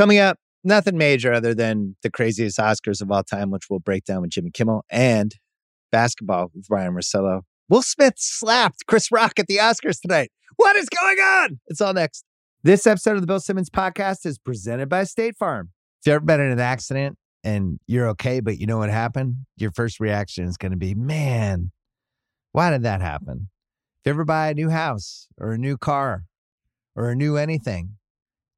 Coming up, nothing major other than the craziest Oscars of all time, which we'll break down with Jimmy Kimmel, and basketball with Ryen Russillo. Will Smith slapped Chris Rock at the Oscars tonight. What is going on? It's all next. This episode of the Bill Simmons podcast is presented by State Farm. If you've ever been in an accident and you're okay, but you know what happened, your first reaction is going to be, man, why did that happen? If you ever buy a new house or a new car or a new anything,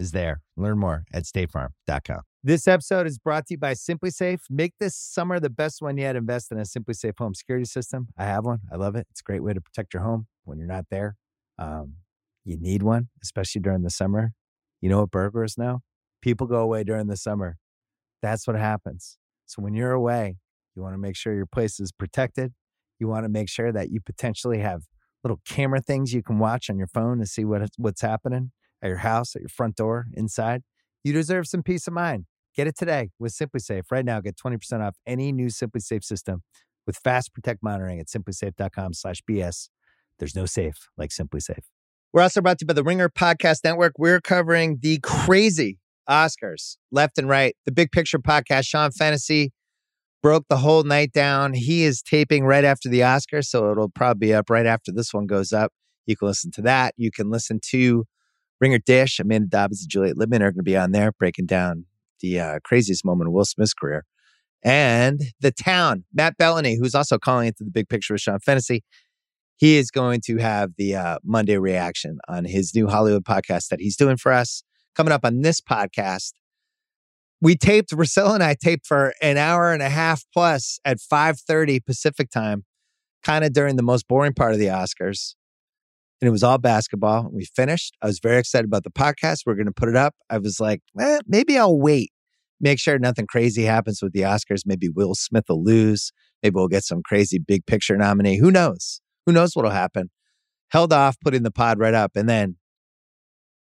is there. Learn more at statefarm.com. This episode is brought to you by SimpliSafe. Make this summer the best one yet. Invest in a SimpliSafe home security system. I have one. I love it. It's a great way to protect your home when you're not there. Um, you need one, especially during the summer. You know what burglars know? People go away during the summer. That's what happens. So when you're away, you want to make sure your place is protected. You want to make sure that you potentially have little camera things you can watch on your phone to see what what's happening at your house, at your front door, inside. You deserve some peace of mind. Get it today with SimpliSafe. Right now, get 20% off any new SimpliSafe system with Fast Protect monitoring at simplisafe.com slash BS. There's no safe like SimpliSafe. We're also brought to you by the Ringer Podcast Network. We're covering the crazy Oscars left and right. The Big Picture Podcast, Sean Fennessy broke the whole night down. He is taping right after the Oscars, so it'll probably be up right after this one goes up. You can listen to that. You can listen to Ringer Dish, Amanda Dobbins and Juliet Litman are going to be on there breaking down the uh, craziest moment of Will Smith's career. And The Town, Matt Belloni, who's also calling into the big picture with Sean Fennessy, he is going to have the uh, Monday reaction on his new Hollywood podcast that he's doing for us. Coming up on this podcast, we taped, Russell and I taped for an hour and a half plus at 5.30 Pacific time, kind of during the most boring part of the Oscars and it was all basketball. We finished. I was very excited about the podcast. We are going to put it up. I was like, eh, maybe I'll wait, make sure nothing crazy happens with the Oscars. Maybe Will Smith will lose. Maybe we'll get some crazy big picture nominee. Who knows? Who knows what'll happen? Held off putting the pod right up, and then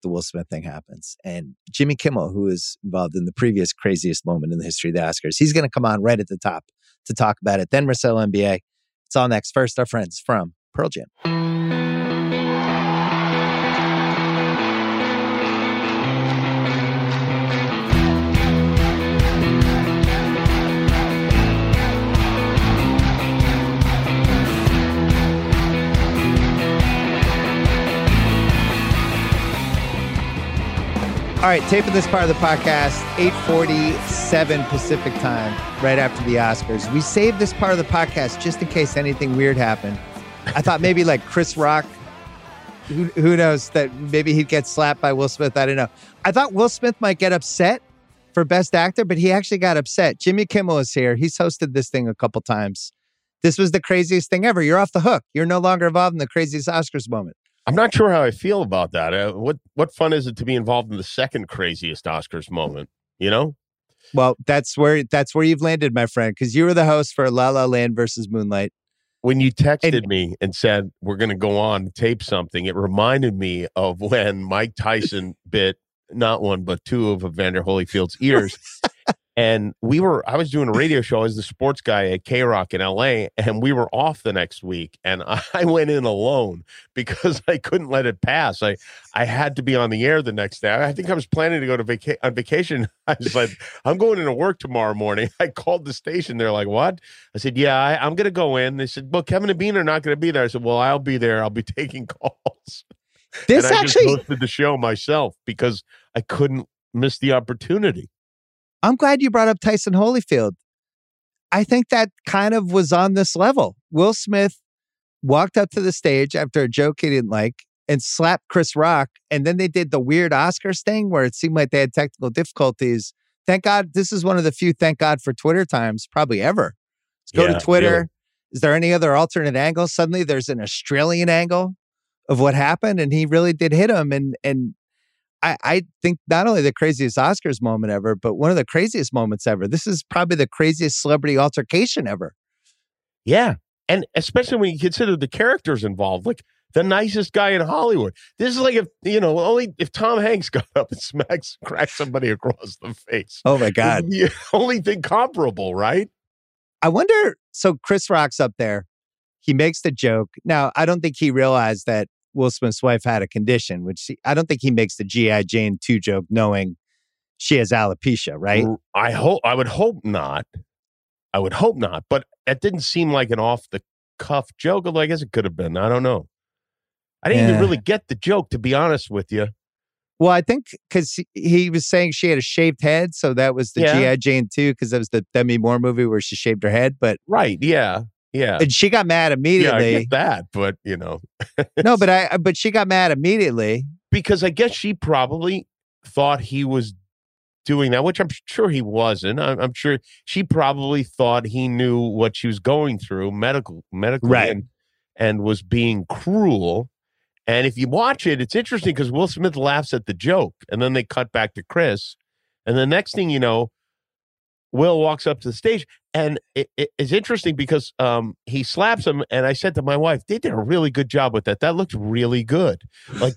the Will Smith thing happens. And Jimmy Kimmel, who is involved in the previous craziest moment in the history of the Oscars, he's going to come on right at the top to talk about it. Then Russillo NBA. It's all next. First, our friends from Pearl Jam. All right, taping this part of the podcast, 847 Pacific time, right after the Oscars. We saved this part of the podcast just in case anything weird happened. I thought maybe like Chris Rock, who, who knows, that maybe he'd get slapped by Will Smith. I don't know. I thought Will Smith might get upset for Best Actor, but he actually got upset. Jimmy Kimmel is here. He's hosted this thing a couple times. This was the craziest thing ever. You're off the hook. You're no longer involved in the craziest Oscars moment. I'm not sure how I feel about that. Uh, what what fun is it to be involved in the second craziest Oscars moment? You know. Well, that's where that's where you've landed, my friend, because you were the host for La La Land versus Moonlight. When you texted and, me and said we're going to go on tape something, it reminded me of when Mike Tyson bit not one but two of Evander Holyfield's ears. And we were, I was doing a radio show as the sports guy at K Rock in LA, and we were off the next week. And I went in alone because I couldn't let it pass. I, I had to be on the air the next day. I think I was planning to go to vaca- on vacation. I was like, I'm going into work tomorrow morning. I called the station. They're like, What? I said, Yeah, I, am going to go in. They said, Well, Kevin and Bean are not going to be there. I said, Well, I'll be there. I'll be taking calls. This and I actually hosted the show myself because I couldn't miss the opportunity. I'm glad you brought up Tyson Holyfield. I think that kind of was on this level. Will Smith walked up to the stage after a joke he didn't like and slapped Chris Rock. And then they did the weird Oscars thing where it seemed like they had technical difficulties. Thank God this is one of the few thank God for Twitter times, probably ever. Let's go yeah, to Twitter. Really. Is there any other alternate angle? Suddenly there's an Australian angle of what happened, and he really did hit him. And and I, I think not only the craziest Oscars moment ever, but one of the craziest moments ever. This is probably the craziest celebrity altercation ever. Yeah. And especially when you consider the characters involved, like the nicest guy in Hollywood. This is like if, you know, only if Tom Hanks got up and smacks, cracked somebody across the face. Oh my God. The only thing comparable, right? I wonder. So Chris Rock's up there. He makes the joke. Now, I don't think he realized that Will Smith's wife had a condition, which he, I don't think he makes the G.I. Jane 2 joke knowing she has alopecia, right? I hope, I would hope not. I would hope not. But it didn't seem like an off the cuff joke, although I guess it could have been. I don't know. I didn't yeah. even really get the joke, to be honest with you. Well, I think because he was saying she had a shaved head, so that was the yeah. GI Jane too, because that was the Demi Moore movie where she shaved her head. But right, yeah, yeah, and she got mad immediately. Yeah, I get that, but you know, no, but I, but she got mad immediately because I guess she probably thought he was doing that, which I'm sure he wasn't. I'm, I'm sure she probably thought he knew what she was going through medical, medically, right. and, and was being cruel and if you watch it, it's interesting because Will Smith laughs at the joke, and then they cut back to Chris, and the next thing you know, Will walks up to the stage, and it, it, it's interesting because um, he slaps him, and I said to my wife, "They did a really good job with that. That looked really good. Like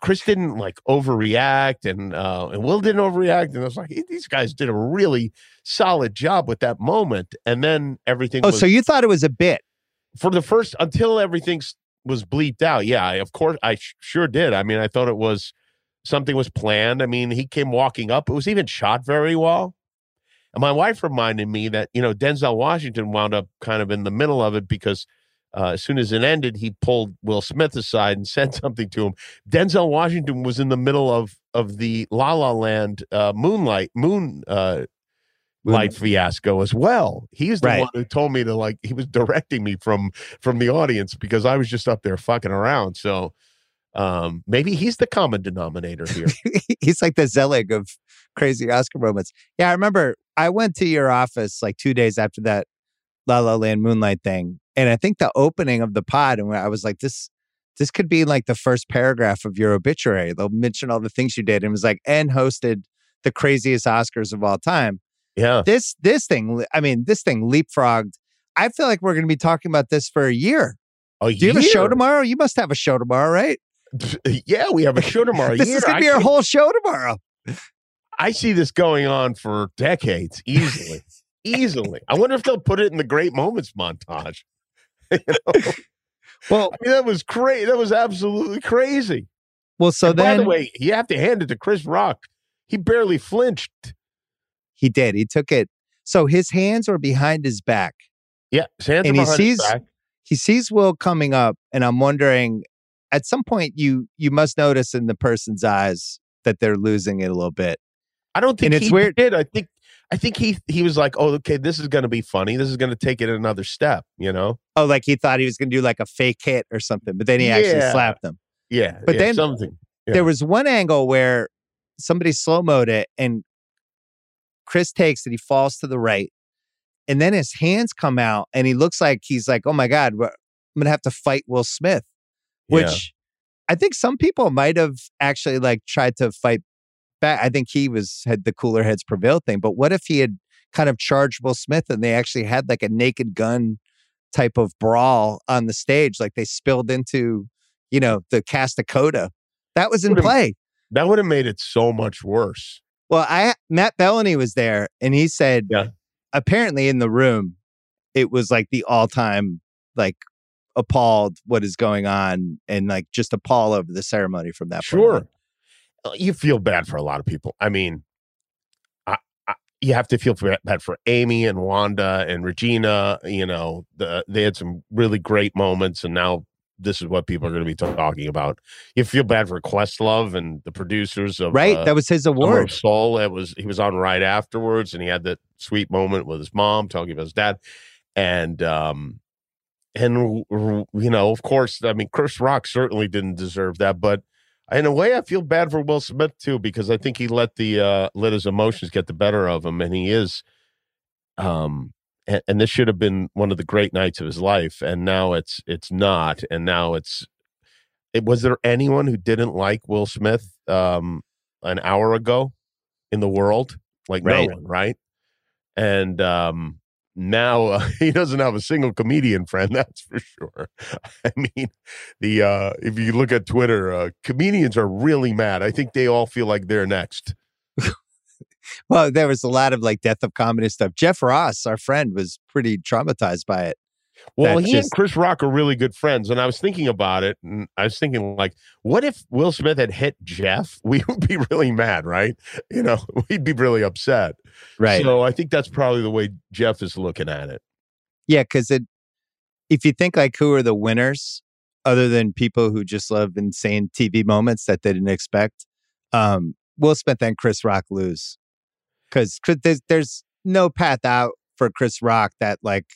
Chris didn't like overreact, and uh, and Will didn't overreact, and I was like, these guys did a really solid job with that moment. And then everything. Oh, was, so you thought it was a bit for the first until everything's was bleeped out. Yeah, I, of course, I sh- sure did. I mean, I thought it was something was planned. I mean, he came walking up. It was even shot very well. And my wife reminded me that you know Denzel Washington wound up kind of in the middle of it because uh, as soon as it ended, he pulled Will Smith aside and said something to him. Denzel Washington was in the middle of of the La La Land uh, Moonlight Moon uh, light fiasco as well. He's the right. one who told me to like he was directing me from from the audience because I was just up there fucking around. So um maybe he's the common denominator here. he's like the Zelig of crazy Oscar moments. Yeah, I remember I went to your office like two days after that La La Land Moonlight thing. And I think the opening of the pod, and I was like, this this could be like the first paragraph of your obituary. They'll mention all the things you did. And it was like, and hosted the craziest Oscars of all time. Yeah. This this thing, I mean, this thing leapfrogged. I feel like we're going to be talking about this for a year. A Do you have a show tomorrow? You must have a show tomorrow, right? Yeah, we have a show tomorrow. this is going to be our whole show tomorrow. I see this going on for decades, easily, easily. I wonder if they'll put it in the great moments montage. you know? Well, I mean, that was crazy. That was absolutely crazy. Well, so and then, by the way, you have to hand it to Chris Rock. He barely flinched. He did. He took it. So his hands are behind his back. Yeah, hands and he sees he sees Will coming up, and I'm wondering. At some point, you you must notice in the person's eyes that they're losing it a little bit. I don't think and it's weird. did. I think I think he he was like, oh, okay, this is going to be funny. This is going to take it another step. You know? Oh, like he thought he was going to do like a fake hit or something, but then he yeah. actually slapped them. Yeah, but yeah, then something. Yeah. There was one angle where somebody slow mode it, and Chris takes it, he falls to the right, and then his hands come out, and he looks like he's like, "Oh my god, I'm gonna have to fight Will Smith," which yeah. I think some people might have actually like tried to fight back. I think he was had the cooler heads prevail thing, but what if he had kind of charged Will Smith and they actually had like a naked gun type of brawl on the stage, like they spilled into, you know, the cast of Coda. That was in play. That would have made it so much worse. Well, I Matt Belloni was there, and he said, yeah. apparently in the room, it was like the all time like appalled what is going on, and like just appalled over the ceremony from that. Sure, point. Uh, you feel bad for a lot of people. I mean, I, I, you have to feel bad for Amy and Wanda and Regina. You know, the, they had some really great moments, and now this is what people are going to be talking about. You feel bad for Questlove and the producers of right. Uh, that was his award. Soul. It was he was on right afterwards, and he had that sweet moment with his mom talking about his dad, and um, and you know, of course, I mean, Chris Rock certainly didn't deserve that, but in a way, I feel bad for Will Smith too because I think he let the uh, let his emotions get the better of him, and he is um and, and, this should have been one of the great nights of his life and now it's it's not and now it's it was there anyone who didn't like will smith um an hour ago in the world, like Right. no one, right? And um, now uh, he doesn't have a single comedian friend. That's for sure. I mean, the uh, if you look at Twitter, uh, comedians are really mad. I think they all feel like they're next. Well, there was a lot of like death of comedy stuff. Jeff Ross, our friend, was pretty traumatized by it. Well, he just- and Chris Rock are really good friends, and I was thinking about it, and I was thinking like, what if Will Smith had hit Jeff? We would be really mad, right? You know, we'd be really upset. Right. So I think that's probably the way Jeff is looking at it. yeah, because it if you think like who are the winners other than people who just love insane TV moments that they didn't expect, um, Will Smith and Chris Rock lose. Because there's, there's no path out for Chris Rock that like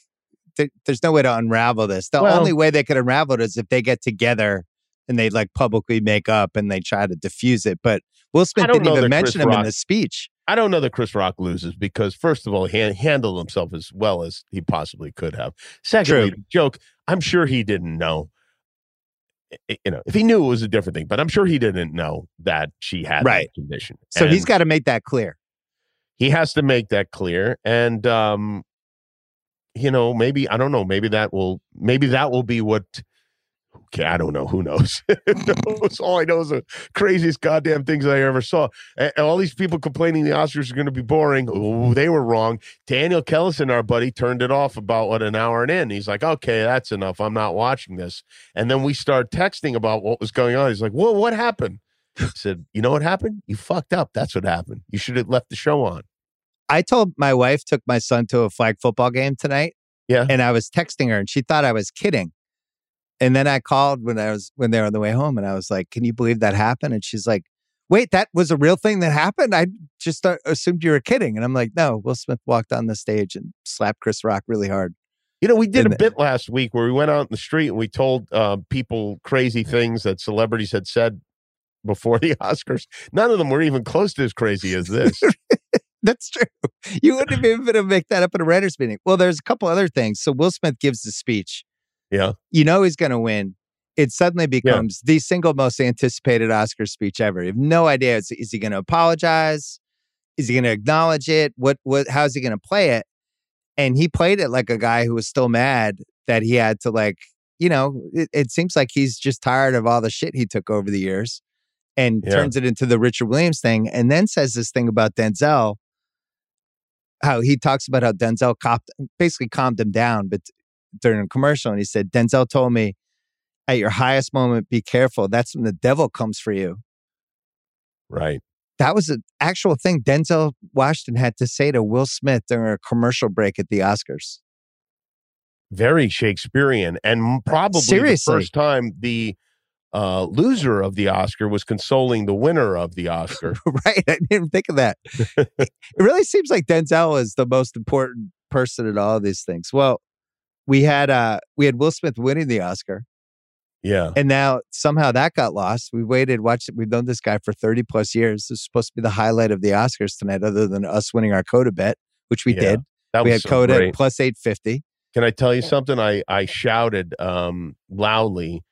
th- there's no way to unravel this. The Well- only way they could unravel it is if they get together and they like publicly make up and they try to diffuse it. But Will Smith didn't even mention Chris him in the speech. I don't know that Chris Rock loses because, first of all, he handled himself as well as he possibly could have. Secondly, True. joke, I'm sure he didn't know. You know, if he knew it was a different thing, but I'm sure he didn't know that she had Right. condition. So he's got to make that clear. he has to make that clear, and um, you know, maybe I don't know, maybe that will, maybe that will be what. Okay, I don't know. Who knows? Knows? All I know is the craziest goddamn things I ever saw. And all these people complaining the Oscars are going to be boring. Oh, they were wrong. Daniel Kellison, our buddy, turned it off about what an hour and in. He's like, "Okay, that's enough. I'm not watching this." And then we start texting about what was going on. He's like, "Well, what happened?" I said, "You know what happened? You fucked up. That's what happened. You should have left the show on." I told my wife took my son to a flag football game tonight. Yeah. And I was texting her and she thought I was kidding. And then I called when I was when they were on the way home and I was like, "Can you believe that happened?" And she's like, "Wait, that was a real thing that happened? I just thought, assumed you were kidding." And I'm like, "No, Will Smith walked on the stage and slapped Chris Rock really hard." You know, we did And a bit last week where we went out in the street and we told uh, people crazy things that celebrities had said before the Oscars. None of them were even close to as crazy as this. That's true. You wouldn't have been able to make that up at a writers' meeting. Well, there's a couple other things. So Will Smith gives the speech. Yeah. You know he's going to win. It suddenly becomes the single most anticipated Oscar speech ever. You have no idea. Is, is he going to apologize? Is he going to acknowledge it? What? What? How's he going to play it? And he played it like a guy who was still mad that he had to like. You know, it, it seems like he's just tired of all the shit he took over the years, and Yeah. turns it into the Richard Williams thing, and then says this thing about Denzel how he talks about how Denzel copped, basically calmed him down, but during a commercial, and he said, Denzel told me, at your highest moment, be careful. That's when the devil comes for you. right. That was an actual thing Denzel Washington had to say to Will Smith during a commercial break at the Oscars. Very Shakespearean. And probably Seriously. the first time the uh, loser of the Oscar was consoling the winner of the Oscar. right? I didn't even think of that. it it really seems like Denzel is the most important person in all of these things. Well, we had uh we had Will Smith winning the Oscar. yeah. And now somehow that got lost. We waited, watched it. We've known this guy for 30 plus years. This is supposed to be the highlight of the Oscars tonight, other than us winning our Coda bet, which we Yeah, did. That We was had so Coda great. plus 850. Can I tell you something? I I shouted um, loudly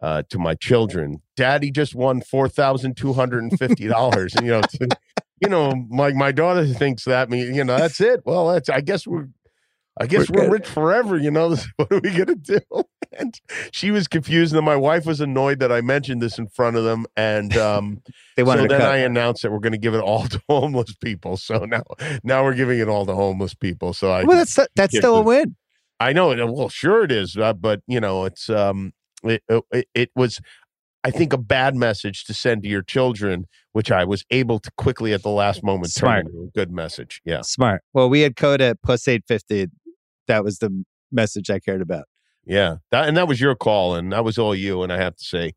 uh, to my children, "Daddy just won four thousand two hundred and fifty dollars." and you know, you know, my my daughter thinks that me, you know, that's it. Well, that's I guess we're. I guess We're we're, rich forever, you know. What are we gonna do? And she was confused, and my wife was annoyed that I mentioned this in front of them. And um, They wanted so then cut. I announced that we're going to give it all to homeless people. So now, now we're giving it all to homeless people. So I, well, that's that's still a win. I know it. Well, sure it is, uh, but you know, it's um, it, it it was, I think, a bad message to send to your children, which I was able to quickly at the last moment Smart. turn into a good message. Yeah, Smart. Well, we had code at plus 850. That was the message I cared about. yeah, that, and that was your call, and that was all you. And I have to say,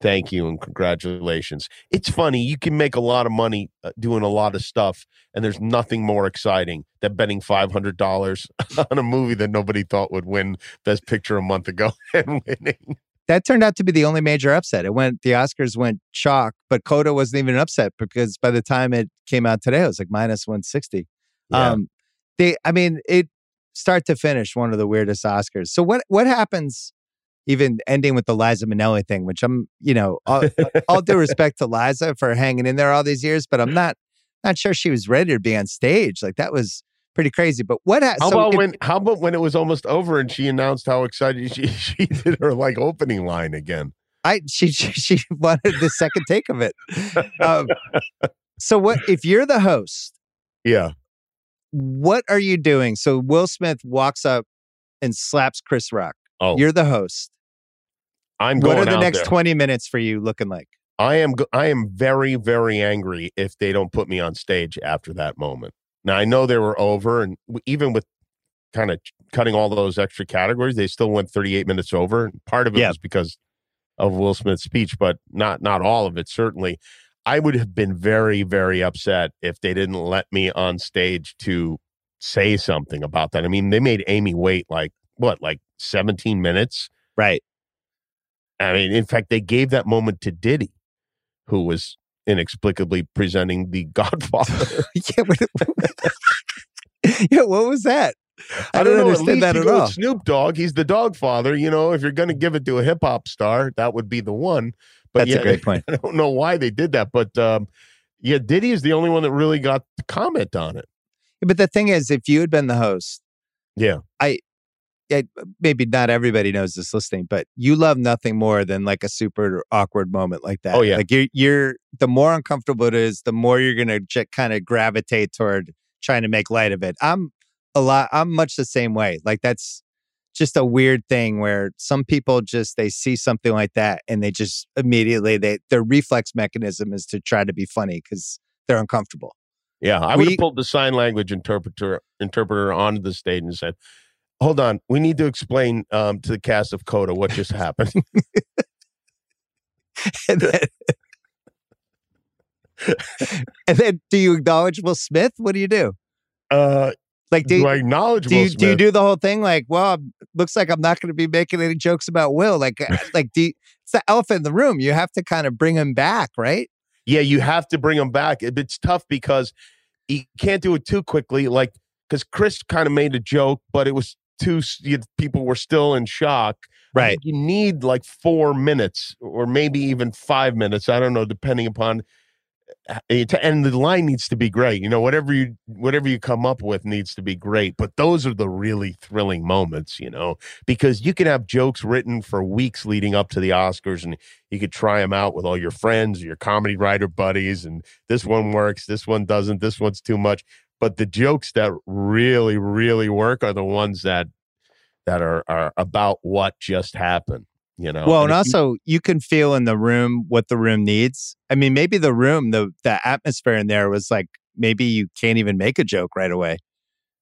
thank you and congratulations. It's funny you can make a lot of money uh, doing a lot of stuff, and there's nothing more exciting than betting five hundred dollars on a movie that nobody thought would win Best Picture a month ago and winning. That turned out to be the only major upset. It went, the Oscars went chalk, but Coda wasn't even an upset because by the time it came out today, it was like minus 160. Yeah. Um, they, I mean, it start to finish, one of the weirdest Oscars. So what what happens? even ending with the Liza Minnelli thing, which I'm, you know, all, all due respect to Liza for hanging in there all these years, but I'm not not sure she was ready to be on stage. Like that was pretty crazy. But what? Ha- how so about when? How about when it was almost over and she announced how excited she she did her like opening line again? I she she, she wanted the second take of it. Um, so what if you're the host? Yeah. What are you doing? So Will Smith walks up and slaps Chris Rock. Oh, You're the host. I'm What are the next there. 20 minutes for you looking like? I am I am very very angry if they don't put me on stage after that moment. Now I know they were over, and even with kind of cutting all those extra categories, they still went 38 minutes over. And Part of it Yeah. was because of Will Smith's speech, but not not all of it. Certainly, I would have been very very upset if they didn't let me on stage to say something about that. I mean, they made Amy wait like what, like 17 minutes. Right. I mean, in fact, they gave that moment to Diddy, who was inexplicably presenting the Godfather. yeah, what, yeah, what was that? I, don't don't understand at that at all. Snoop Dogg, he's the dog father. You know, if you're going to give it to a hip hop star, that would be the one. But That's yeah, a great point. I don't know why they did that, but um, yeah, Diddy is the only one that really got to comment on it. But the thing is, if you had been the host, Yeah, yeah, maybe not everybody knows this listening, but you love nothing more than like a super awkward moment like oh, that. Oh, yeah. like you're you're the more uncomfortable it is, the more you're gonna j- kind of gravitate toward trying to make light of it. I'm a lot. I'm much the same way. Like that's just a weird thing where some people just they see something like that and they just immediately they their reflex mechanism is to try to be funny because they're uncomfortable. yeah. I would have pulled the sign language interpreter interpreter onto the stage and said, "Hold on, we need to explain um, to the cast of Coda what just happened." and then, and then do you acknowledge Will Smith? What do you do? uh, Like, do, do you, I acknowledge do, Will you, do you do the whole thing like, well, I'm- looks like I'm not going to be making any jokes about Will? Like, uh, like, do you, it's the elephant in the room. You have to kind of bring him back, right? yeah, you have to bring him back. It's tough because you can't do it too quickly. Like, because Chris kind of made a joke, but it was too, you, people were still in shock. Right. You need like four minutes or maybe even five minutes. I don't know, depending upon. uh, And the line needs to be great. You know, whatever you whatever you come up with needs to be great. But those are the really thrilling moments, you know, because you can have jokes written for weeks leading up to the Oscars, and you could try them out with all your friends, your comedy writer buddies, and this one works, this one doesn't, this one's too much. But the jokes that really, really work are the ones that that are are about what just happened. You know. Well, and you- also you can feel in the room what the room needs. I mean, maybe the room, the the atmosphere in there was like maybe you can't even make a joke right away.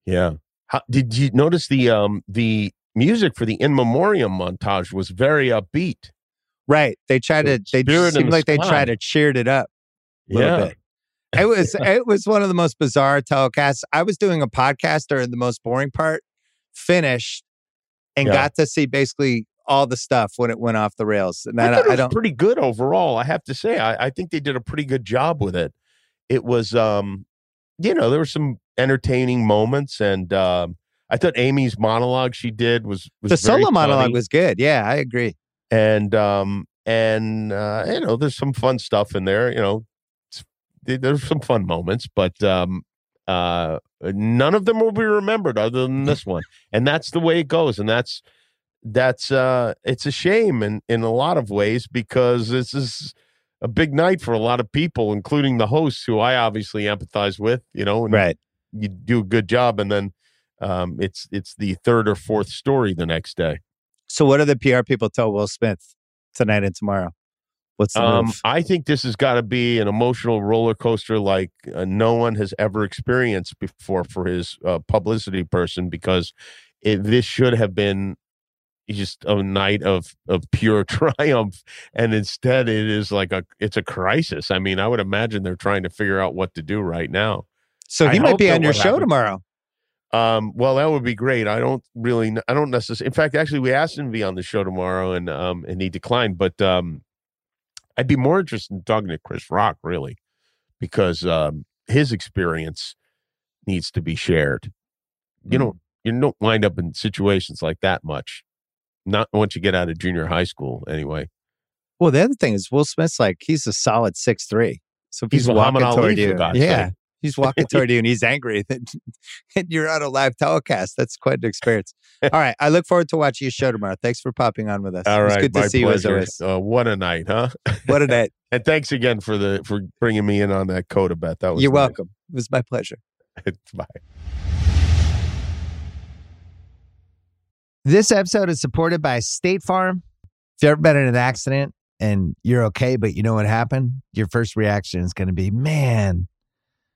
yeah. How, did you notice the um the music for the in memoriam montage was very upbeat? Right? They tried The to. They seemed the like they tried to cheered it up. a little Yeah. bit. It was it was one of the most bizarre telecasts. I was doing a podcast during the most boring part, finished, and Yeah. got to see basically all the stuff when it went off the rails. And I, I, don't, it I was don't. pretty good overall. I have to say, I, I think they did a pretty good job with it. It was, um, you know, there were some entertaining moments, and um, I thought Amy's monologue she did was was The solo monologue funny. was good. Yeah, I agree. and um and uh you know there's some fun stuff in there you know there's some fun moments but um uh none of them will be remembered other than this one and that's the way it goes and that's that's uh it's a shame in in a lot of ways because this is a big night for a lot of people including the hosts who i obviously empathize with you know and Right. you do a good job and then um it's it's the third or fourth story the next day So, what do the PR people tell Will Smith tonight and tomorrow? What's the Um, move? I think this has got to be an emotional roller coaster like uh, no one has ever experienced before for his uh, publicity person because it, this should have been just a night of of pure triumph and instead it is like a it's a crisis i mean i would imagine they're trying to figure out what to do right now So I he might be on your show happened- tomorrow. um, well, that would be great. I don't really, I don't necessarily. In fact, actually, we asked him to be on the show tomorrow, and um, and he declined. But um, I'd be more interested in talking to Chris Rock, really, because um, his experience needs to be shared. You don't, you don't wind up in situations like that much. Not once you get out of junior high school, anyway. Well, the other thing is Will Smith's like he's a solid six three. So he's, walking Ali, you, yeah, sake. He's walking toward you and he's angry that and you're on a live telecast. That's quite an experience. All right, I look forward to watching your show tomorrow. Thanks for popping on with us. All right, good to see pleasure. you as always. Uh, what a night, huh? What a night. and thanks again for the for bringing me in on that coda bet. That was You're nice. welcome. It was my pleasure. Bye. This episode is supported by State Farm. If you've ever been in an accident and you're okay, but you know what happened, your first reaction is going to be, man,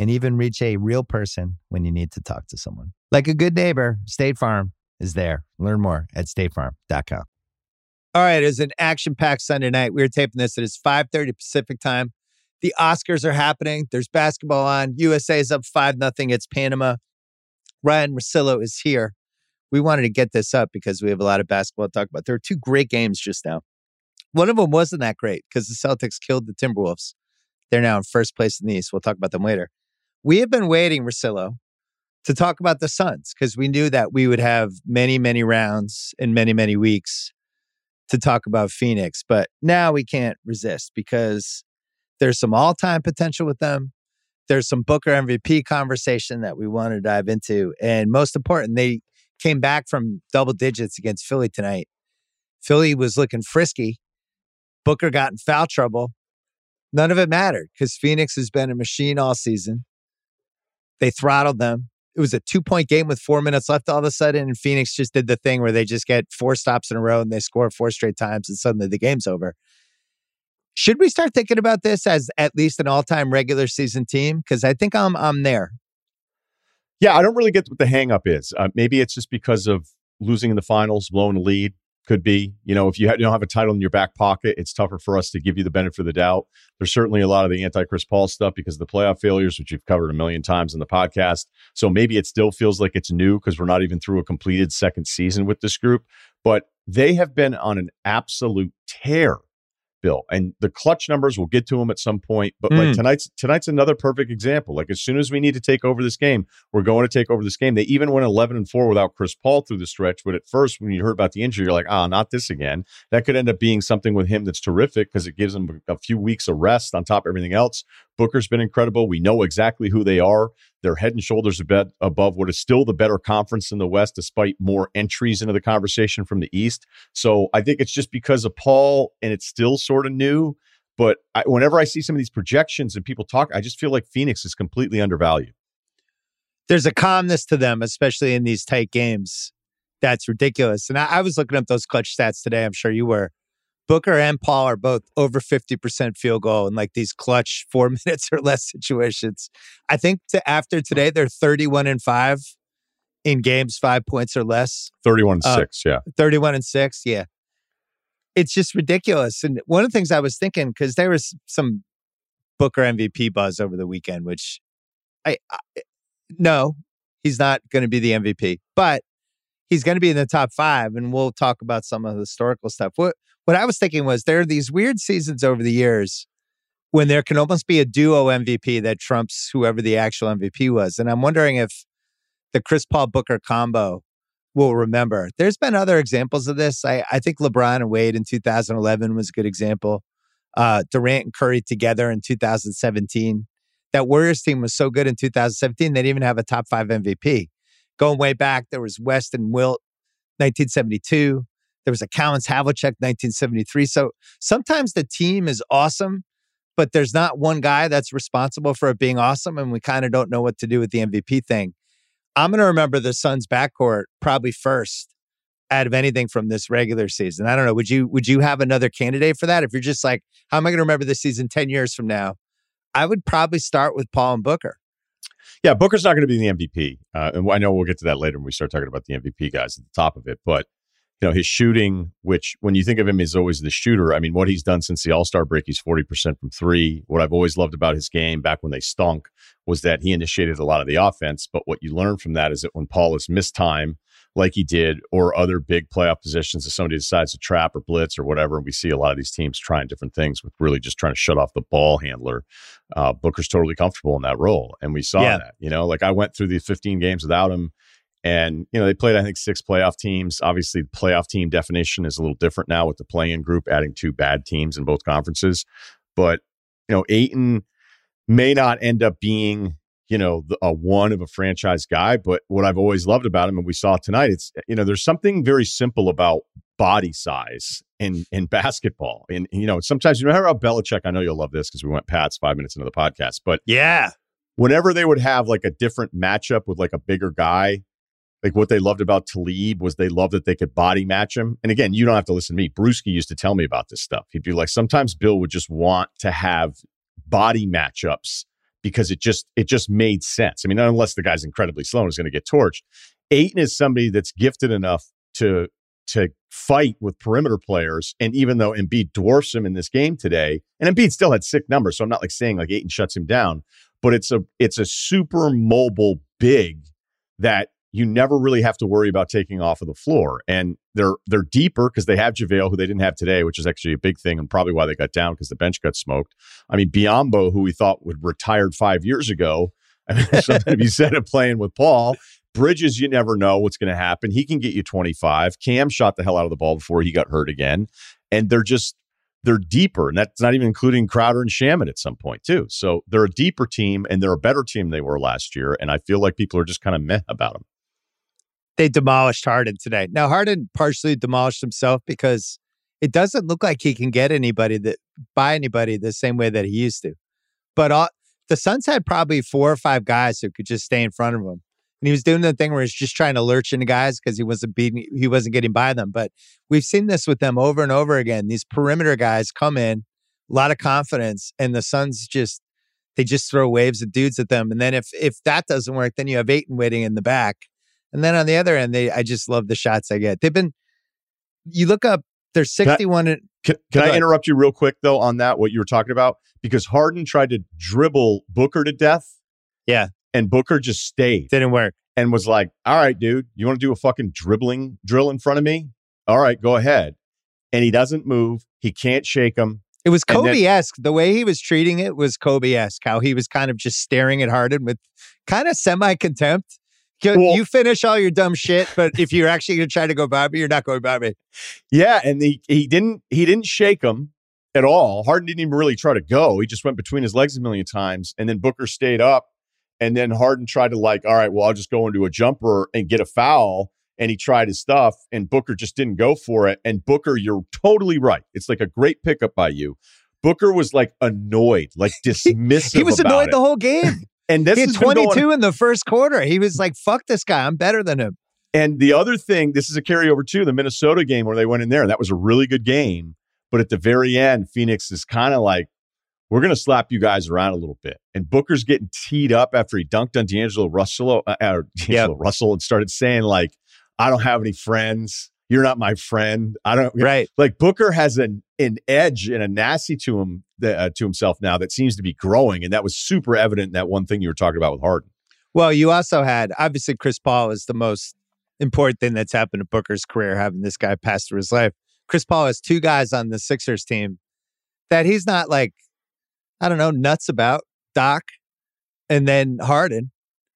and even reach a real person when you need to talk to someone. Like a good neighbor, State Farm is there. Learn more at statefarm.com. All right, it's an action-packed Sunday night. We were taping this at it's 5:30 Pacific time. The Oscars are happening. There's basketball on. USA is up 5 nothing. It's Panama. Ryen Russillo is here. We wanted to get this up because we have a lot of basketball to talk about. There are two great games just now. One of them wasn't that great because the Celtics killed the Timberwolves. They're now in first place in the East. We'll talk about them later. We have been waiting, Russillo, to talk about the Suns because we knew that we would have many, many rounds in many, many weeks to talk about Phoenix. But now we can't resist because there's some all time potential with them. There's some Booker MVP conversation that we want to dive into. And most important, they came back from double digits against Philly tonight. Philly was looking frisky. Booker got in foul trouble. None of it mattered because Phoenix has been a machine all season. They throttled them. It was a two point game with four minutes left all of a sudden. And Phoenix just did the thing where they just get four stops in a row and they score four straight times and suddenly the game's over. Should we start thinking about this as at least an all time regular season team? Because I think I'm I'm there. Yeah, I don't really get what the hangup is. Uh, maybe it's just because of losing in the finals, blowing a lead. Could be, you know, if you, ha- you don't have a title in your back pocket, it's tougher for us to give you the benefit of the doubt. There's certainly a lot of the anti Chris Paul stuff because of the playoff failures, which you've covered a million times in the podcast. So maybe it still feels like it's new because we're not even through a completed second season with this group. But they have been on an absolute tear Bill. And the clutch numbers, we'll get to them at some point. But like Mm. tonight's tonight's another perfect example. Like as soon as we need to take over this game, we're going to take over this game. They even went 11 and 4 without Chris Paul through the stretch. But at first, when you heard about the injury, you're like, ah, not this again. That could end up being something with him that's terrific because it gives him a few weeks of rest on top of everything else. Booker's been incredible. We know exactly who they are. They're head and shoulders above what is still the better conference in the West, despite more entries into the conversation from the East. So I think it's just because of Paul, and it's still sort of new. But I, whenever I see some of these projections and people talk, I just feel like Phoenix is completely undervalued. There's a calmness to them, especially in these tight games. That's ridiculous. And I, I was looking up those clutch stats today. I'm sure you were. Booker and Paul are both over 50% field goal in like these clutch four minutes or less situations. I think to after today, they're 31 and five in games, five points or less. 31 and Uh, 6, yeah. 31 and six. Yeah. It's just ridiculous. And one of the things I was thinking, because there was some Booker MVP buzz over the weekend, which I, I no, he's not going to be the MVP, but he's going to be in the top five. And we'll talk about some of the historical stuff. What, what I was thinking was there are these weird seasons over the years when there can almost be a duo MVP that trumps whoever the actual MVP was. And I'm wondering if the Chris Paul Booker combo will remember. There's been other examples of this. I, I think LeBron and Wade in 2011 was a good example. Uh, Durant and Curry together in 2017. That Warriors team was so good in 2017, they didn't even have a top five MVP. Going way back, there was West and Wilt, 1972. There was a Cowens Havlicek, 1973. So sometimes the team is awesome, but there's not one guy that's responsible for it being awesome. And we kind of don't know what to do with the MVP thing. I'm going to remember the Suns backcourt probably first out of anything from this regular season. I don't know. Would you would you have another candidate for that? If you're just like, how am I going to remember this season 10 years from now? I would probably start with Paul and Booker. Yeah, Booker's not going to be the MVP. Uh, and I know we'll get to that later when we start talking about the MVP guys at the top of it. But you know, his shooting, which when you think of him as always the shooter, I mean, what he's done since the All Star break, he's 40% from three. What I've always loved about his game back when they stunk was that he initiated a lot of the offense. But what you learn from that is that when Paul has missed time, like he did, or other big playoff positions, if somebody decides to trap or blitz or whatever, and we see a lot of these teams trying different things with really just trying to shut off the ball handler. Uh, Booker's totally comfortable in that role. And we saw yeah. that, you know, like I went through the 15 games without him and, you know, they played, I think, six playoff teams. Obviously, the playoff team definition is a little different now with the play in group adding two bad teams in both conferences. But, you know, Ayton may not end up being, you know, a one of a franchise guy. But what I've always loved about him, and we saw tonight, it's, you know, there's something very simple about body size in in basketball. And, you know, sometimes you remember how Belichick, I know you'll love this because we went Pats five minutes into the podcast, but yeah. Whenever they would have like a different matchup with like a bigger guy, like what they loved about Talib was they loved that they could body match him. And again, you don't have to listen to me. Bruschi used to tell me about this stuff. He'd be like, sometimes Bill would just want to have body matchups because it just it just made sense. I mean, unless the guy's incredibly slow and is going to get torched. Ayton is somebody that's gifted enough to to fight with perimeter players. And even though Embiid dwarfs him in this game today, and Embiid still had sick numbers, so I'm not like saying like Ayton shuts him down, but it's a it's a super mobile big that you never really have to worry about taking off of the floor. And they're they're deeper because they have JaVale, who they didn't have today, which is actually a big thing and probably why they got down because the bench got smoked. I mean, Biyombo, who we thought would retired five years ago, I mean, something to be said of playing with Paul. Bridges, you never know what's going to happen. He can get you 25. Cam shot the hell out of the ball before he got hurt again. And they're just they're deeper, and that's not even including Crowder and Shamet at some point too. So they're a deeper team, and they're a better team than they were last year. And I feel like people are just kind of meh about them they demolished Harden today. Now Harden partially demolished himself because it doesn't look like he can get anybody that buy anybody the same way that he used to. But all, the Suns had probably four or five guys who could just stay in front of him. And he was doing the thing where he's just trying to lurch into guys because he wasn't beating, he wasn't getting by them. But we've seen this with them over and over again. These perimeter guys come in, a lot of confidence, and the Suns just they just throw waves of dudes at them. And then if if that doesn't work, then you have Ayton waiting in the back. And then on the other end, they I just love the shots I get. They've been you look up they're 61 can, I, can, can I interrupt you real quick though on that what you were talking about because Harden tried to dribble Booker to death. Yeah. And Booker just stayed. Didn't work. And was like, "All right, dude, you want to do a fucking dribbling drill in front of me? All right, go ahead." And he doesn't move. He can't shake him. It was Kobe esque. The way he was treating it was Kobe esque. How he was kind of just staring at Harden with kind of semi contempt well, you finish all your dumb shit, but if you're actually going to try to go by me, you're not going by me. Yeah, and he he didn't he didn't shake him at all. Harden didn't even really try to go. He just went between his legs a million times, and then Booker stayed up, and then Harden tried to like, all right, well, I'll just go into a jumper and get a foul. And he tried his stuff, and Booker just didn't go for it. And Booker, you're totally right. It's like a great pickup by you. Booker was like annoyed, like dismissive. he was annoyed it. the whole game. And this he had 22 in the first quarter. He was like, fuck this guy. I'm better than him. And the other thing, this is a carryover too, the Minnesota game where they went in there. That was a really good game. But at the very end, Phoenix is kind of like, we're going to slap you guys around a little bit. And Booker's getting teed up after he dunked on D'Angelo Russell, uh, or D'Angelo yep. Russell and started saying, like, I don't have any friends. You're not my friend. I don't. Right. Like Booker has an, an edge and a nasty to him uh, to himself now that seems to be growing, and that was super evident in that one thing you were talking about with Harden. Well, you also had obviously Chris Paul is the most important thing that's happened to Booker's career, having this guy pass through his life. Chris Paul has two guys on the Sixers team that he's not like, I don't know, nuts about. Doc and then Harden.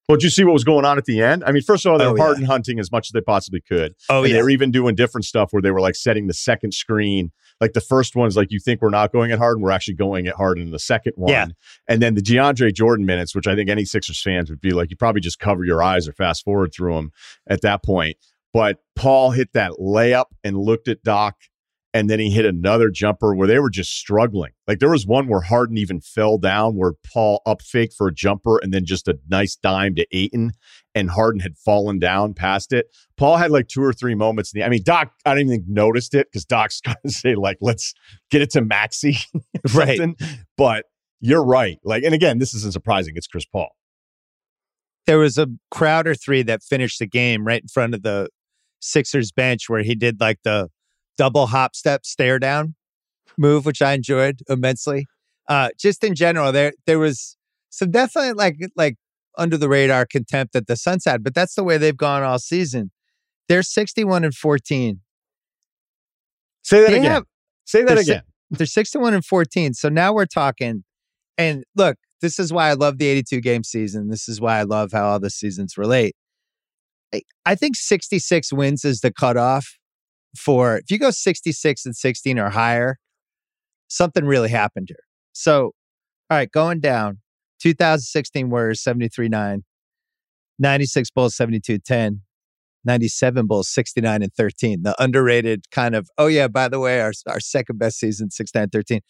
Well, did you see what was going on at the end? I mean, first of all, they oh, were oh, Harden yeah. hunting as much as they possibly could. Oh, and yeah. They were even doing different stuff where they were like setting the second screen. Like the first one's like, you think we're not going at Harden, we're actually going at Harden in the second one. Yeah. And then the DeAndre Jordan minutes, which I think any Sixers fans would be like, you probably just cover your eyes or fast forward through them at that point. But Paul hit that layup and looked at Doc and then he hit another jumper where they were just struggling. Like there was one where Harden even fell down, where Paul up fake for a jumper and then just a nice dime to Ayton, and Harden had fallen down past it. Paul had like two or three moments. In the, I mean, Doc, I didn't even notice it because Doc's got to say like, let's get it to Maxey, right? But you're right. Like, and again, this isn't surprising. It's Chris Paul. There was a Crowder three that finished the game right in front of the Sixers bench where he did like the double hop step stare down move, which I enjoyed immensely. Uh, just in general, there there was some definitely like like under the radar contempt that the Suns had, but that's the way they've gone all season. They're 61 and 14. Say that they again. Have, Say that again. They're 61 and 14. So now we're talking. And look, this is why I love the 82 game season. This is why I love how all the seasons relate. I, I think 66 wins is the cutoff for if you go 66 and 16 or higher, something really happened here. So, all right, going down 2016 Warriors 73 9, 96 Bulls 72 10, 97 Bulls 69 and 13. The underrated kind of, oh yeah, by the way, our, our second best season 69 13.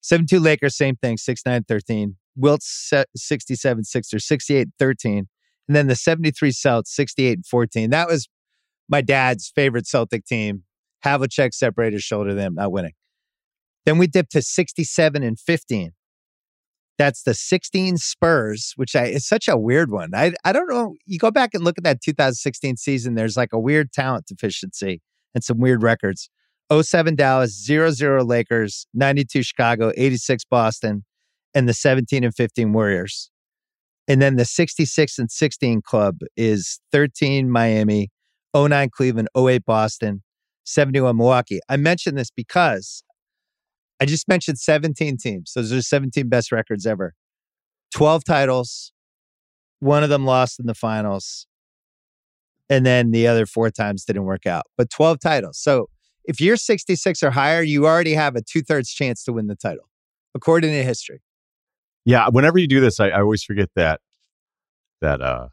72 Lakers, same thing, 69 13. Wilt 67 Sixers, 68 13. And then the 73 Celtics, 68 and 14. That was my dad's favorite Celtic team. Havlicek separated shoulder them, not winning. Then we dipped to 67 and 15. That's the 16 Spurs, which I, is such a weird one. I, I don't know. You go back and look at that 2016 season, there's like a weird talent deficiency and some weird records. 07 Dallas, 0 0 Lakers, 92 Chicago, 86 Boston, and the 17 and 15 Warriors. And then the 66 and 16 club is 13 Miami, 09 Cleveland, 08 Boston, 71 Milwaukee. I mentioned this because I just mentioned 17 teams. Those are 17 best records ever. 12 titles. One of them lost in the finals. And then the other four times didn't work out, but 12 titles. So if you're 66 or higher, you already have a two thirds chance to win the title, according to history. Yeah. Whenever you do this, I, I always forget that, that, uh,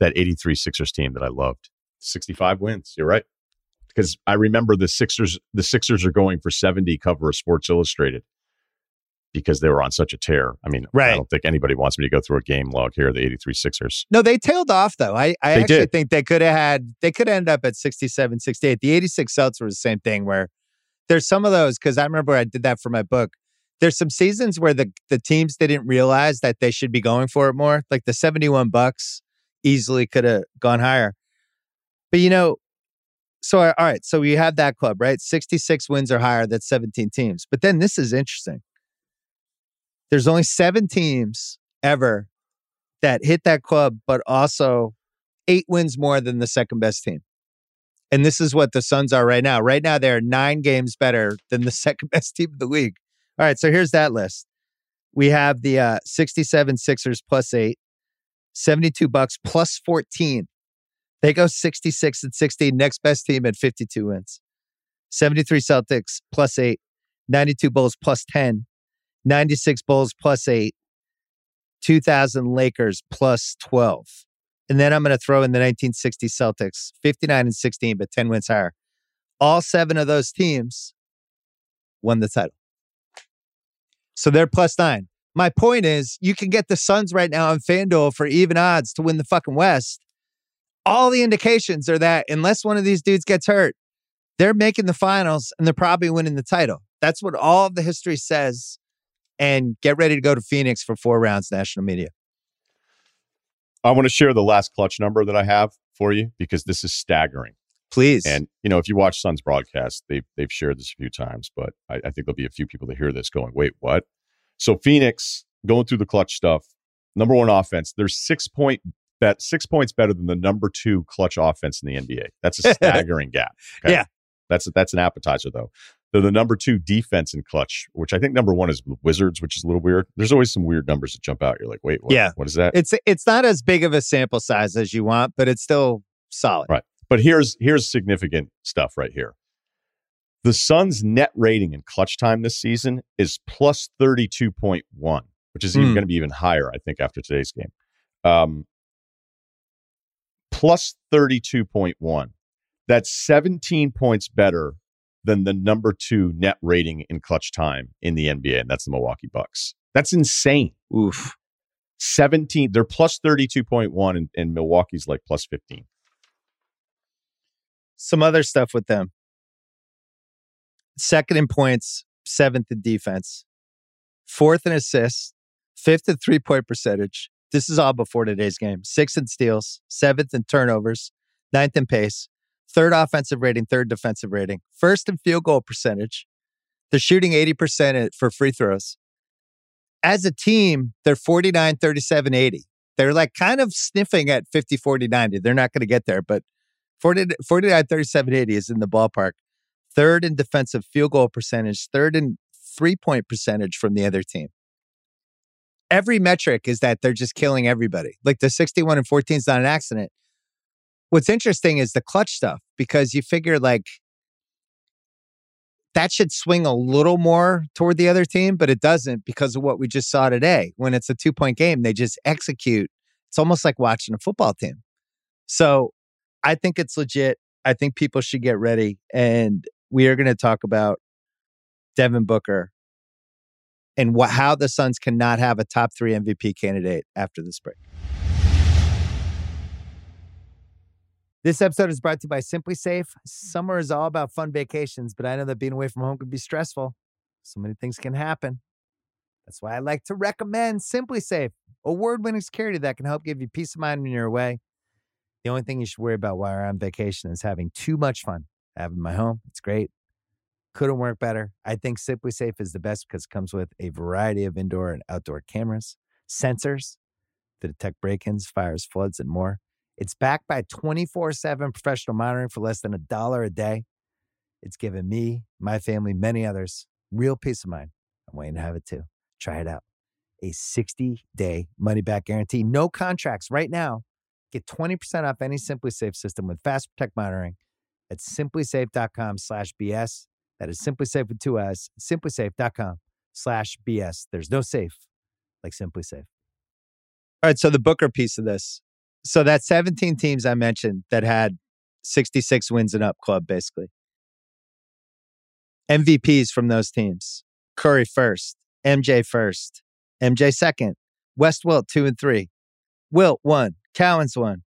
that 83 Sixers team that I loved. 65 wins. You're right because I remember the Sixers. The Sixers are going for seventy cover of Sports Illustrated because they were on such a tear. I mean, right. I don't think anybody wants me to go through a game log here. The eighty three Sixers. No, they tailed off though. I, I actually did. think they could have had. They could end up at 67, 68. The eighty six Celtics were the same thing. Where there's some of those because I remember I did that for my book. There's some seasons where the the teams didn't realize that they should be going for it more. Like the seventy one Bucks easily could have gone higher. But you know, so all right, so we have that club, right? 66 wins or higher, that's 17 teams. But then this is interesting. There's only seven teams ever that hit that club, but also eight wins more than the second best team. And this is what the Suns are right now. Right now, they're nine games better than the second best team of the league. All right, so here's that list. We have the uh, 67 Sixers plus eight, 72 Bucks plus 14. They go 66 and 16. Next best team at 52 wins. 73 Celtics plus eight. 92 Bulls plus 10. 96 Bulls plus eight. 2000 Lakers plus 12. And then I'm going to throw in the 1960 Celtics, 59 and 16, but 10 wins higher. All seven of those teams won the title. So they're plus nine. My point is, you can get the Suns right now on FanDuel for even odds to win the fucking West all the indications are that unless one of these dudes gets hurt, they're making the finals and they're probably winning the title. That's what all of the history says. And get ready to go to Phoenix for four rounds, national media. I want to share the last clutch number that I have for you because this is staggering. Please. And you know, if you watch Suns broadcast, they've they've shared this a few times, but I, I think there'll be a few people that hear this going, wait, what? So Phoenix going through the clutch stuff, number one offense, there's six point bet six points better than the number two clutch offense in the NBA. That's a staggering gap. Okay? Yeah. That's a, that's an appetizer though. They're the number two defense in clutch, which I think number one is Wizards, which is a little weird. There's always some weird numbers that jump out. You're like, wait, what, yeah, what is that? It's it's not as big of a sample size as you want, but it's still solid. Right. But here's here's significant stuff right here. The Suns' net rating in clutch time this season is plus 32.1, which is even mm. going to be even higher, I think, after today's game. Um, plus 32.1. That's 17 points better than the number two net rating in clutch time in the NBA, and that's the Milwaukee Bucks. That's insane. Oof. 17, they're plus 32.1, and, and Milwaukee's like plus 15. Some other stuff with them. Second in points, seventh in defense, fourth in assists, fifth in three point percentage, this is all before today's game. Sixth in steals, seventh in turnovers, ninth in pace, third offensive rating, third defensive rating, first in field goal percentage. They're shooting 80% for free throws. As a team, they're 49, 37, 80. They're like kind of sniffing at 50, 40, 90. They're not going to get there, but 40, 49, 37, 80 is in the ballpark. Third in defensive field goal percentage, third in three point percentage from the other team. Every metric is that they're just killing everybody. Like the 61 and 14 is not an accident. What's interesting is the clutch stuff because you figure like that should swing a little more toward the other team, but it doesn't because of what we just saw today. When it's a two point game, they just execute. It's almost like watching a football team. So I think it's legit. I think people should get ready. And we are going to talk about Devin Booker and how the Suns cannot have a top three MVP candidate after this break. This episode is brought to you by SimpliSafe. Summer is all about fun vacations, but I know that being away from home can be stressful. So many things can happen. That's why I like to recommend SimpliSafe, award winning security that can help give you peace of mind when you're away. The only thing you should worry about while you're on vacation is having too much fun. Having my home, it's great. Couldn't work better. I think SimpliSafe is the best because it comes with a variety of indoor and outdoor cameras, sensors to detect break ins, fires, floods, and more. It's backed by 24 7 professional monitoring for less than a dollar a day. It's given me, my family, many others real peace of mind. I'm waiting to have it too. Try it out. A 60 day money back guarantee, no contracts right now. Get 20% off any SimpliSafe system with Fast Protect monitoring at simplisafe.com slash BS. That is SimpliSafe with two S, simplisafe.com slash BS. There's no safe like SimpliSafe. All right, so the Booker piece of this so that 17 teams I mentioned that had 66 wins and up club, basically. MVPs from those teams. Curry first, MJ first, MJ second, West Wilt two and three, Wilt one, Cowens one,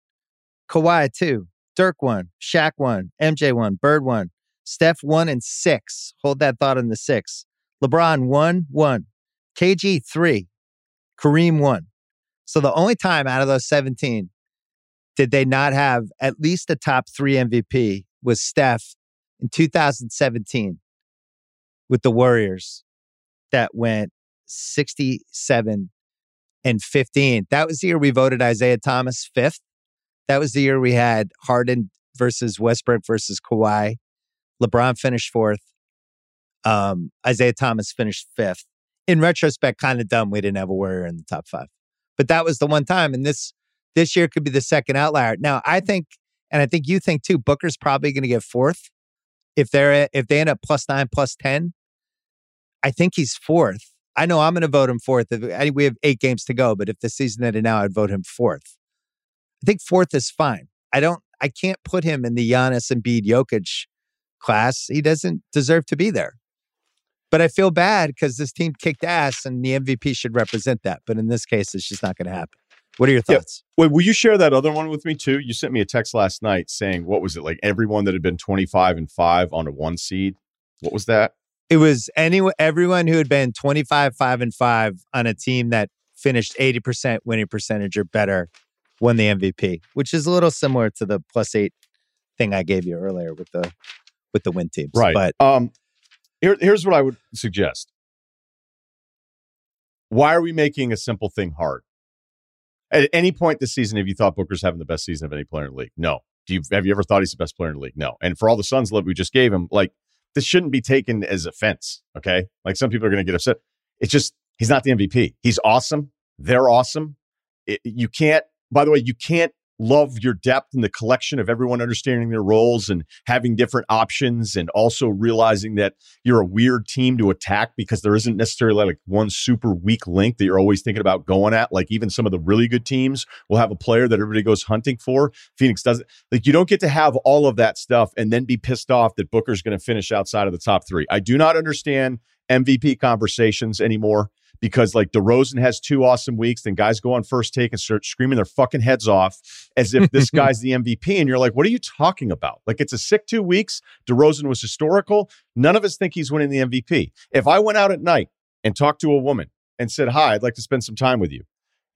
Kawhi two, Dirk one, Shaq one, MJ one, Bird one, Steph one and six. Hold that thought in the six. LeBron one, one, KG three, Kareem one. So the only time out of those 17 did they not have at least a top three MVP was Steph in 2017 with the Warriors that went 67 and 15. That was the year we voted Isaiah Thomas fifth. That was the year we had Harden versus Westbrook versus Kawhi. LeBron finished fourth. Um, Isaiah Thomas finished fifth. In retrospect, kind of dumb we didn't have a Warrior in the top five. But that was the one time. And this this year could be the second outlier. Now, I think, and I think you think too, Booker's probably going to get fourth if they're if they end up plus nine, plus ten. I think he's fourth. I know I'm going to vote him fourth. We have eight games to go, but if the season ended now, I'd vote him fourth. I think fourth is fine. I don't. I can't put him in the Giannis and Bede Jokic class. He doesn't deserve to be there. But I feel bad because this team kicked ass, and the MVP should represent that. But in this case, it's just not going to happen. What are your thoughts? Yeah. Wait, will you share that other one with me too? You sent me a text last night saying what was it like? Everyone that had been twenty five and five on a one seed. What was that? It was anyone, everyone who had been twenty five, five and five on a team that finished eighty percent winning percentage or better won the MVP, which is a little similar to the plus eight thing I gave you earlier with the with the win teams. Right. But um, here, here's what I would suggest. Why are we making a simple thing hard? At any point this season, have you thought Booker's having the best season of any player in the league? No. Do you have you ever thought he's the best player in the league? No. And for all the Suns love we just gave him, like this shouldn't be taken as offense. Okay. Like some people are going to get upset. It's just he's not the MVP. He's awesome. They're awesome. It, you can't. By the way, you can't love your depth and the collection of everyone understanding their roles and having different options and also realizing that you're a weird team to attack because there isn't necessarily like one super weak link that you're always thinking about going at. Like even some of the really good teams will have a player that everybody goes hunting for. Phoenix doesn't like you don't get to have all of that stuff and then be pissed off that booker's going to finish outside of the top three. I do not understand mvp conversations anymore because like DeRozan has two awesome weeks, then guys go on first take and start screaming their fucking heads off as if this guy's the MVP. And you're like, what are you talking about? Like it's a sick two weeks. DeRozan was historical. None of us think he's winning the MVP. If I went out at night and talked to a woman and said, Hi, I'd like to spend some time with you.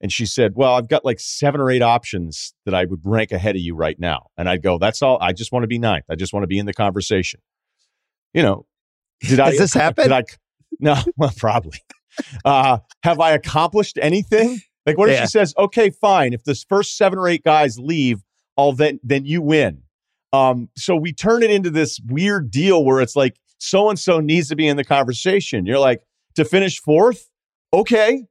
And she said, Well, I've got like seven or eight options that I would rank ahead of you right now. And I'd go, That's all. I just want to be ninth. I just want to be in the conversation. You know, did I? Does this happen? Did I? No, well, probably. Uh, have I accomplished anything? Like, what if yeah. she says, "Okay, fine. If this first seven or eight guys leave, all then then you win." Um, so we turn it into this weird deal where it's like so and so needs to be in the conversation. You're like to finish fourth. Okay,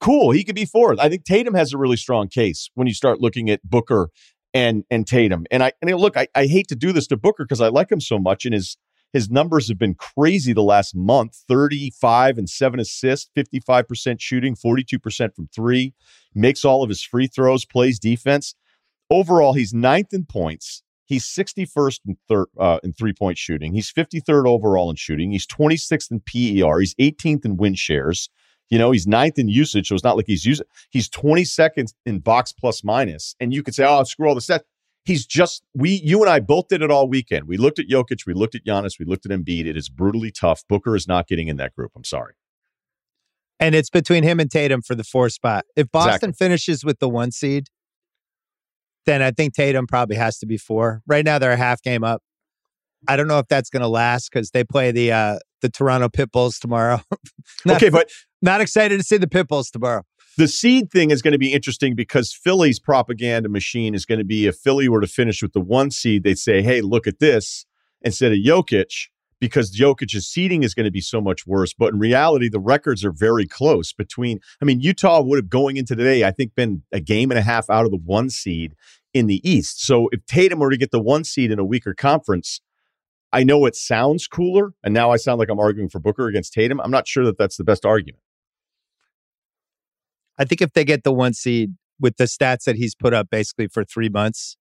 cool. He could be fourth. I think Tatum has a really strong case when you start looking at Booker and and Tatum. And I and look, I, I hate to do this to Booker because I like him so much, and his his numbers have been crazy the last month 35 and 7 assists, 55% shooting, 42% from three, makes all of his free throws, plays defense. Overall, he's ninth in points. He's 61st in, third, uh, in three point shooting. He's 53rd overall in shooting. He's 26th in PER. He's 18th in win shares. You know, he's ninth in usage, so it's not like he's using. He's 22nd in box plus minus, and you could say, "Oh, screw all the stats." He's just we you and I both did it all weekend. We looked at Jokic, we looked at Giannis, we looked at Embiid. It is brutally tough. Booker is not getting in that group. I'm sorry. And it's between him and Tatum for the four spot. If Boston exactly. finishes with the one seed, then I think Tatum probably has to be four. Right now they're a half game up. I don't know if that's going to last because they play the uh the Toronto Pitbulls tomorrow. not, okay, but not excited to see the Pitbulls tomorrow. The seed thing is going to be interesting because Philly's propaganda machine is going to be if Philly were to finish with the one seed, they'd say, hey, look at this instead of Jokic because Jokic's seeding is going to be so much worse. But in reality, the records are very close between, I mean, Utah would have going into today, I think, been a game and a half out of the one seed in the East. So if Tatum were to get the one seed in a weaker conference, I know it sounds cooler. And now I sound like I'm arguing for Booker against Tatum. I'm not sure that that's the best argument. I think if they get the one seed with the stats that he's put up basically for three months,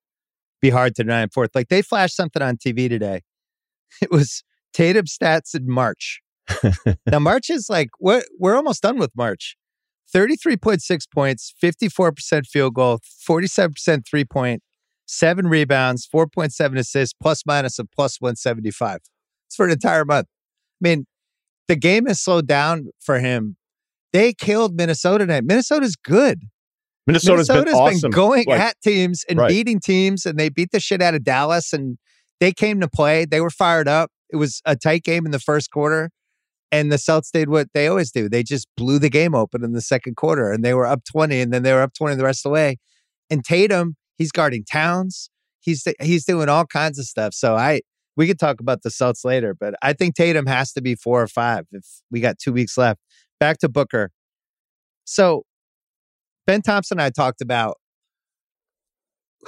be hard to deny him fourth. Like they flashed something on TV today. It was Tatum stats in March. now March is like what we're almost done with March. 33.6 points, 54% field goal, 47% three point, seven rebounds, 4.7 assists, plus minus of plus 175. It's for an entire month. I mean, the game has slowed down for him they killed Minnesota tonight. Minnesota's good. Minnesota's, Minnesota's been, awesome. been going like, at teams and right. beating teams, and they beat the shit out of Dallas, and they came to play. They were fired up. It was a tight game in the first quarter, and the Celtics did what they always do. They just blew the game open in the second quarter, and they were up 20, and then they were up 20 the rest of the way. And Tatum, he's guarding Towns. He's he's doing all kinds of stuff. So I we could talk about the Celtics later, but I think Tatum has to be four or five if we got two weeks left back to Booker. So Ben Thompson and I talked about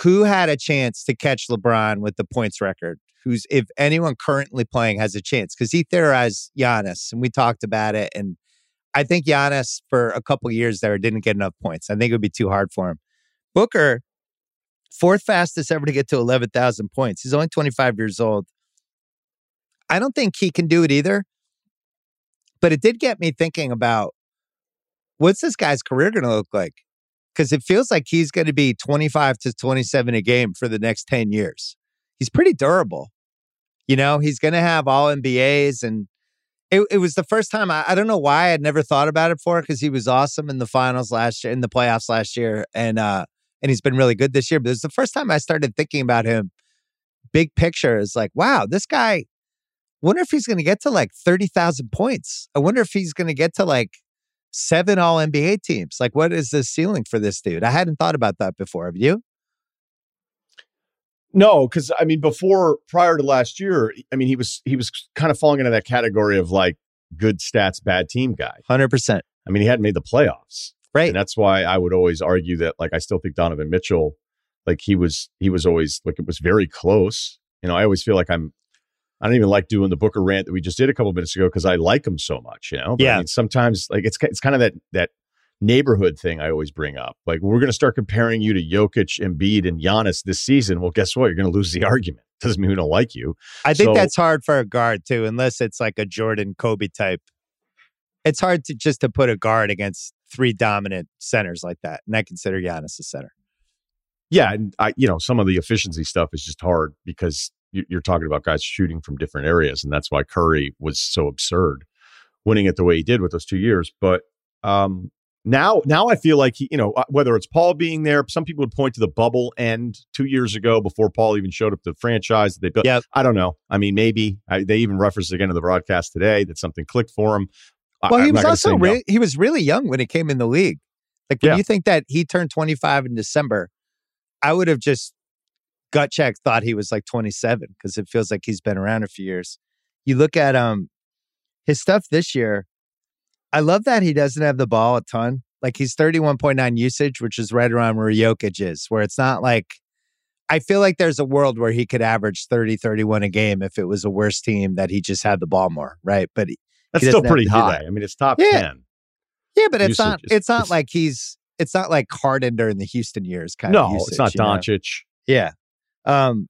who had a chance to catch LeBron with the points record. Who's if anyone currently playing has a chance because he theorized Giannis and we talked about it. And I think Giannis for a couple years there didn't get enough points. I think it would be too hard for him. Booker, fourth fastest ever to get to 11,000 points. He's only 25 years old. I don't think he can do it either. But it did get me thinking about what's this guy's career going to look like? Because it feels like he's going to be 25 to 27 a game for the next 10 years. He's pretty durable. You know, he's going to have all NBAs. And it, it was the first time I, I don't know why I'd never thought about it before because he was awesome in the finals last year, in the playoffs last year. And, uh, and he's been really good this year. But it was the first time I started thinking about him big picture is like, wow, this guy wonder if he's going to get to like 30,000 points. I wonder if he's going to get to like seven all NBA teams. Like, what is the ceiling for this dude? I hadn't thought about that before. Have you? No, because I mean, before prior to last year, I mean, he was he was kind of falling into that category of like good stats, bad team guy. Hundred percent. I mean, he hadn't made the playoffs, right? And that's why I would always argue that, like, I still think Donovan Mitchell, like, he was he was always like it was very close. You know, I always feel like I'm I don't even like doing the Booker rant that we just did a couple minutes ago because I like him so much, you know. But yeah. I mean, sometimes like it's it's kind of that that neighborhood thing I always bring up. Like we're going to start comparing you to Jokic, and Embiid, and Giannis this season. Well, guess what? You're going to lose the argument. Doesn't mean we don't like you. I think so, that's hard for a guard too, unless it's like a Jordan Kobe type. It's hard to just to put a guard against three dominant centers like that, and I consider Giannis a center. Yeah, and I, you know, some of the efficiency stuff is just hard because you're talking about guys shooting from different areas, and that's why Curry was so absurd, winning it the way he did with those two years. But um, Now, now I feel like he, you know, uh, whether it's Paul being there, some people would point to the bubble end two years ago before Paul even showed up to the franchise that they built. Yeah, I don't know. I mean, maybe I, they even referenced again in the broadcast today that something clicked for him. Well, he I'm was also say no. he was really young when he came in the league. Like when Yeah. you think that he turned 25 in December, I would have just gut check thought he was like 27 because it feels like he's been around a few years. You look at um his stuff this year. I love that he doesn't have the ball a ton. Like he's 31.9 usage, which is right around where Jokic is, where it's not like I feel like there's a world where he could average 30, 31 a game if it was a worse team that he just had the ball more, right? But he- That's he still pretty high. I mean, it's top Yeah. 10. Yeah, but it's usage not. is- It's not it's- like he's. It's not like Harden during the Houston years kind No, of. Usage, it's not you know? Doncic. Yeah, um,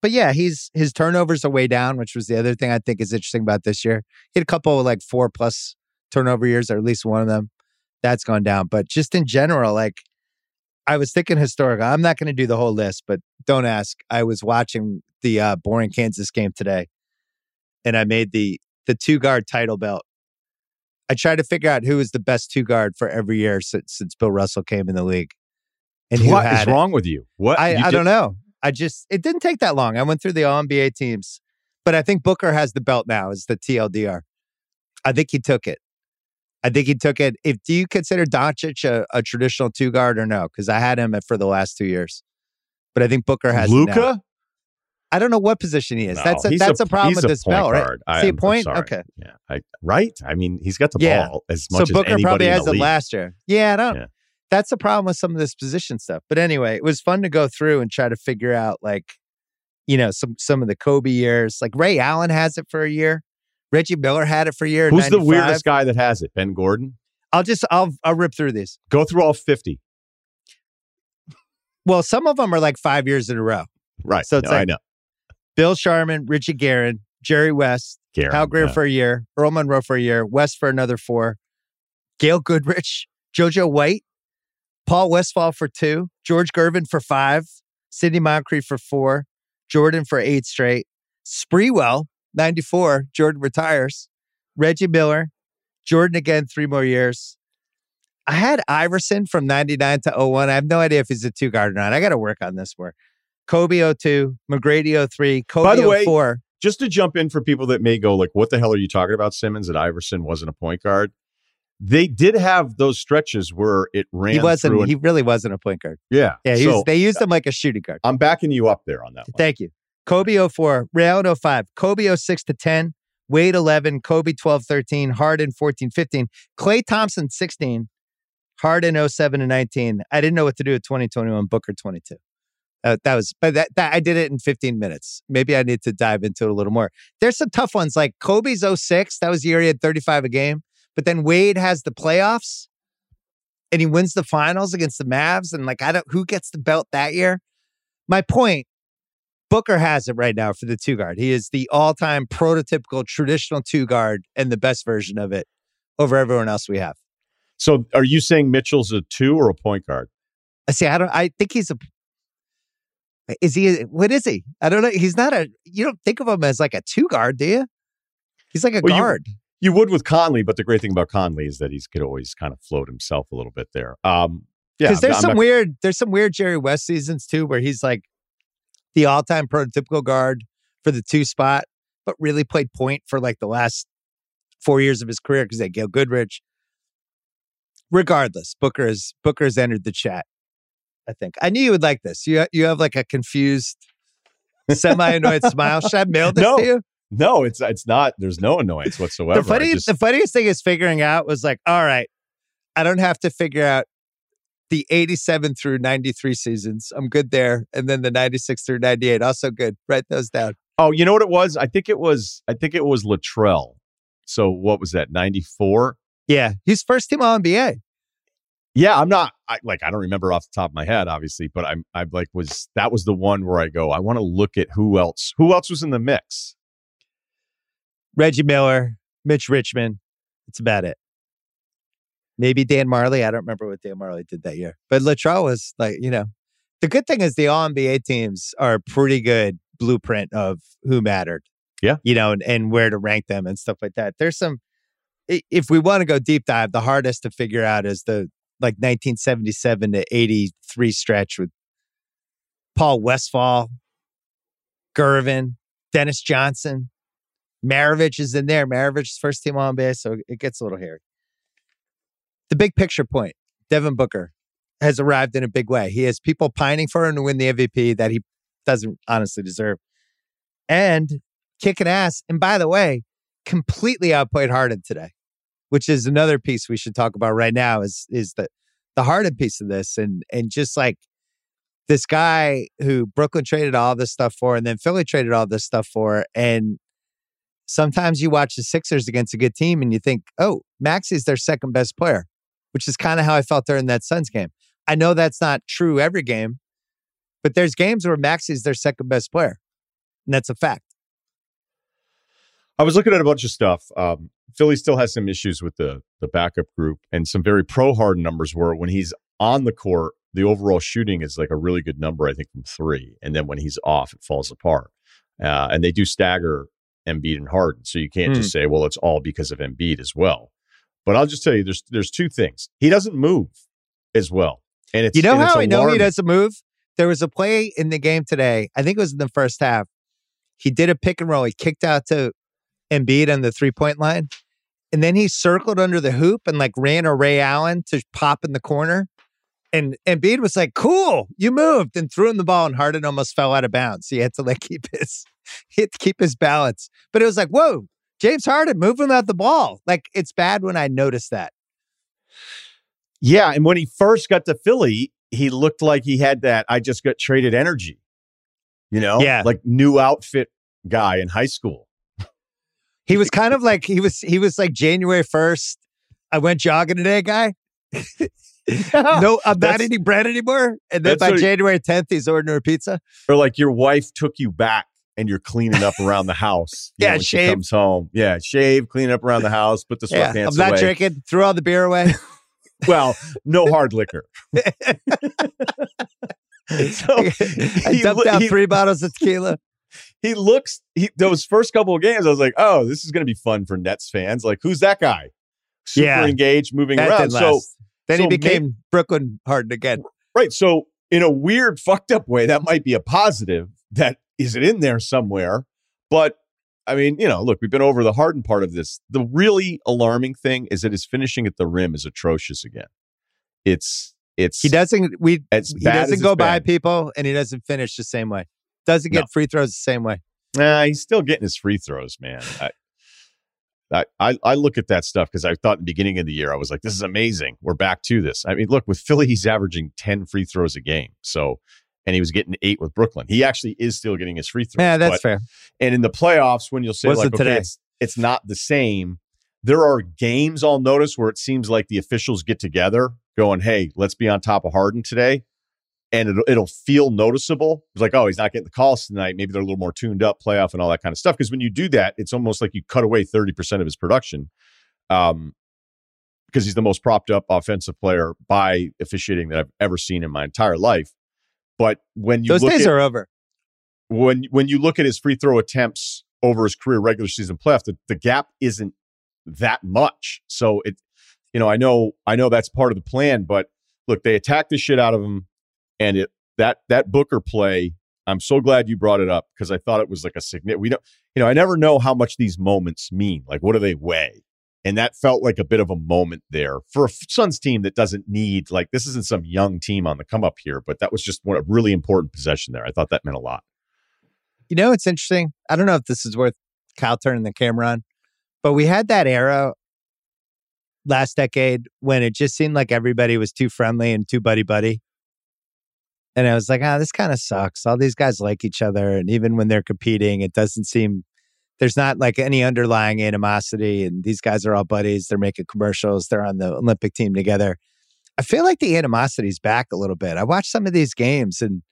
but yeah, he's his turnovers are way down, which was the other thing I think is interesting about this year. He had a couple of like four plus turnover years, or at least one of them. That's gone down, but just in general, like I was thinking historical. I'm not going to do the whole list, but don't ask. I was watching the uh, boring Kansas game today, and I made the the two guard title belt. I tried to figure out who was the best two guard for every year since since Bill Russell came in the league. And what is it. wrong with you? What? I, You I did- don't know. I just it didn't take that long. I went through the all NBA teams, but I think Booker has the belt now. Is the TLDR? I think he took it. I think he took it. If do you consider Doncic a, a traditional two guard or no? Because I had him for the last two years, but I think Booker has. Luka? I don't know what position he is. No, that's a, that's a, problem he's with a this belt, right? I- See a point? sorry. Okay. Yeah. I, right? I mean, he's got the Yeah. ball as much So Booker as anybody probably has the it last year. Yeah, I don't. Yeah. That's the problem with some of this position stuff. But anyway, it was fun to go through and try to figure out like, you know, some some of the Kobe years. Like Ray Allen has it for a year. Reggie Miller had it for a year. Who's the weirdest guy that has it? Ben Gordon? I'll just I'll I'll rip through these. Go through all 50. Well, some of them are like five years in a row. Right. So it's No, I know. Bill Sharman, Richie Guerin, Jerry West, Garen, Hal Greer yeah. for a year, Earl Monroe for a year, West for another four, Gail Goodrich, JoJo White, Paul Westphal for two, George Gervin for five, Sidney Moncrief for four, Jordan for eight straight, Sprewell, 94, Jordan retires, Reggie Miller, Jordan again, three more years. I had Iverson from 99 to 01. I have no idea if he's a two guard or not. I got to work on this more. Kobe 02, McGrady 03, Kobe By the way, 04. Just to jump in for people that may go like, what the hell are you talking about, Simmons? That Iverson wasn't a point guard. They did have those stretches where it ran He wasn't. And, he really wasn't a point guard. yeah. Yeah, he so was, they used him like a shooting guard. I'm backing you up there on that one. Thank you. Kobe 04, Ray 05, Kobe 06 to 10, Wade 11, Kobe 12 13, Harden 14 15, Klay Thompson 16, Harden 07 and 19. I didn't know what to do with 2021, Booker 22. Uh, that was, but that, that I did it in 15 minutes. Maybe I need to dive into it a little more. There's some tough ones like Kobe's 06. That was the year he had 35 a game. But then Wade has the playoffs and he wins the finals against the Mavs. And like, I don't, who gets the belt that year? My point Booker has it right now for the two guard. He is the all time prototypical traditional two guard and the best version of it over everyone else we have. So are you saying Mitchell's a two or a point guard? I see. I don't. I think he's a. Is he? What is he? I don't know. He's not a. You don't think of him as like a two guard, do you? He's like a Well, guard. You would with Conley, but the great thing about Conley is that he could always kind of float himself a little bit there. Um, yeah, Because there's I'm some not- weird. There's some weird Jerry West seasons too, where he's like the all time prototypical guard for the two spot, but really played point for like the last four years of his career because they Gail Goodrich. Regardless, Booker is Booker has entered the chat. I think I knew you would like this. You you have like a confused, semi annoyed smile. Should I mail this No, to you? No, it's it's not. There's no annoyance whatsoever. the funny, just- the funniest thing is figuring out was like, all right, I don't have to figure out the 87 through 93 seasons. I'm good there. And then the 96 through 98, also good. Write those down. oh, you know what it was? I think it was. I think it was Latrell. So what was that? Ninety four. Yeah. He's first team All NBA. Yeah, I'm not I, like I don't remember off the top of my head, obviously, but I'm I like was that was the one where I go. I want to look at who else. Who else was in the mix? Reggie Miller, Mitch Richmond. That's about it. Maybe Dan Majerle. I don't remember what Dan Majerle did that year. But Latrell was like, you know, the good thing is the All NBA teams are a pretty good blueprint of who mattered. Yeah. You know, and, and where to rank them and stuff like that. There's some, if we want to go deep dive, the hardest to figure out is the like 1977 to 83 stretch with Paul Westphal, Gervin, Dennis Johnson, Maravich is in there. Maravich's first team on base, so it gets a little hairy. The big picture point Devin Booker has arrived in a big way. He has people pining for him to win the MVP that he doesn't honestly deserve. And kicking ass. And by the way, completely outplayed Harden today, which is another piece we should talk about right now is is the the Harden piece of this and and just like this guy who Brooklyn traded all this stuff for and then Philly traded all this stuff for and sometimes you watch the Sixers against a good team and you think, "Oh, Maxey's their second best player." Which is kind of how I felt during that Suns game. I know that's not true every game, but there's games where Maxey's their second best player. And that's a fact. I was looking at a bunch of stuff. Um, Philly still has some issues with the the backup group, and some very pro hard numbers where when he's on the court, the overall shooting is like a really good number, I think, from three, and then when he's off, it falls apart. Uh, and they do stagger Embiid and Harden, so you can't mm. just say, well, it's all because of Embiid as well. But I'll just tell you, there's there's two things. He doesn't move as well, and it's you know how I know he doesn't move. There was a play in the game today. I think it was in the first half. He did a pick and roll. He kicked out to Embiid on the three point line. And then he circled under the hoop and like ran a Ray Allen to pop in the corner. And Embiid was like, cool, you moved and threw him the ball and Harden almost fell out of bounds. he had to like keep his he had to keep his balance. But it was like, whoa, James Harden, move him out the ball. Like it's bad when I notice that. Yeah. And when he first got to Philly, he looked like he had that I just got traded energy. You know? Yeah. Like new outfit guy in high school. He was kind of like he was he was like January first. I went jogging today, guy. no, I'm not eating bread anymore. And then by January 10th, he's ordering a pizza. Or like your wife took you back and you're cleaning up around the house. yeah, know, shave. comes home. Yeah, shave, clean up around the house, put the sweatpants yeah, I'm not away. drinking. Threw all the beer away. well, no hard liquor. so I dumped out he, three bottles of tequila he looks he, those first couple of games. I was like, oh, this is going to be fun for Nets fans. Like, who's that guy? Super yeah. engaged, moving that around. So then so he became Brooklyn Harden again. Right. So in a weird, fucked up way, that might be a positive. That is it in there somewhere. But I mean, you know, look, we've been over the Harden part of this. The really alarming thing is that his finishing at the rim is atrocious again. It's it's he doesn't we he doesn't go by people and he doesn't finish the same way. Doesn't get no. free throws the same way. Nah, he's still getting his free throws, man. I, I, I look at that stuff because I thought in the beginning of the year, I was like, this is amazing. We're back to this. I mean, look, with Philly, he's averaging 10 free throws a game. So, and he was getting eight with Brooklyn. He actually is still getting his free throws. Yeah, that's but, fair. And in the playoffs, when you'll say, like, okay, it's, it's not the same, there are games I'll notice where it seems like the officials get together going, hey, let's be on top of Harden today and it'll, it'll feel noticeable. It's like, oh, he's not getting the calls tonight. Maybe they're a little more tuned up, playoff, and all that kind of stuff. Because when you do that, it's almost like you cut away 30% of his production um, because he's the most propped up offensive player by officiating that I've ever seen in my entire life. But when you those days at, are over. When when you look at his free throw attempts over his career regular season playoff, the, the gap isn't that much. So it, you know, I know I know that's part of the plan, but look, they attacked the shit out of him and it that that Booker play, I'm so glad you brought it up because I thought it was like a significant. We don't, you know, I never know how much these moments mean. Like, what do they weigh? And that felt like a bit of a moment there for a Suns team that doesn't need like this isn't some young team on the come up here, but that was just one a really important possession there. I thought that meant a lot. You know, it's interesting. I don't know if this is worth Kyle turning the camera on, but we had that era last decade when it just seemed like everybody was too friendly and too buddy buddy. And I was like, ah, oh, this kind of sucks. All these guys like each other. And even when they're competing, it doesn't seem there's not like any underlying animosity. And these guys are all buddies. They're making commercials. They're on the Olympic team together. I feel like the animosity's back a little bit. I watched some of these games and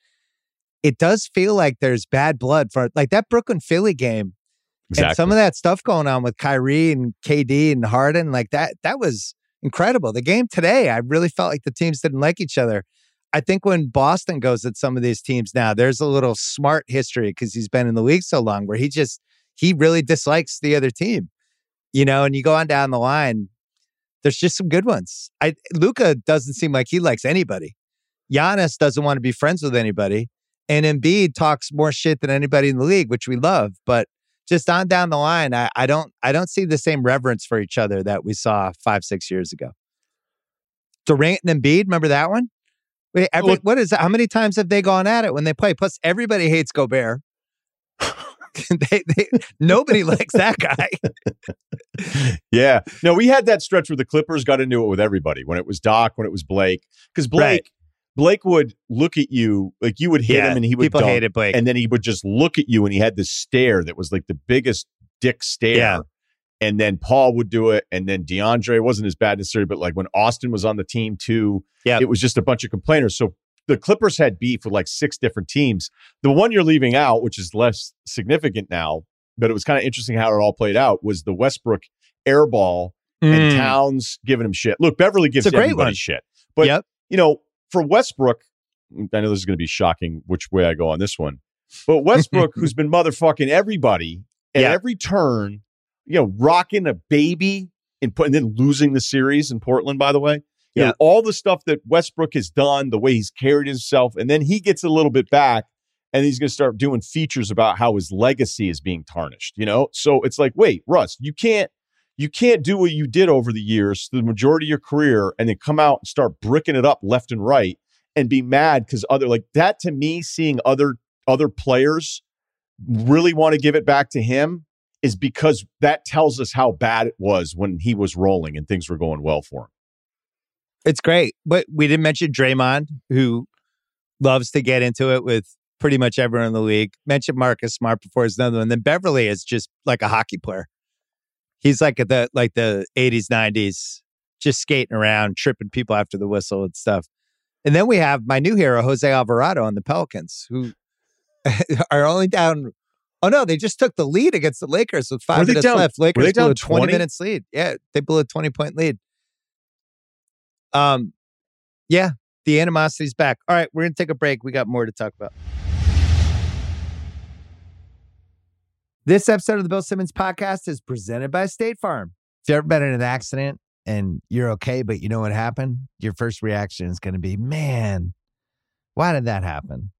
it does feel like there's bad blood for like that Brooklyn Philly game. Exactly. And some of that stuff going on with Kyrie and KD and Harden, like that, that was incredible. The game today, I really felt like the teams didn't like each other. I think when Boston goes at some of these teams now, there's a little smart history because he's been in the league so long where he just he really dislikes the other team. You know, and you go on down the line, there's just some good ones. I Luka doesn't seem like he likes anybody. Giannis doesn't want to be friends with anybody. And Embiid talks more shit than anybody in the league, which we love. But just on down the line, I, I don't I don't see the same reverence for each other that we saw five, six years ago. Durant and Embiid, remember that one? Wait, every, well, what is that? How many times have they gone at it when they play? Plus, everybody hates Gobert. they, they, nobody likes that guy. yeah. No, we had that stretch where the Clippers got into it with everybody when it was Doc, when it was Blake. Because Blake, right. Blake would look at you like you would hit yeah, him and he would people dunk, hated Blake. And then he would just look at you and he had this stare that was like the biggest dick stare. Yeah. And then Paul would do it. And then DeAndre wasn't as bad necessarily, but like when Austin was on the team too, yeah, it was just a bunch of complainers. So the Clippers had beef with like six different teams. The one you're leaving out, which is less significant now, but it was kind of interesting how it all played out, was the Westbrook airball mm. and Towns giving him shit. Look, Beverley gives everybody one. shit. But, yep. you know, for Westbrook, I know this is going to be shocking which way I go on this one, but Westbrook, who's been motherfucking everybody at yeah. every turn, you know, rocking a baby and, put, and then losing the series in Portland, by the way. You yeah. Know, all the stuff that Westbrook has done, the way he's carried himself, and then he gets a little bit back and he's going to start doing features about how his legacy is being tarnished, you know? So it's like, wait, Russ, you can't you can't do what you did over the years, the majority of your career, and then come out and start bricking it up left and right and be mad because other like that to me, seeing other other players really want to give it back to him is because that tells us how bad it was when he was rolling and things were going well for him. It's great. But we didn't mention Draymond, who loves to get into it with pretty much everyone in the league. Mentioned Marcus Smart before is another one. Then Beverley is just like a hockey player. He's like the like the 80s, 90s, just skating around, tripping people after the whistle and stuff. And then we have my new hero, Jose Alvarado on the Pelicans, who are only down. Oh no, they just took the lead against the Lakers with five minutes down, left. Lakers blew a 20? 20 minutes lead. Yeah, they blew a 20 point lead. Um, yeah, the animosity's back. All right, we're gonna take a break. We got more to talk about. This episode of the Bill Simmons podcast is presented by State Farm. If you've ever been in an accident and you're okay, but you know what happened, your first reaction is going to be, man, why did that happen?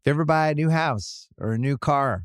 If you ever buy a new house or a new car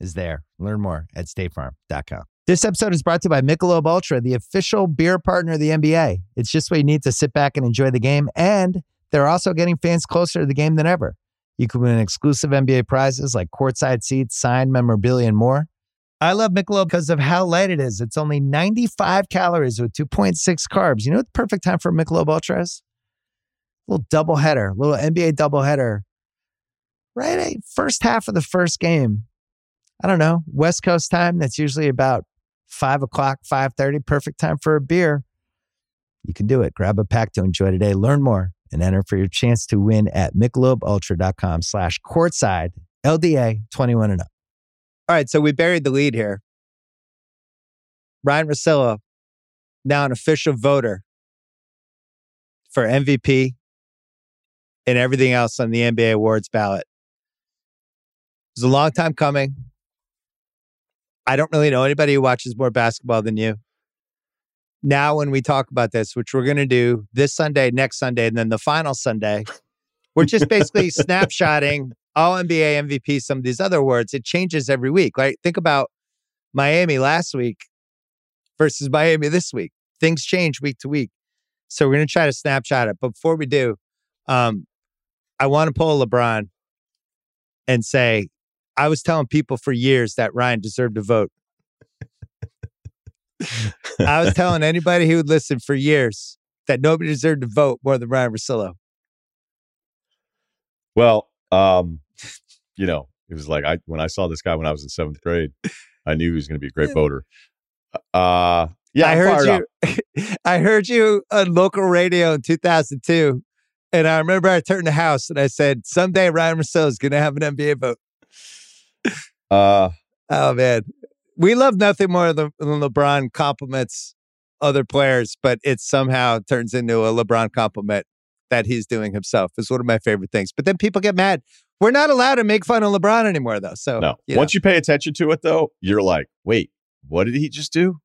is there. Learn more at statefarm.com. This episode is brought to you by Michelob Ultra, the official beer partner of the NBA. It's just what you need to sit back and enjoy the game. And they're also getting fans closer to the game than ever. You can win exclusive NBA prizes like courtside seats, signed memorabilia, and more. I love Michelob because of how light it is. It's only 95 calories with 2.6 carbs. You know what the perfect time for Michelob Ultra is? A little double header, little NBA double header. Right, first half of the first game. I don't know, West Coast time. That's usually about five o'clock, five thirty, perfect time for a beer. You can do it. Grab a pack to enjoy today. Learn more and enter for your chance to win at michelobultra.com slash courtside LDA 21 and up. All right, so we buried the lead here. Ryen Russillo, now an official voter for MVP and everything else on the NBA awards ballot. It was a long time coming. I don't really know anybody who watches more basketball than you. Now, when we talk about this, which we're going to do this Sunday, next Sunday, and then the final Sunday, we're just basically snapshotting all NBA MVP, some of these other words. It changes every week, right? Think about Miami last week versus Miami this week. Things change week to week. So we're going to try to snapshot it. But before we do, um, I want to pull LeBron and say, I was telling people for years that Ryen deserved a vote. I was telling anybody who would listen for years that nobody deserved to vote more than Ryen Russillo. Well, um, you know, it was like I when I saw this guy when I was in seventh grade, I knew he was going to be a great voter. Uh, yeah, I I'm heard you. I heard you on local radio in 2002, and I remember I turned the house and I said, "Someday Ryen Russillo is going to have an NBA vote." Uh, Oh man, we love nothing more than LeBron compliments other players, but it somehow turns into a LeBron compliment that he's doing himself. Is one of my favorite things. But then people get mad. We're not allowed to make fun of LeBron anymore, though. So no. you know. Once you pay attention to it, though, you're like, wait, what did he just do?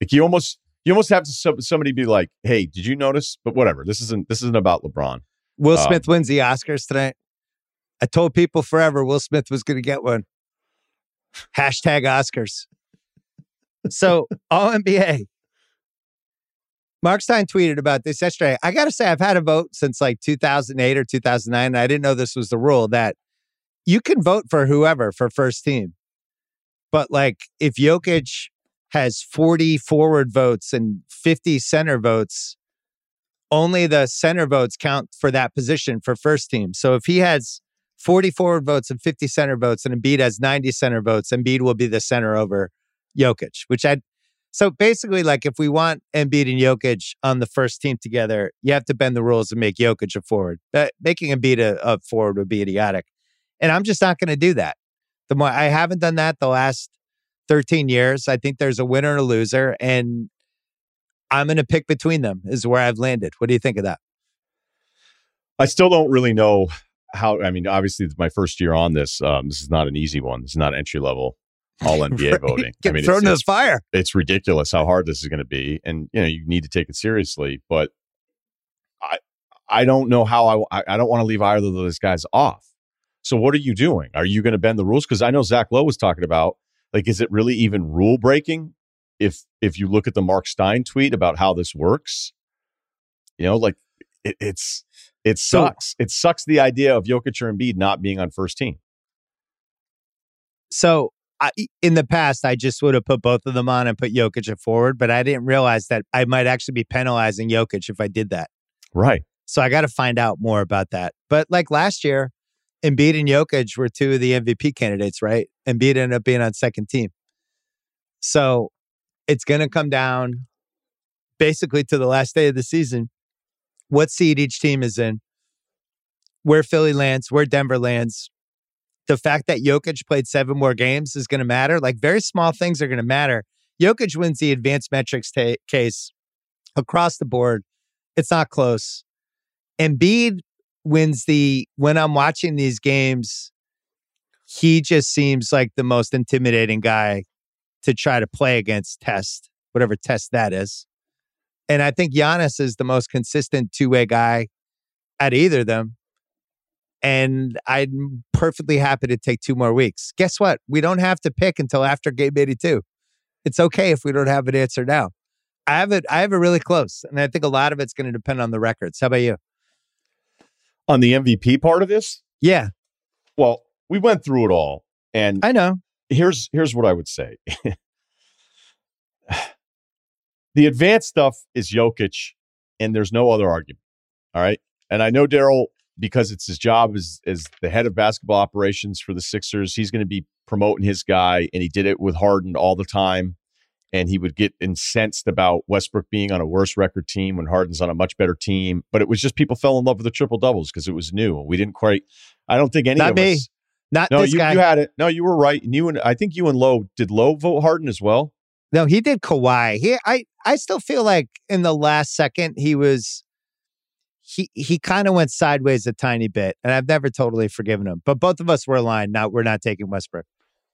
Like you almost, you almost have to somebody be like, hey, did you notice? But whatever. This isn't. This isn't about LeBron. Will um, Smith wins the Oscars tonight. I told people forever Will Smith was going to get one. Hashtag Oscars. So, all NBA. Mark Stein tweeted about this yesterday. I got to say, I've had a vote since like 2008 or 2009. And I didn't know this was the rule that you can vote for whoever for first team. But like if Jokic has 40 forward votes and 50 center votes, only the center votes count for that position for first team. So if he has 40 forward votes and 50 center votes and Embiid has 90 center votes, Embiid will be the center over Jokic, which I so basically like if we want Embiid and Jokic on the first team together, you have to bend the rules and make Jokic a forward. But making Embiid a, a forward would be idiotic. And I'm just not going to do that. The more I haven't done that the last 13 years, I think there's a winner and a loser and I'm going to pick between them is where I've landed. What do you think of that? I still don't really know how. I mean, obviously, it's my first year on this. Um, this is not an easy one. This is not entry level all NBA Right? voting. Get I mean, thrown it's, to the fire. it's ridiculous how hard this is going to be, and you know, you need to take it seriously. But I, I don't know how I. I- I don't want to leave either of those guys off. So, what are you doing? Are you going to bend the rules? Because I know Zach Lowe was talking about like, is it really even rule breaking if if you look at the Mark Stein tweet about how this works? You know, like it, it's it So- sucks. it sucks the idea of Jokic or Embiid not being on first team. So I, in the past, I just would have put both of them on and put Jokic at forward, but I didn't realize that I might actually be penalizing Jokic if I did that. Right. So I got to find out more about that. But like last year, Embiid and Jokic were two of the MVP candidates, right? Embiid ended up being on second team. So it's going to come down basically to the last day of the season. What seed each team is in, where Philly lands, where Denver lands. The fact that Jokic played seven more games is going to matter. Like very small things are going to matter. Jokic wins the advanced metrics case across the board. It's not close. Embiid wins the when I'm watching these games, he just seems like the most intimidating guy to try to play against test, whatever test that is. And I think Giannis is the most consistent two-way guy at either of them. And I'm perfectly happy to take two more weeks. Guess what? We don't have to pick until after game 82. It's okay if we don't have an answer now. I have it. I have it really close, and I think a lot of it's going to depend on the records. How about you? On the MVP part of this, Yeah, well, we went through it all, and I know. here's here's what I would say. the advanced stuff is Jokic, and there's no other argument. All right. And I know Daryl, because it's his job as as the head of basketball operations for the Sixers, he's going to be promoting his guy, and he did it with Harden all the time. And he would get incensed about Westbrook being on a worse record team when Harden's on a much better team. But it was just people fell in love with the triple doubles because it was new. We didn't quite. I don't think any Not of me. us. Not No, this you, guy. you had it. No, you were right. And you and I think you and Lowe did Lowe vote Harden as well. No, he did Kawhi. He, I, I still feel like in the last second he was, he, he kind of went sideways a tiny bit, and I've never totally forgiven him. But both of us were aligned. Now we're not taking Westbrook.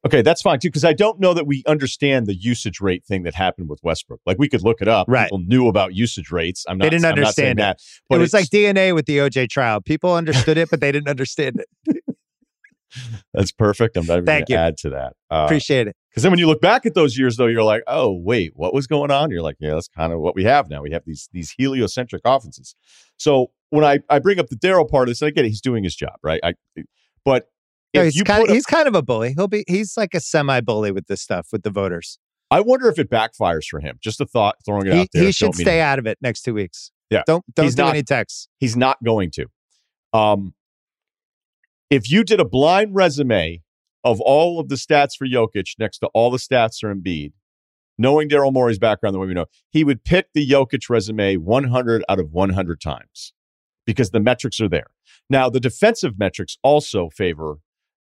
Okay, that's fine too, because I don't know that we understand the usage rate thing that happened with Westbrook. Like we could look it up. Right. People knew about usage rates. I'm not. They didn't I'm not saying understand that. But it was like DNA with the OJ trial. People understood it, but they didn't understand it. that's perfect. I'm not even going to add to that. Because Appreciate it. Because then when you look back at those years, though, you're like, oh wait, what was going on? You're like, yeah, that's kind of what we have now. We have these these heliocentric offenses. So when I I bring up the Daryl part of this, I get it. He's doing his job, right? I, but No, he's kind of a- he's kind of a bully. He'll be he's like a semi bully with this stuff with the voters. I wonder if it backfires for him. Just a thought, throwing it He, out there. he should stay out of it next two weeks. Yeah. Don't don't He's do not- any texts. He's not going to. Um, if you did a blind resume of all of the stats for Jokic next to all the stats for Embiid, knowing Daryl Morey's background the way we know, he would pick the Jokic resume 100 out of 100 times because the metrics are there. Now, the defensive metrics also favor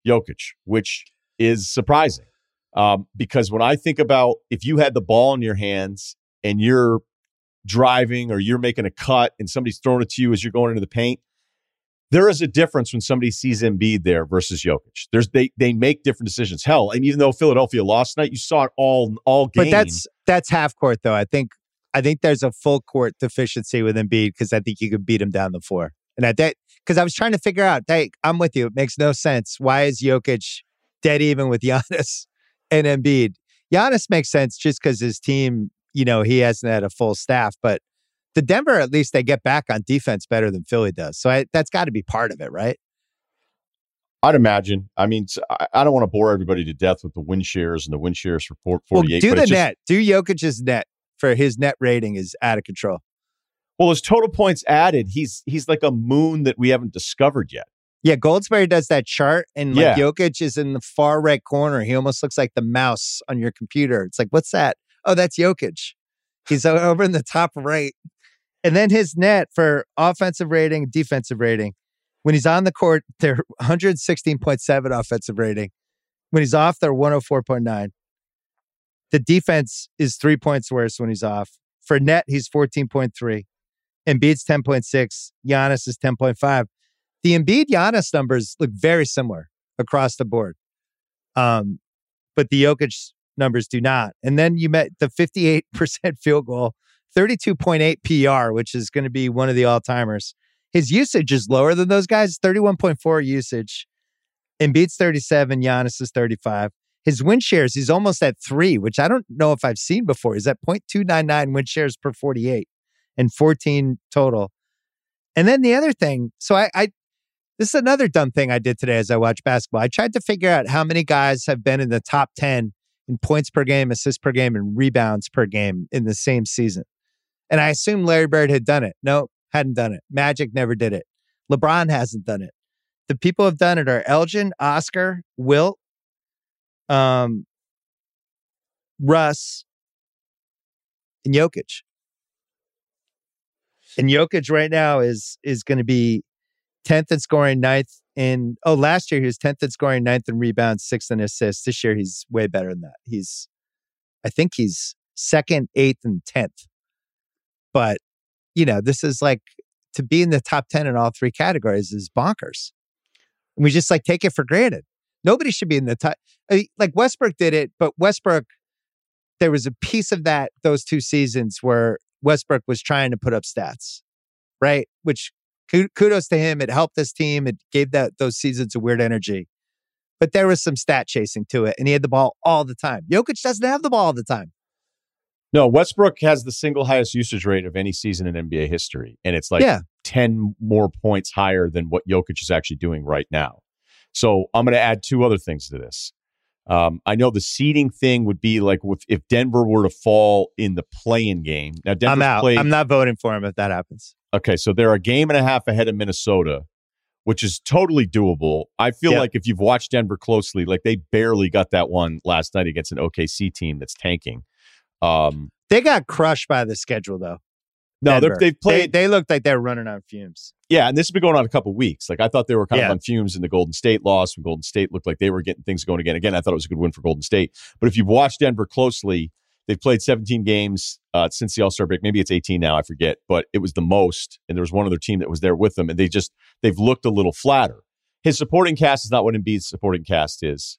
Jokic, which is surprising. Um, because when I think about if you had the ball in your hands and you're driving or you're making a cut and somebody's throwing it to you as you're going into the paint, there is a difference when somebody sees Embiid there versus Jokic. There's they they make different decisions. Hell, and even though Philadelphia lost tonight, you saw it all all game. But that's that's half court though. I think I think there's a full court deficiency with Embiid because I think you could beat him down the floor. And I that because I was trying to figure out. Hey, I'm with you. It makes no sense. Why is Jokic dead even with Giannis and Embiid? Giannis makes sense just because his team, you know, he hasn't had a full staff, but the Denver, at least they get back on defense better than Philly does. So I, that's got to be part of it, right? I'd imagine. I mean, I don't want to bore everybody to death with the win shares and the win shares for 48. Well, do the just, net. Do Jokic's net for his net rating is out of control. Well, his total points added, he's he's like a moon that we haven't discovered yet. Yeah, Goldsberry does that chart, and like yeah. Jokic is in the far right corner. He almost looks like the mouse on your computer. It's like, what's that? Oh, that's Jokic. He's over in the top right. And then his net for offensive rating, defensive rating. When he's on the court, they're 116.7 offensive rating. When he's off, they're 104.9. The defense is three points worse when he's off. For net, he's 14.3. Embiid's 10.6. Giannis is 10.5. The Embiid Giannis numbers look very similar across the board. Um, but the Jokic numbers do not. And then you met the 58% field goal 32.8 PR, which is going to be one of the all timers. His usage is lower than those guys, 31.4 usage. Embiid's 37, Giannis is 35. His win shares, he's almost at three, which I don't know if I've seen before. He's at 0.299 win shares per 48 and 14 total. And then the other thing, so I, I this is another dumb thing I did today as I watched basketball. I tried to figure out how many guys have been in the top 10 in points per game, assists per game, and rebounds per game in the same season. And I assumed Larry Bird had done it. No, hadn't done it. Magic never did it. LeBron hasn't done it. The people who have done it are Elgin, Oscar, Wilt, um, Russ, and Jokic. And Jokic right now is is going to be 10th in scoring, ninth in oh last year he was 10th in scoring, ninth in rebounds, sixth in assists. This year he's way better than that. He's I think he's second, eighth, and tenth but, you know, this is like to be in the top 10 in all three categories is bonkers. And we just like take it for granted. Nobody should be in the top. Eh, like Westbrook did it, but Westbrook, there was a piece of that, those two seasons where Westbrook was trying to put up stats, right? Which kudos to him. It helped this team. It gave that those seasons a weird energy. But there was some stat chasing to it, and he had the ball all the time. Jokic doesn't have the ball all the time. No, Westbrook has the single highest usage rate of any season in NBA history. And it's like yeah. 10 more points higher than what Jokic is actually doing right now. So I'm going to add two other things to this. Um, I know the seeding thing would be like if, if Denver were to fall in the play-in game. Now, Denver's I'm out. Played, I'm not voting for him if that happens. Okay, so they're a game and a half ahead of Minnesota, which is totally doable. I feel yep. like if you've watched Denver closely, like they barely got that one last night against an OKC team that's tanking. Um, they got crushed by the schedule though. No, they've played. They, they looked like they're running on fumes. Yeah, and this has been going on a couple weeks. Like I thought they were kind yeah. of on fumes in the Golden State loss. When Golden State looked like they were getting things going again. Again, I thought it was a good win for Golden State. But if you've watched Denver closely, they've played 17 games uh, since the All Star break. Maybe it's 18 now. I forget, but it was the most. And there was one other team that was there with them, and they just they've looked a little flatter. His supporting cast is not what Embiid's supporting cast is.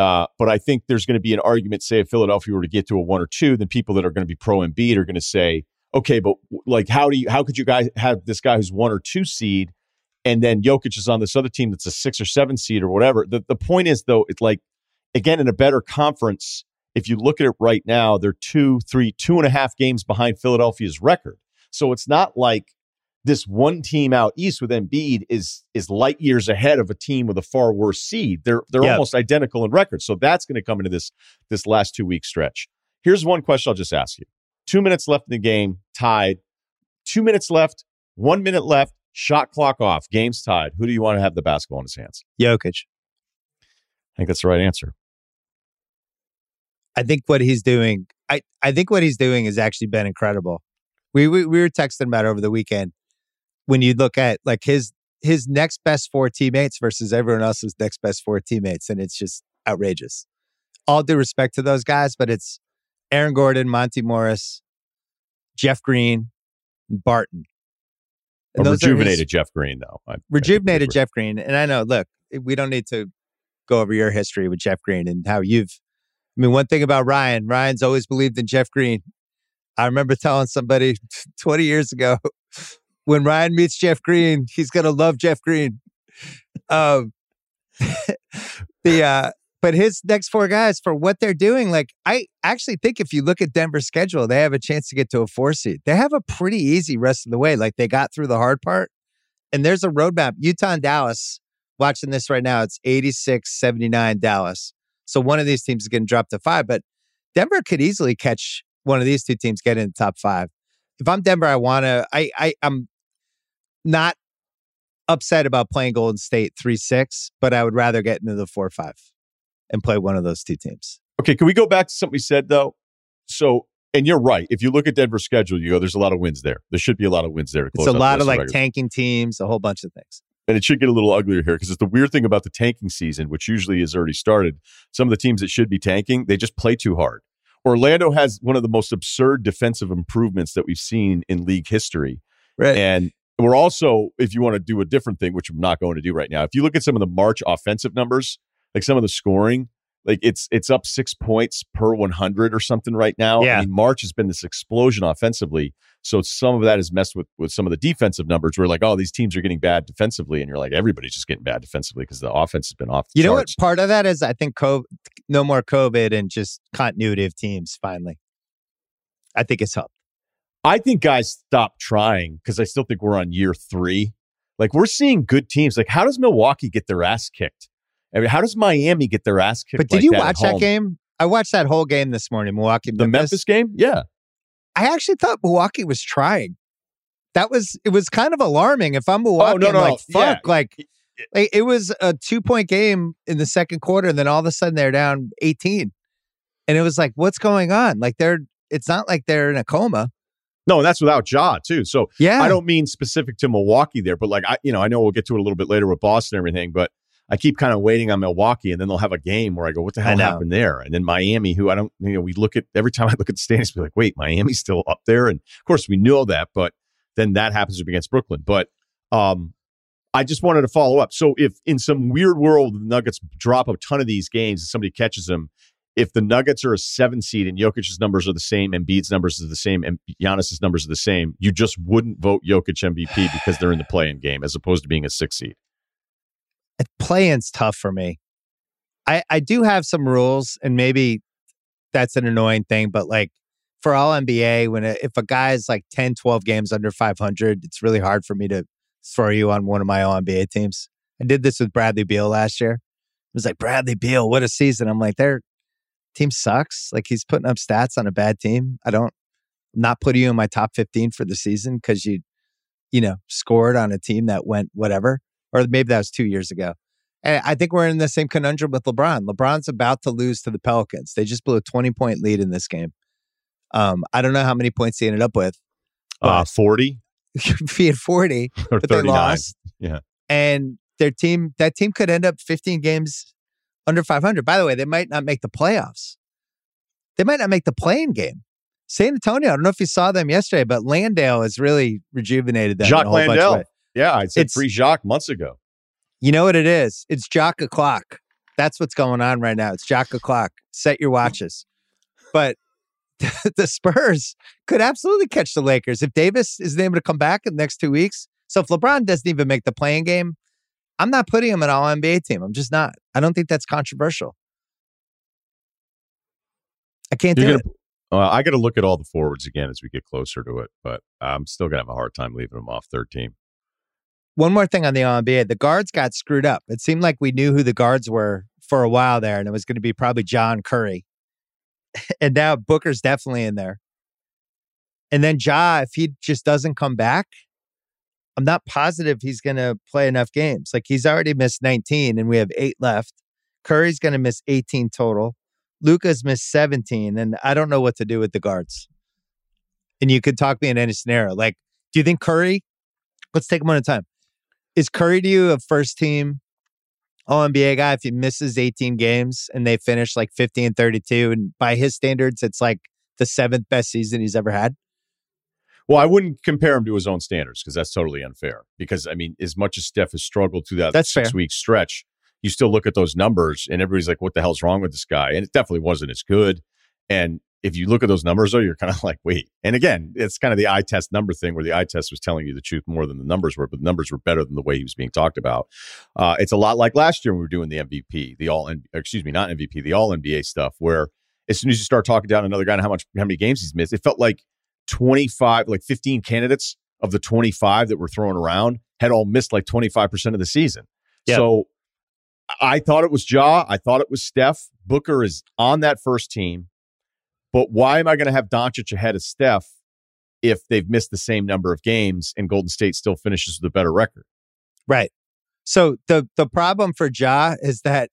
Uh, but I think there's going to be an argument, say, if Philadelphia were to get to a one or two, then people that are going to be pro Embiid are going to say, okay, but like, how do you, how could you guys have this guy who's one or two seed, and then Jokic is on this other team that's a six or seven seed or whatever? The the point is though, it's like again in a better conference. If you look at it right now, they're two, three, two and a half games behind Philadelphia's record. So it's not like this one team out east with Embiid is is light years ahead of a team with a far worse seed. They're they're almost identical in record. So that's going to come into this this last two week stretch. Here's one question I'll just ask you. Two minutes left in the game, tied. Two minutes left, one minute left, shot clock off, game's tied. Who do you want to have the basketball in his hands? Jokic. I think that's the right answer. I think what he's doing, I, I think what he's doing has actually been incredible. We, we we were texting about it over the weekend when you look at like his his next best four teammates versus everyone else's next best four teammates, and it's just outrageous. All due respect to those guys, but it's Aaron Gordon, Monte Morris, Jeff Green, Barton. And rejuvenated his, Jeff Green, though. I, rejuvenated I Jeff Green, and I know. Look, we don't need to go over your history with Jeff Green and how you've. I mean, one thing about Ryen, Ryen's always believed in Jeff Green. I remember telling somebody 20 years ago when Ryen meets Jeff Green, he's to love Jeff Green. Um, the uh, but his next four guys for what they're doing, like I actually think if you look at Denver's schedule, they have a chance to get to a four seed. They have a pretty easy rest of the way. Like they got through the hard part, and there's a roadmap. Utah and Dallas. Watching this right now, it's 86 79 Dallas. So one of these teams is going to drop to five, but Denver could easily catch one of these two teams get in the top five. If I'm Denver, I want to. I, I I'm not upset about playing Golden State three six, but I would rather get into the four five and play one of those two teams. Okay, can we go back to something we said though? So, and you're right. If you look at Denver's schedule, you go, "There's a lot of wins there. There should be a lot of wins there." it's a lot of like tanking teams, a whole bunch of things. And it should get a little uglier here because it's the weird thing about the tanking season, which usually has already started. Some of the teams that should be tanking, they just play too hard. Orlando has one of the most absurd defensive improvements that we've seen in league history. Right. And we're also, if you want to do a different thing, which I'm not going to do right now, if you look at some of the March offensive numbers, like some of the scoring, like it's it's up six points per 100 or something right now. Yeah. I mean, March has been this explosion offensively. So some of that has messed with with some of the defensive numbers. We're like, oh, these teams are getting bad defensively, and you're like, everybody's just getting bad defensively because the offense has been off. you know charts. what? Part of that is I think COVID, no more COVID and just continuity of teams. Finally, I think it's helped. I think guys stop trying because I still think we're on year three. Like we're seeing good teams. Like how does Milwaukee get their ass kicked? I mean, how does Miami get their ass kicked? But did like you that watch that game? I watched that whole game this morning, Milwaukee. The Memphis game? Yeah. I actually thought Milwaukee was trying. That was it was kind of alarming. If I'm oh, Milwaukee, oh, no, no, like fuck, yeah. like it was a two point game in the second quarter, and then all of a sudden they're down 18. And it was like, what's going on? Like they're it's not like they're in a coma. No, and that's without Ja too. So yeah, I don't mean specific to Milwaukee there, but like I, you know, I know we'll get to it a little bit later with Boston and everything, but I keep kind of waiting on Milwaukee, and then they'll have a game where I go, "What the hell happened there?" And then Miami, who I don't, you know, we look at every time I look at the standings, be like, "Wait, Miami's still up there?" And of course, we know that, but then that happens against Brooklyn. But um, I just wanted to follow up. So, if in some weird world the Nuggets drop a ton of these games and somebody catches them, if the Nuggets are a seven seed and Jokic's numbers are the same, and Embiid's numbers are the same, and Giannis's numbers are the same, you just wouldn't vote Jokic MVP because they're in the play-in game as opposed to being a six seed play-in's tough for me. I I do have some rules, and maybe that's an annoying thing, but like for all NBA, when a, if a guy is like 10, 12 games under 500, it's really hard for me to throw you on one of my all NBA teams. I did this with Bradley Beal last year. It was like, Bradley Beal, what a season. I'm like, their team sucks. Like he's putting up stats on a bad team. I don't, not putting you in my top 15 for the season because you, you know, scored on a team that went whatever or maybe that was two years ago. And I think we're in the same conundrum with LeBron. LeBron's about to lose to the Pelicans. They just blew a 20 point lead in this game. Um, I don't know how many points he ended up with. Uh, 40? he had 40, or but 39. they lost. Yeah. And their team, that team could end up 15 games under 500. By the way, they might not make the playoffs. They might not make the play-in game. San Antonio, I don't know if you saw them yesterday, but Landale has really rejuvenated them. Jock Landale. Yeah, I said it's, free Jock months ago. You know what it is? It's Jock o'clock. That's what's going on right now. It's Jock o'clock. Set your watches. But the Spurs could absolutely catch the Lakers if Davis is able to come back in the next two weeks. So if LeBron doesn't even make the play-in game, I'm not putting him in all NBA team. I'm just not. I don't think that's controversial. I can't You're do gonna, it. Uh, I got to look at all the forwards again as we get closer to it, but I'm still gonna have a hard time leaving them off third team. One more thing on the NBA, the guards got screwed up. It seemed like we knew who the guards were for a while there, and it was going to be probably John Curry. and now Booker's definitely in there. And then Ja, if he just doesn't come back, I'm not positive he's going to play enough games. Like he's already missed 19, and we have eight left. Curry's going to miss 18 total. Luka's missed 17, and I don't know what to do with the guards. And you could talk me in any scenario. Like, do you think Curry? Let's take one at a time. Is Curry to you a first team All NBA guy if he misses 18 games and they finish like 50 and 32? And by his standards, it's like the seventh best season he's ever had? Well, I wouldn't compare him to his own standards because that's totally unfair. Because I mean, as much as Steph has struggled through that That's six fair. week stretch, you still look at those numbers and everybody's like, "What the hell's wrong with this guy?" And it definitely wasn't as good. And if you look at those numbers, though, you're kind of like, "Wait." And again, it's kind of the eye test number thing, where the eye test was telling you the truth more than the numbers were, but the numbers were better than the way he was being talked about. Uh, it's a lot like last year when we were doing the MVP, the all, excuse me, not MVP, the All NBA stuff, where as soon as you start talking down another guy and how much how many games he's missed, it felt like 25, like 15 candidates of the 25 that were thrown around had all missed like 25% of the season. Yeah. So I thought it was Ja. I thought it was Steph. Booker is on that first team. But why am I going to have Doncic ahead of Steph if they've missed the same number of games and Golden State still finishes with a better record? Right. So the the problem for Ja is that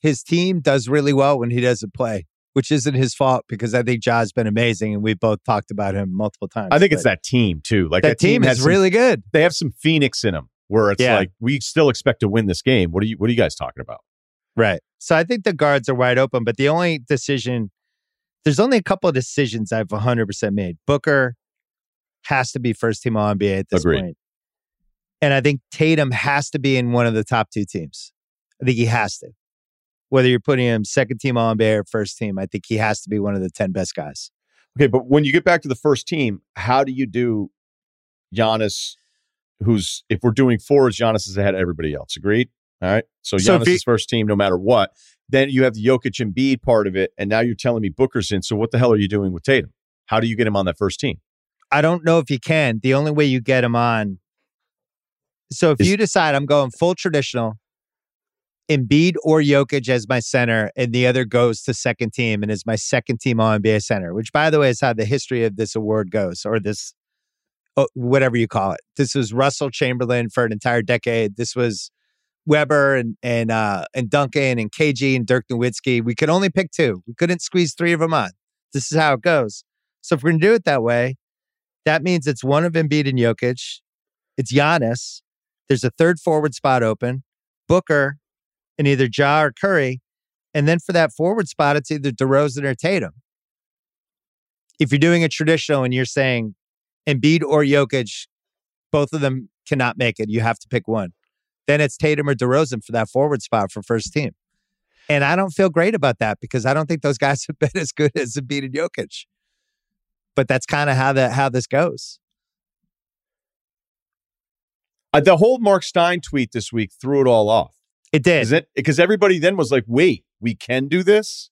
his team does really well when he doesn't play, which isn't his fault because I think Ja's been amazing and we've both talked about him multiple times. I think it's that team too. Like that, team, has is some- really good. they have some Phoenix in them where it's Yeah. like we still expect to win this game. What are you what are you guys talking about? Right. So I think the guards are wide open, but the only decision there's only a couple of decisions I've 100% made. Booker has to be first team All NBA at this Agreed. point. And I think Tatum has to be in one of the top two teams. I think he has to. Whether you're putting him second team All NBA or first team, I think he has to be one of the 10 best guys. Okay, but when you get back to the first team, how do you do Giannis, who's if we're doing fours, Giannis is ahead of everybody else. Agreed? All right. So So Giannis you- is first team no matter what. Then you have the Jokic and Embiid part of it, and now you're telling me Booker's in. So what the hell are you doing with Tatum? How do you get him on that first team? I don't know if you can. The only way you get him on. So if Is- you decide I'm going full traditional, Embiid or Jokic as my center, and the other goes to second team and is my second team All NBA center, which by the way is how the history of this award goes, or this, oh, whatever you call it. This was Russell Chamberlain for an entire decade. This was Webber and and uh, and Duncan and KG and Dirk Nowitzki. We could only pick two. We couldn't squeeze three of them on. This is how it goes. So if we're gonna do it that way, that means it's one of Embiid and Jokic. It's Giannis. There's a third forward spot open, Booker, and either Ja or Curry. And then for that forward spot, it's either DeRozan or Tatum. If you're doing a traditional and you're saying Embiid or Jokic, both of them cannot make it, you have to pick one. Then it's Tatum or DeRozan for that forward spot for first team. And I don't feel great about that because I don't think those guys have been as good as Embiid and Jokic. But that's kind of how that how this goes. Uh, the whole Mark Stein tweet this week threw it all off. It did. Is it because everybody then was like, "Wait, we can do this,"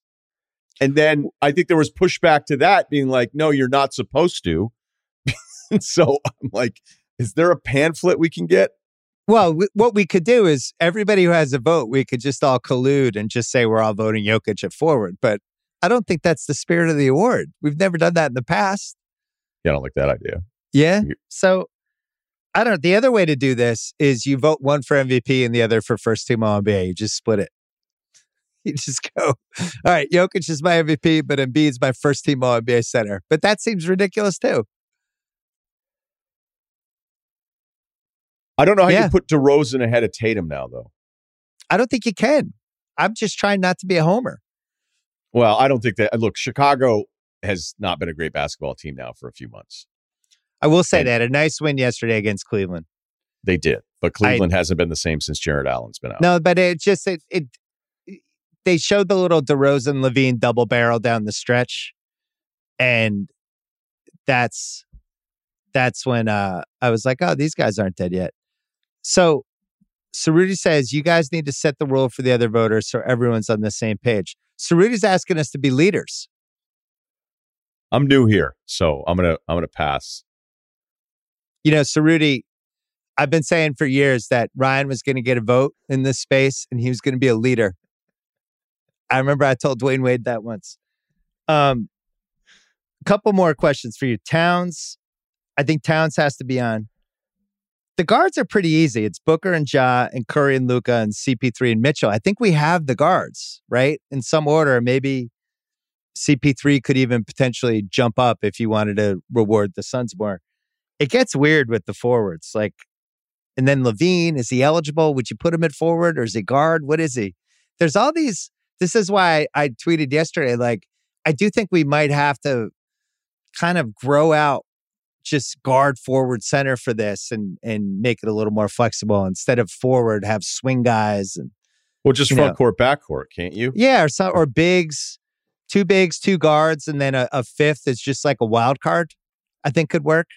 and then I think there was pushback to that, being like, "No, you're not supposed to." so I'm like, "Is there a pamphlet we can get?" Well, w- what we could do is everybody who has a vote, we could just all collude and just say we're all voting Jokic at forward. But I don't think that's the spirit of the award. We've never done that in the past. Yeah, I don't like that idea. Yeah. So I don't. The other way to do this is you vote one for MVP and the other for first team All NBA. You just split it. You just go, all right. Jokic is my MVP, but Embiid's my first team All NBA center. But that seems ridiculous too. I don't know how Yeah. you put DeRozan ahead of Tatum now, though. I don't think you can. I'm just trying not to be a homer. Well, I don't think that. Look, Chicago has not been a great basketball team now for a few months. I will say And- they had a nice win yesterday against Cleveland. They did, but Cleveland hasn't been the same since Jarrett Allen's been out. No, but it just it, it they showed the little DeRozan LaVine double barrel down the stretch, and that's that's when uh, I was like, oh, these guys aren't dead yet. So, Cerruti says you guys need to set the rule for the other voters so everyone's on the same page. Cerruti's asking us to be leaders. I'm new here, so I'm gonna I'm gonna pass. You know, Cerruti, I've been saying for years that Ryen was going to get a vote in this space and he was going to be a leader. I remember I told Dwyane Wade that once. Um, a couple more questions for you. Towns, I think Towns has to be on. The guards are pretty easy. It's Booker and Ja and Curry and Luka and CP3 and Mitchell. I think we have the guards, right? In some order, maybe CP3 could even potentially jump up if you wanted to reward the Suns more. It gets weird with the forwards. Like, and then LaVine, is he eligible? Would you put him at forward or is he guard? What is he? There's all these. This is why I tweeted yesterday. Like, I do think we might have to kind of grow out just guard forward center for this and and make it a little more flexible instead of forward have swing guys and well just front know. court back court can't you yeah or some or bigs two bigs two guards and then a, a fifth that's just like a wild card i think could work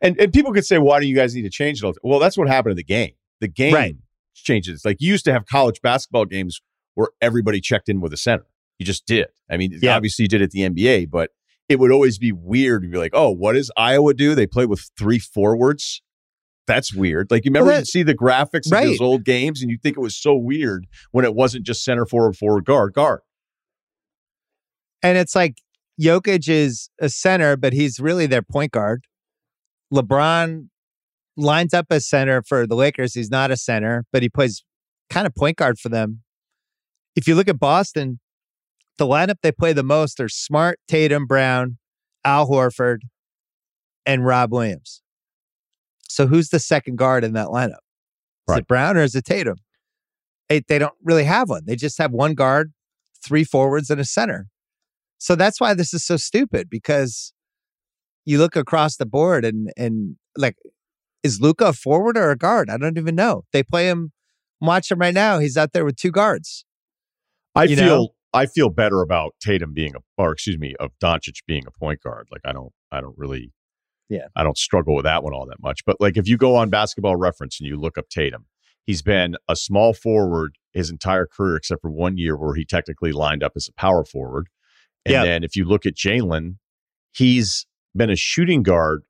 and and people could say why do you guys need to change it well that's what happened in the game the game right. changes like you used to have college basketball games where everybody checked in with a center you just did i mean yeah. obviously you did at the nba but it would always be weird to be like, oh, what does Iowa do? They play with three forwards. That's weird. Like you remember well, that, you see the graphics right. of those old games and you think it was so weird when it wasn't just center forward, forward, guard, guard. And it's like Jokic is a center, but he's really their point guard. LeBron lines up as center for the Lakers. He's not a center, but he plays kind of point guard for them. If you look at Boston, the lineup they play the most are Smart, Tatum, Brown, Al Horford, and Rob Williams. So who's the second guard in that lineup? Is right. it Brown or is it Tatum? They, they don't really have one. They just have one guard, three forwards, and a center. So that's why this is so stupid because you look across the board and and like is Luka a forward or a guard? I don't even know. They play him. Watch him right now. He's out there with two guards. I you feel know? I feel better about Tatum being a, or excuse me, of Doncic being a point guard. Like I don't, I don't really, yeah, I don't struggle with that one all that much. But like if you go on Basketball Reference and you look up Tatum, he's been a small forward his entire career except for one year where he technically lined up as a power forward. And yep. then if you look at Jalen, he's been a shooting guard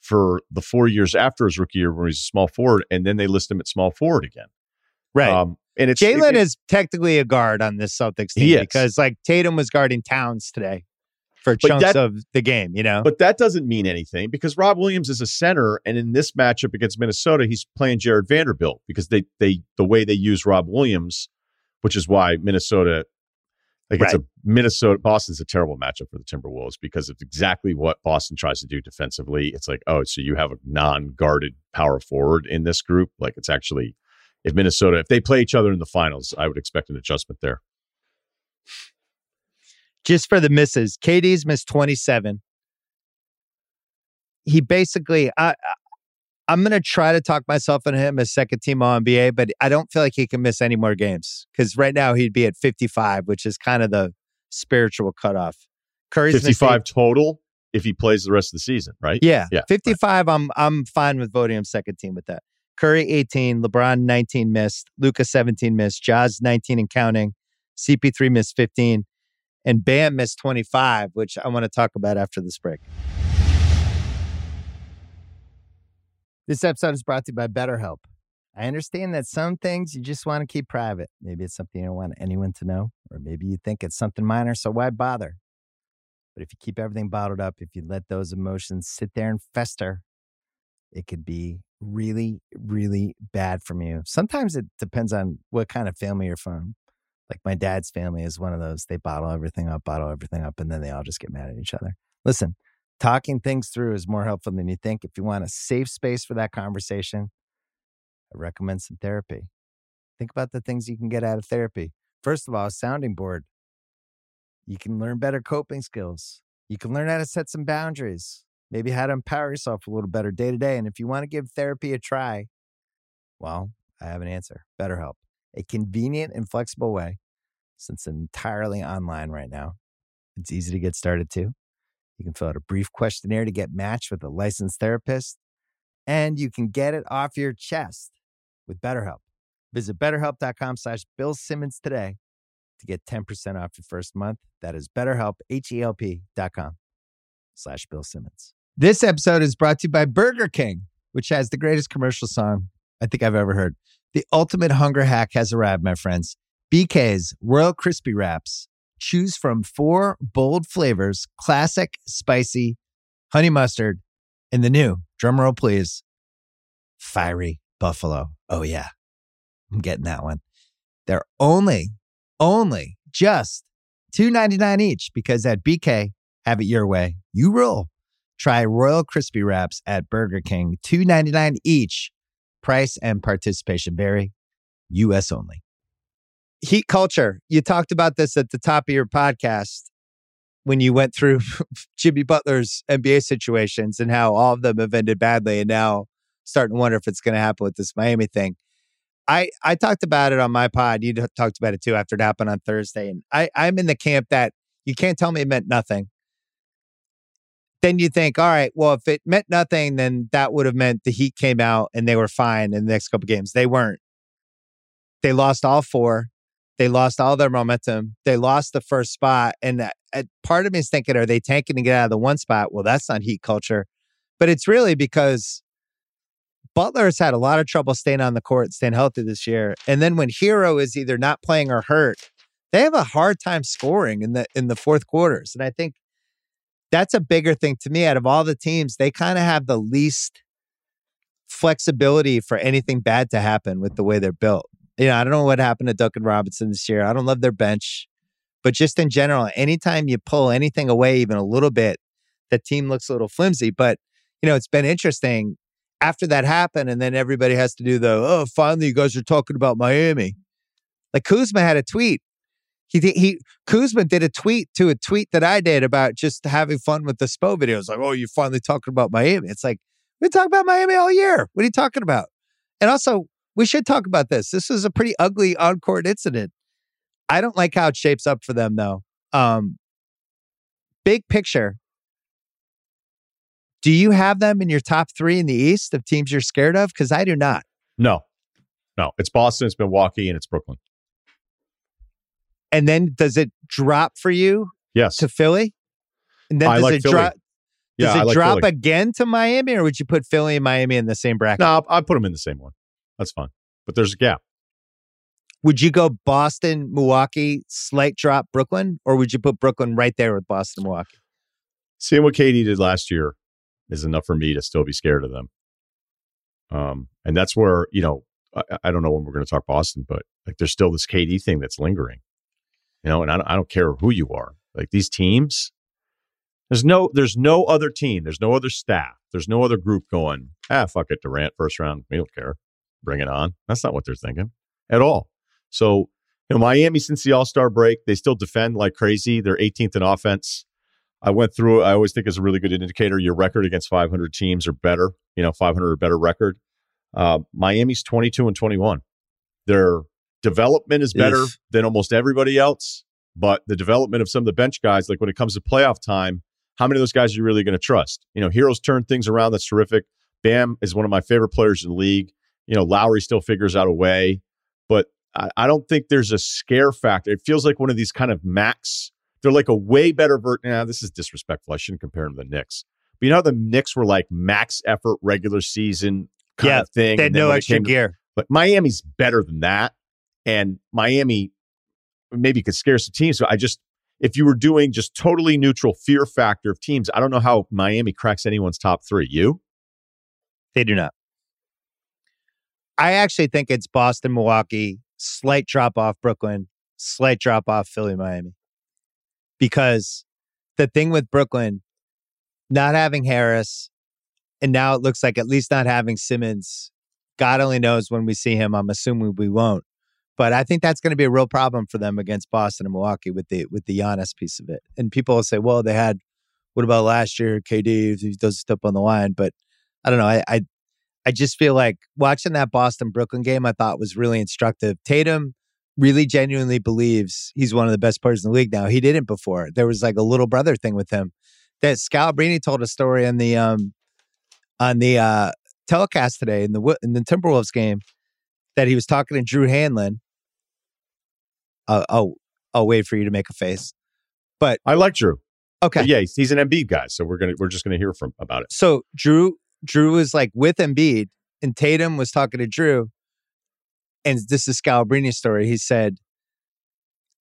for the four years after his rookie year where he's a small forward, and then they list him at small forward again. Right. Um, and it's Jalen is technically a guard on this Celtics team because like Tatum was guarding Towns today for chunks that, of the game, you know. But that doesn't mean anything because Rob Williams is a center, and in this matchup against Minnesota, he's playing Jarred Vanderbilt because they they the way they use Rob Williams, which is why Minnesota. Like right. it's a Minnesota Boston's a terrible matchup for the Timberwolves because it's exactly what Boston tries to do defensively. It's like, oh, so you have a non-guarded power forward in this group. Like it's actually if Minnesota, if they play each other in the finals, I would expect an adjustment there. Just for the misses, KD's missed 27. He basically, I, I'm going to try to talk myself into him as second team All NBA, but I don't feel like he can miss any more games because right now he'd be at 55, which is kind of the spiritual cutoff. Curry's 55 total if he plays the rest of the season, right? Yeah, yeah. 55. Right. I'm I'm fine with voting him second team with that. Curry 18, LeBron 19 missed, Luka 17 missed, Jazz 19 and counting, CP3 missed 15, and Bam missed 25, which I want to talk about after this break. This episode is brought to you by BetterHelp. I understand that some things you just want to keep private. Maybe it's something you don't want anyone to know, or maybe you think it's something minor, so why bother? But if you keep everything bottled up, if you let those emotions sit there and fester, it could be really, really bad from you. Sometimes it depends on what kind of family you're from. Like my dad's family is one of those. They bottle everything up, bottle everything up, and then they all just get mad at each other. Listen, talking things through is more helpful than you think. If you want a safe space for that conversation, I recommend some therapy. Think about the things you can get out of therapy. First of all, a sounding board. You can learn better coping skills. You can learn how to set some boundaries maybe how to empower yourself a little better day to day. And if you want to give therapy a try, well, I have an answer BetterHelp, a convenient and flexible way since entirely online right now. It's easy to get started too. You can fill out a brief questionnaire to get matched with a licensed therapist, and you can get it off your chest with BetterHelp. Visit betterhelp.com slash Bill Simmons today to get 10% off your first month. That is betterhelp, H-E-L-P dot com slash Bill Simmons. This episode is brought to you by Burger King, which has the greatest commercial song I think I've ever heard. The ultimate hunger hack has arrived, my friends. BK's Royal Crispy Wraps. Choose from four bold flavors classic, spicy, honey mustard, and the new, drumroll please, fiery buffalo. Oh, yeah, I'm getting that one. They're only, only just two ninety nine each because at BK, have it your way. You roll. Try Royal Crispy Wraps at Burger King, two ninety nine each. Price and participation vary. U.S. only. Heat culture. You talked about this at the top of your podcast when you went through Jimmy Butler's NBA situations and how all of them have ended badly, and now starting to wonder if it's going to happen with this Miami thing. I I talked about it on my pod. You talked about it too after it happened on Thursday, and I I'm in the camp that you can't tell me it meant nothing. Then you think, all right, well, if it meant nothing, then that would have meant the Heat came out and they were fine in the next couple games. They weren't. They lost all four. They lost all their momentum. They lost the first spot, and uh, part of me is thinking, are they tanking to get out of the one spot? Well, that's not Heat culture, but it's really because Butler has had a lot of trouble staying on the court, staying healthy this year. And then when Herro is either not playing or hurt, they have a hard time scoring in the in the fourth quarters. And I think that's a bigger thing to me. Out of all the teams, they kind of have the least flexibility for anything bad to happen with the way they're built. You know, I don't know what happened to Duncan Robinson this year. I don't love their bench, but just in general, anytime you pull anything away even a little bit, the team looks a little flimsy. But you know, it's been interesting after that happened, and then everybody has to do the oh, finally you guys are talking about Miami. Like Kuzma had a tweet. He he Kuzma did a tweet to a tweet that I did about just having fun with the Spo videos. Like, oh, you're finally talking about Miami. It's like we talk about Miami all year. What are you talking about? And also, we should talk about this. This is a pretty ugly on court incident. I don't like how it shapes up for them though. Um, big picture, do you have them in your top three in the East of teams you're scared of? Because I do not. No, no. It's Boston, it's Milwaukee, and it's Brooklyn. And then does it drop for you? Yes. To Philly? And then I does like it Philly. drop? Does Yeah, it I like drop Philly. again to Miami, or would you put Philly and Miami in the same bracket? No, I'll, I'll put them in the same one. That's fine. But there's a gap. Would you go Boston, Milwaukee, slight drop Brooklyn, or would you put Brooklyn right there with Boston, Milwaukee? Seeing what KD did last year is enough for me to still be scared of them. Um, and that's where you know I, I don't know when we're going to talk Boston, but like there's still this KD thing that's lingering. You know, and I don't, I don't care who you are. Like these teams, there's no there's no other team, there's no other staff, there's no other group going. Ah, fuck it, Durant first round. We don't care. Bring it on. That's not what they're thinking at all. So, you know, Miami since the All Star break, they still defend like crazy. They're 18th in offense. I went through. I always think is a really good indicator. Your record against 500 teams or better. You know, 500 or better record. Uh, Miami's 22 and 21. Their development is better than almost everybody else, but the development of some of the bench guys, like when it comes to playoff time, how many of those guys are you really going to trust? You know, Herro's turn things around. That's terrific. Bam is one of my favorite players in the league. You know, Lowry still figures out a way, but I, I don't think there's a scare factor. It feels like one of these kind of max. They're like a way better version. Nah, this is disrespectful. I shouldn't compare them to the Knicks. But you know, how the Knicks were like max effort regular season kind Yeah, of thing. They had no extra came to- gear. but Miami's better than that. And Miami maybe could scare some teams. So I just, if you were doing just totally neutral fear factor of teams, I don't know how Miami cracks anyone's top three. You? They do not. I actually think it's Boston, Milwaukee, slight drop off Brooklyn, slight drop off Philly, Miami. Because the thing with Brooklyn, not having Harris, and now it looks like at least not having Simmons, God only knows when we see him. I'm assuming we won't. But I think that's going to be a real problem for them against Boston and Milwaukee with the with the Giannis piece of it. And people will say, well, they had what about last year, KD, he does step on the line? But I don't know. I, I I just feel like watching that Boston Brooklyn game, I thought was really instructive. Tatum really genuinely believes he's one of the best players in the league now. He didn't before. There was like a little brother thing with him. That Scalabrine told a story on the um on the uh telecast today in the in the Timberwolves game that he was talking to Drew Hanlen. Uh, oh, I'll wait for you to make a face. But I like Drew. Okay. But yeah, he's, he's an Embiid guy, so we're gonna we're just gonna hear from about it. so Drew Drew was like with Embiid, and Tatum was talking to Drew, and this is Scalabrine's story. He said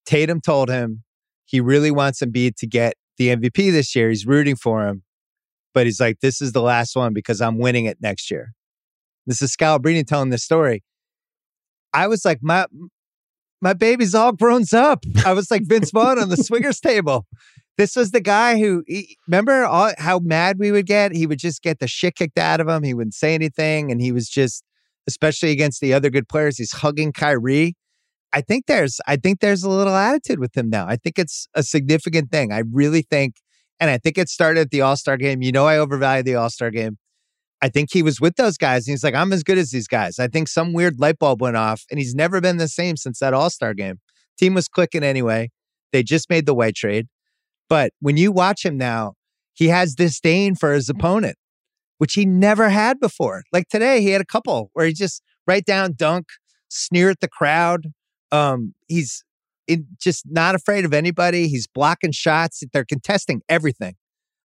Tatum told him he really wants Embiid to get the MVP this year. He's rooting for him, but he's like, "This is the last one because I'm winning it next year." This is Scalabrine telling this story. I was like, my my baby's all grown up. I was like Vince Vaughn on the swingers table. This was the guy who, he, remember all, how mad we would get? He would just get the shit kicked out of him. He wouldn't say anything. And he was just, especially against the other good players, he's hugging Kyrie. I think there's, I think there's a little attitude with him now. I think it's a significant thing. I really think, and I think it started at the All Star game. You know, I overvalue the All Star game. I think he was with those guys and he's like, I'm as good as these guys. I think some weird light bulb went off and he's never been the same since that All Star game. Team was clicking anyway. They just made the white trade. But when you watch him now, he has disdain for his opponent, which he never had before. Like today, he had a couple where he just write down dunk, sneer at the crowd. Um, he's in, just not afraid of anybody. He's blocking shots. They're contesting everything.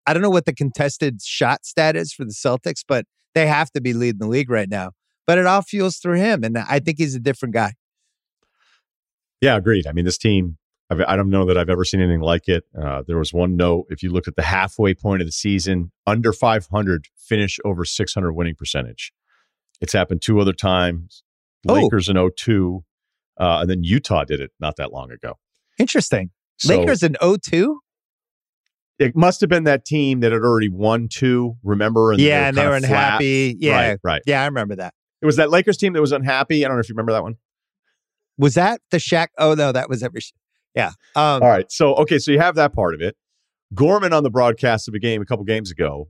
I don't know what the contested shot stat is for the Celtics, but they have to be leading the league right now. But it all fuels through him. And I think he's a different guy. Yeah, agreed. I mean, this team, I've, I do not know that I've ever seen anything like it. Uh, there was one note. If you look at the halfway point of the season, under 500, finish over 600 winning percentage. It's happened two other times. Oh. Lakers in 02, uh, and then Utah did it not that long ago. Interesting. So, Lakers in 02? It must have been that team that had already won two. Remember? And yeah, and they were unhappy. Flat. Yeah, right, right. Yeah, I remember that. It was that Lakers team that was unhappy. I don't know if you remember that one. Was that the Shaq? Oh no, that was every. Yeah. Um, All right. So okay, so you have that part of it. Gorman on the broadcast of a game a couple games ago.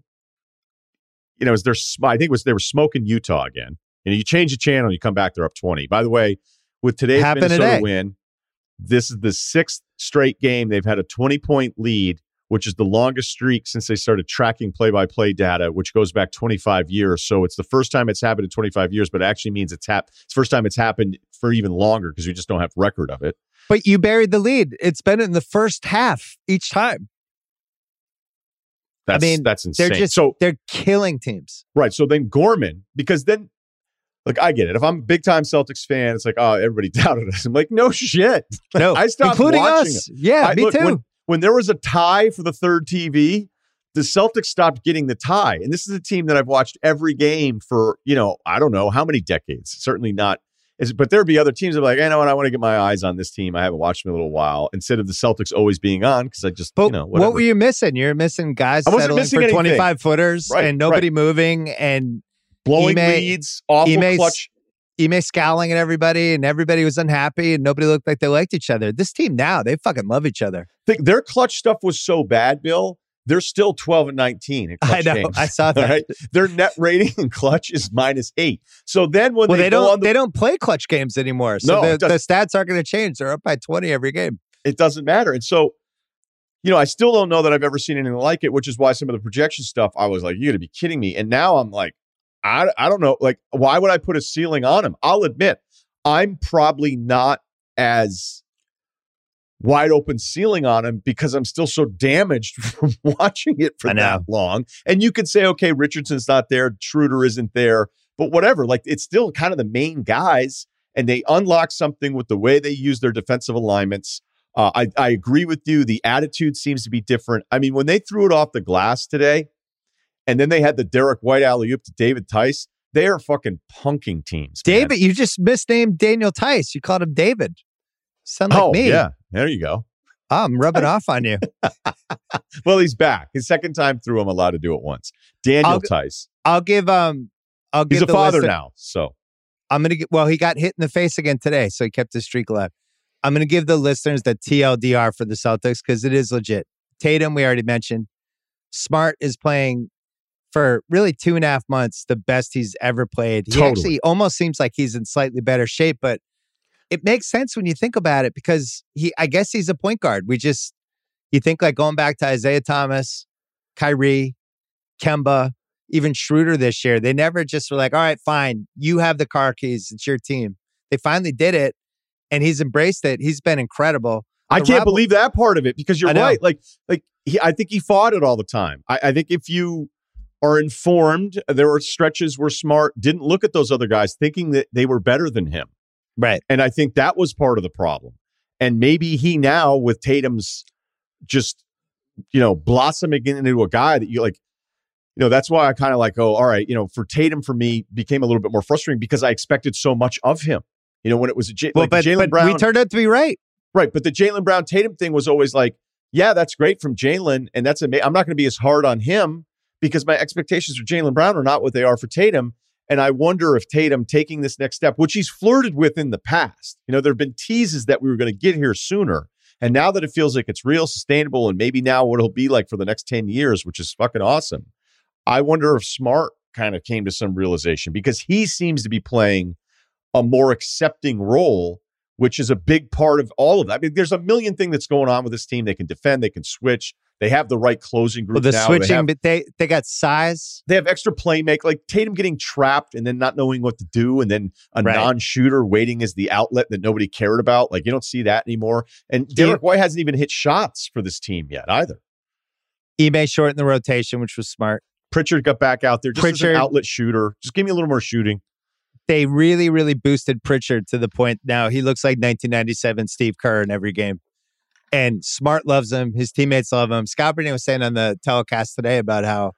You know, is there? I think it was they were smoking Utah again. And you change the channel, you come back, they're up twenty. By the way, with today's Minnesota today. win, this is the sixth straight game they've had a twenty point lead which is the longest streak since they started tracking play by play data, which goes back 25 years. So it's the first time it's happened in 25 years, but it actually means it's, hap- it's first time it's happened for even longer because we just don't have record of it. But you buried the lead. It's been in the first half each time. That's, I mean, that's insane. They're just so they're killing teams, right? So then Gorman, because then, look, I get it. If I'm a big time Celtics fan, it's like, oh, everybody doubted us. I'm like, no shit. No, I stopped including us. It. Yeah, I, me look, too. When, when there was a tie for the third TV, the Celtics stopped getting the tie. And this is a team that I've watched every game for, you know, I don't know how many decades. Certainly not. But there'd be other teams that are like, hey, you know what? I want to get my eyes on this team. I haven't watched them in a little while. Instead of the Celtics always being on, because I just, but you know, whatever. what were you missing? You're missing guys settling missing for 25 footers right, and nobody right. moving and blowing Ime, leads, awful Ime's, clutch. Ime scowling at everybody, and everybody was unhappy, and nobody looked like they liked each other. This team now, they fucking love each other. Think their clutch stuff was so bad, Bill. They're still 12 and 19 I know. Games, I saw that. Right? Their net rating in clutch is minus eight. So then when well, they, they don't the, they don't play clutch games anymore. So no, the, the stats aren't going to change. They're up by 20 every game. It doesn't matter. And so, you know, I still don't know that I've ever seen anything like it, which is why some of the projection stuff I was like, you got to be kidding me. And now I'm like, I, I don't know. Like, why would I put a ceiling on him? I'll admit, I'm probably not as wide open ceiling on him because I'm still so damaged from watching it for that long. And you could say, okay, Richardson's not there, Schroeder isn't there, but whatever. Like, it's still kind of the main guys, and they unlock something with the way they use their defensive alignments. Uh, I, I agree with you. The attitude seems to be different. I mean, when they threw it off the glass today, and then they had the Derek White alley oop to David Theis. They are fucking punking teams. David, you just misnamed Daniel Theis. You called him David. Sound like oh, me. Yeah, there you go. I'm rubbing off on you. well, he's back. His second time through, I'm allowed to do it once. Daniel I'll, Theis. I'll give um I'll give He's a father now, so I'm gonna get well, he got hit in the face again today, so he kept his streak alive. I'm gonna give the listeners the TLDR for the Celtics because it is legit. Tatum, we already mentioned. Smart is playing for really two and a half months the best he's ever played. He totally. actually almost seems like he's in slightly better shape, but it makes sense when you think about it because he I guess he's a point guard. We just you think like going back to Isaiah Thomas, Kyrie, Kemba, even Schroeder this year. They never just were like, all right, fine, you have the car keys, it's your team. They finally did it and he's embraced it. He's been incredible. I can't believe that part of it because you're right. Like, like he, I think he fought it all the time. I, I think if you are informed. There were stretches were Smart didn't look at those other guys thinking that they were better than him. Right. And I think that was part of the problem. And maybe he now, with Tatum's just, you know, blossoming into a guy that you like, you know, that's why I kind of like, oh, all right, you know, for Tatum for me became a little bit more frustrating because I expected so much of him. You know, when it was a J- well, like but, Jaylen Brown, we turned out to be right. right? But the Jaylen Brown Tatum thing was always like, yeah, that's great from Jaylen, and that's amazing. I'm not going to be as hard on him because my expectations for Jaylen Brown are not what they are for Tatum. And I wonder if Tatum taking this next step, which he's flirted with in the past, you know, there have been teases that we were going to get here sooner. And now that it feels like it's real, sustainable, and maybe now what it'll be like for the next 10 years, which is fucking awesome. I wonder if Smart kind of came to some realization because he seems to be playing a more accepting role, which is a big part of all of that. I mean, there's a million things that's going on with this team. They can defend, they can switch, they have the right closing group. Well, the now. switching, they have, but they they got size. they have extra playmaker, like Tatum getting trapped and then not knowing what to do, and then a Right. non-shooter waiting as the outlet that nobody cared about. Like you don't see that anymore. And Derek White hasn't even hit shots for this team yet either. Ime shortened the rotation, which was smart. Pritchard got back out there just as Pritchard- an outlet shooter. Just give me a little more shooting. They really, really boosted Pritchard to the point now he looks like 1997 Steve Kerr in every game. And Smart loves him. His teammates love him. Scalabrine was saying on the telecast today about how,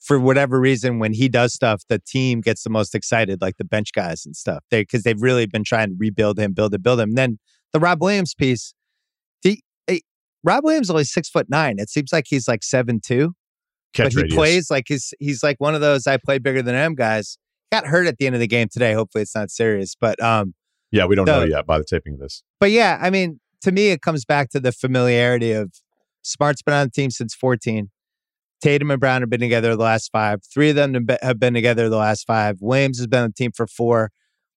for whatever reason, when he does stuff, the team gets the most excited, like the bench guys and stuff. They because they've really been trying to rebuild him, build it, build him. And then the Rob Williams piece. The, eh, Rob Williams is only six foot nine. It seems like he's like seven two. Catch but he radius. plays like he's he's like one of those I play bigger than him guys. Got hurt at the end of the game today. Hopefully it's not serious. But um Yeah, we don't the- know yet by the taping of this. but yeah, I mean, to me it comes back to the familiarity of Smart's been on the team since 14. Tatum and Brown have been together the last five. Three of them have been- together the last five. Williams has been on the team for four.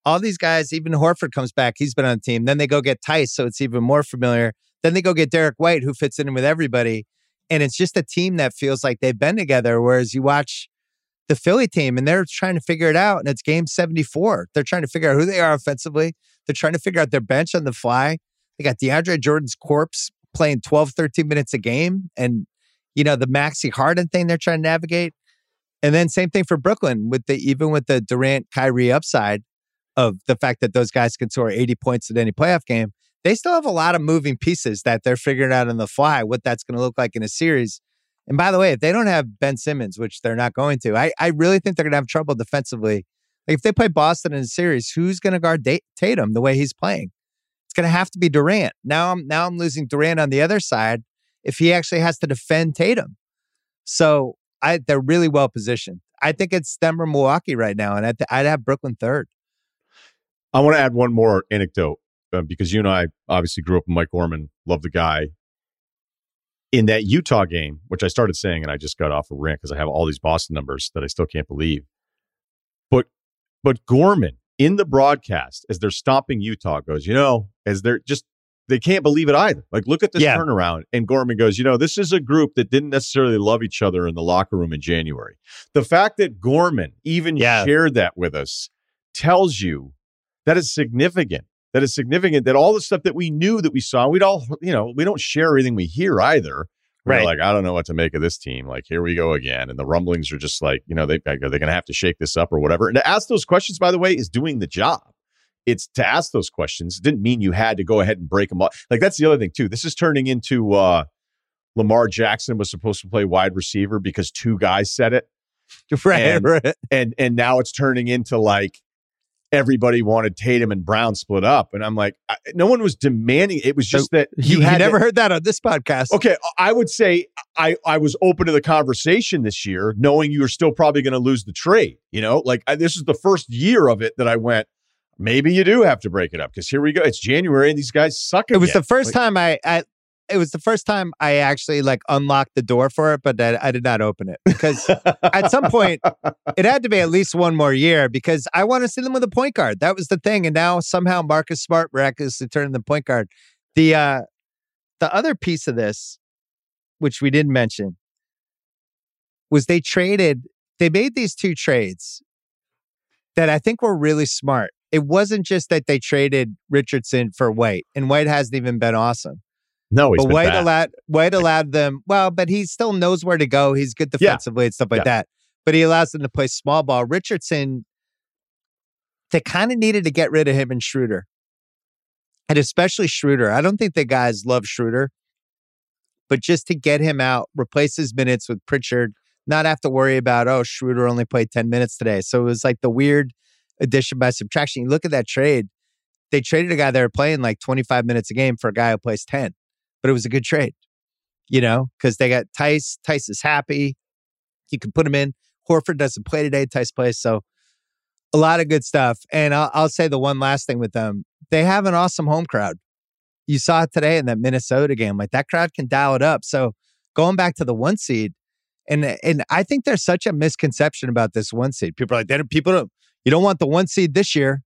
All these guys, even Horford comes back. He's been on the team. Then they go get Theis, so it's even more familiar. Then they go get Derek White, who fits in with everybody. And it's just a team that feels like they've been together. Whereas you watch the Philly team and they're trying to figure it out. And it's game 74. They're trying to figure out who they are offensively. They're trying to figure out their bench on the fly. They got DeAndre Jordan's corpse playing 12, 13 minutes a game. And, you know, the Maxey Harden thing they're trying to navigate. And then same thing for Brooklyn with the even with the Durant Kyrie upside of the fact that those guys can score 80 points in any playoff game. They still have a lot of moving pieces that they're figuring out on the fly, what that's going to look like in a series. And by the way, if they don't have Ben Simmons, which they're not going to, I, I really think they're going to have trouble defensively. Like if they play Boston in a series, who's going to guard Tatum the way he's playing? Going to have to be Durant. Now I'm now I'm losing Durant on the other side if he actually has to defend Tatum. So I they're really well positioned. I think it's them or Milwaukee right now, and I'd, I'd have Brooklyn third. I want to add one more anecdote uh, because you and I obviously grew up with Mike Gorman, love the guy. In that Utah game, which I started saying, and I just got off a rant because I have all these Boston numbers that I still can't believe. But but Gorman in the broadcast as they're stomping Utah goes, you know, as they're just they can't believe it either. Like, look at this Yeah. turnaround. And Gorman goes, you know, this is a group that didn't necessarily love each other in the locker room in January. The fact that Gorman even Yeah. shared that with us tells you that is significant. That is significant that all the stuff that we knew that we saw, we'd all, you know, we don't share everything we hear either. Right. like, I don't know what to make of this team. Like, here we go again. And the rumblings are just like, you know, they, are they going to have to shake this up or whatever? And to ask those questions, by the way, is doing the job. It's to ask those questions. It didn't mean you had to go ahead and break them up. Like, that's the other thing, too. This is turning into uh, Lamar Jackson was supposed to play wide receiver because two guys said it Right, And- right. and and now it's turning into like everybody wanted Tatum and Brown split up, and I'm like, I, no one was demanding. It was just that You, you had never to- heard that on this podcast. Okay, I would say I I was open to the conversation this year, knowing you were still probably going to lose the trade. You know, like I, this is the first year of it that I went. Maybe you do have to break it up because here we go. It's January and these guys suck. It was the first Like, time I, I it was the first time I actually like unlocked the door for it, but I, I did not open it because at some point it had to be at least one more year because I want to see them with a point guard. That was the thing, and now somehow Marcus Smart miraculously turned the point guard. The uh the other piece of this, which we didn't mention, was they traded. They made these two trades that I think were really smart. It wasn't just that they traded Richardson for White, and White hasn't even been awesome. No, he's But White bad. allowed White allowed them. Well, but he still knows where to go. He's good Yeah. defensively and stuff like Yeah. that. But he allows them to play small ball. Richardson, they kind of needed to get rid of him and Schroeder, and especially Schroeder. I don't think the guys love Schroeder, but just to get him out, replace his minutes with Pritchard, not have to worry about oh Schroeder only played ten minutes today. So it was like the weird addition by subtraction. You look at that trade. they traded a guy that were playing like 25 minutes a game for a guy who plays 10, but it was a good trade, you know, because they got Theis. Theis is happy. You can put him in. Horford doesn't play today. Theis plays. So a lot of good stuff. And I'll, I'll say the one last thing with them they have an awesome home crowd. You saw it today in that Minnesota game. Like that crowd can dial it up. So going back to the one seed, and and I think there's such a misconception about this one seed. People are like, people don't you don't want the one seed this year.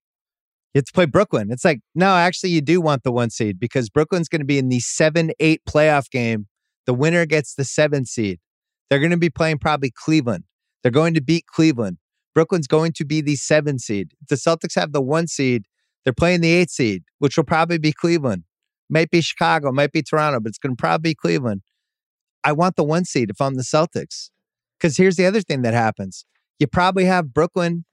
You have to play Brooklyn. It's like, no, actually, you do want the one seed because Brooklyn's going to be in the seven, eight playoff game. The winner gets the seven seed. They're going to be playing probably Cleveland. They're going to beat Cleveland. Brooklyn's going to be the seven seed. The Celtics have the one seed, they're playing the eight seed, which will probably be Cleveland. Might be Chicago, might be Toronto, but it's going to probably be Cleveland. I want the one seed if I'm the Celtics. Because here's the other thing that happens you probably have Brooklyn,